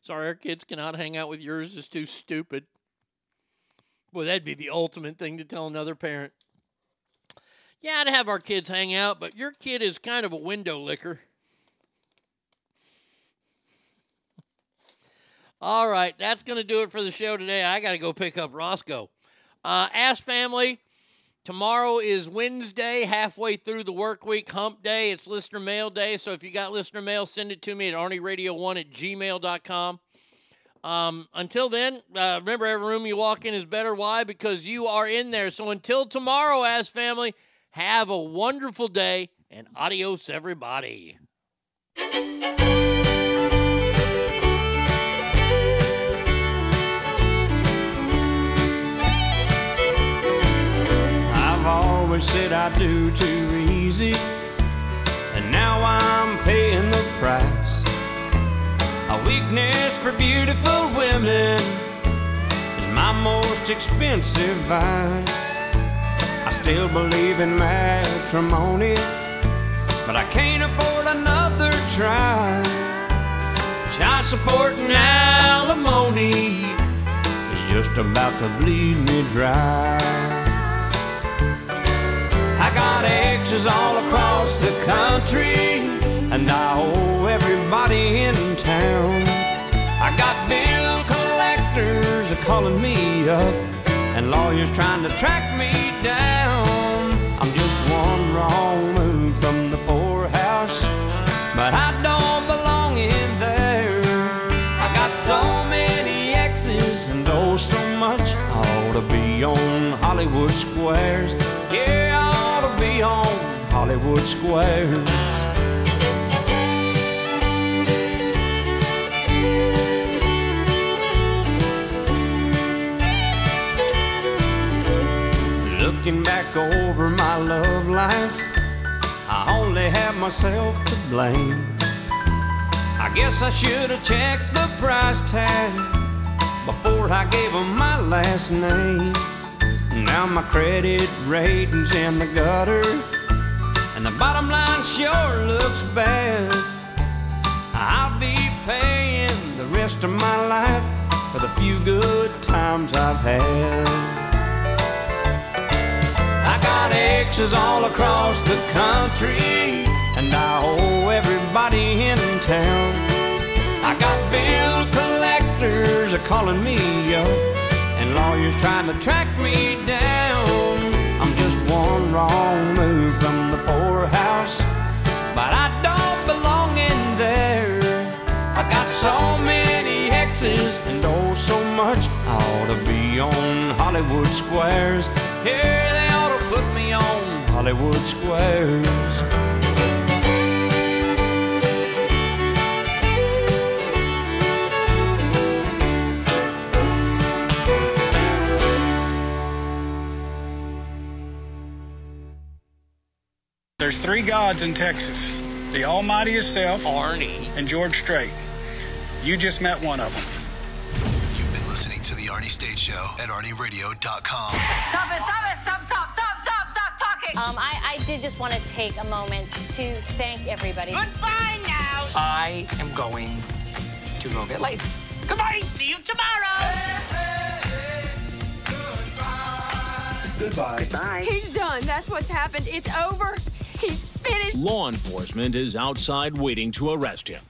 [SPEAKER 7] Sorry, our kids cannot hang out with yours. It's too stupid. Boy, that'd be the ultimate thing to tell another parent. Yeah, I'd have our kids hang out, but your kid is kind of a window licker. All right, that's going to do it for the show today. I got to go pick up Roscoe. Uh, ASS Family, tomorrow is Wednesday, halfway through the work week, hump day. It's listener mail day. So if you got listener mail, send it to me at arnieradio1 at gmail.com. Um, until then, uh, remember every room you walk in is better. Why? Because you are in there. So until tomorrow, ASS Family, have a wonderful day and adios, everybody.
[SPEAKER 22] I've always said I do too easy, and now I'm paying the price. A weakness for beautiful women is my most expensive vice. I still believe in matrimony, but I can't afford another try. Child support and alimony is just about to bleed me dry. Exes all across the country, and I owe everybody in town. I got bill collectors are calling me up, and lawyers trying to track me down. I'm just one wrong move from the poorhouse, but I don't belong in there. I got so many exes and oh so much. I ought to be on Hollywood squares. Yeah, I ought to be on Hollywood squares. Looking back over my love life, I only have myself to blame. I guess I should have checked the price tag before I gave them my last name. Now my credit rating's in the gutter, and the bottom line sure looks bad. I'll be paying the rest of my life for the few good times I've had. I got exes all across the country, and I owe everybody in town. I got bill collectors are calling me up, and lawyers trying to track me down. I'm just one wrong move from poorhouse, but I don't belong in there. I got so many exes and oh so much. I ought to be on Hollywood squares. Here they ought to put me on Hollywood squares.
[SPEAKER 46] There's three gods in Texas the Almighty Himself,
[SPEAKER 10] Arnie,
[SPEAKER 46] and George Strait. You just met one of them.
[SPEAKER 39] You've been listening to The Arnie State Show at ArnieRadio.com.
[SPEAKER 43] Stop it, stop it, stop, stop, stop, stop, stop talking.
[SPEAKER 44] Um, I, I did just want to take a moment to thank everybody.
[SPEAKER 43] Goodbye now.
[SPEAKER 10] I am going to go get laid.
[SPEAKER 43] Goodbye. See you tomorrow.
[SPEAKER 47] Goodbye. Bye.
[SPEAKER 43] He's done. That's what's happened. It's over. He's finished.
[SPEAKER 12] Law enforcement is outside waiting to arrest him.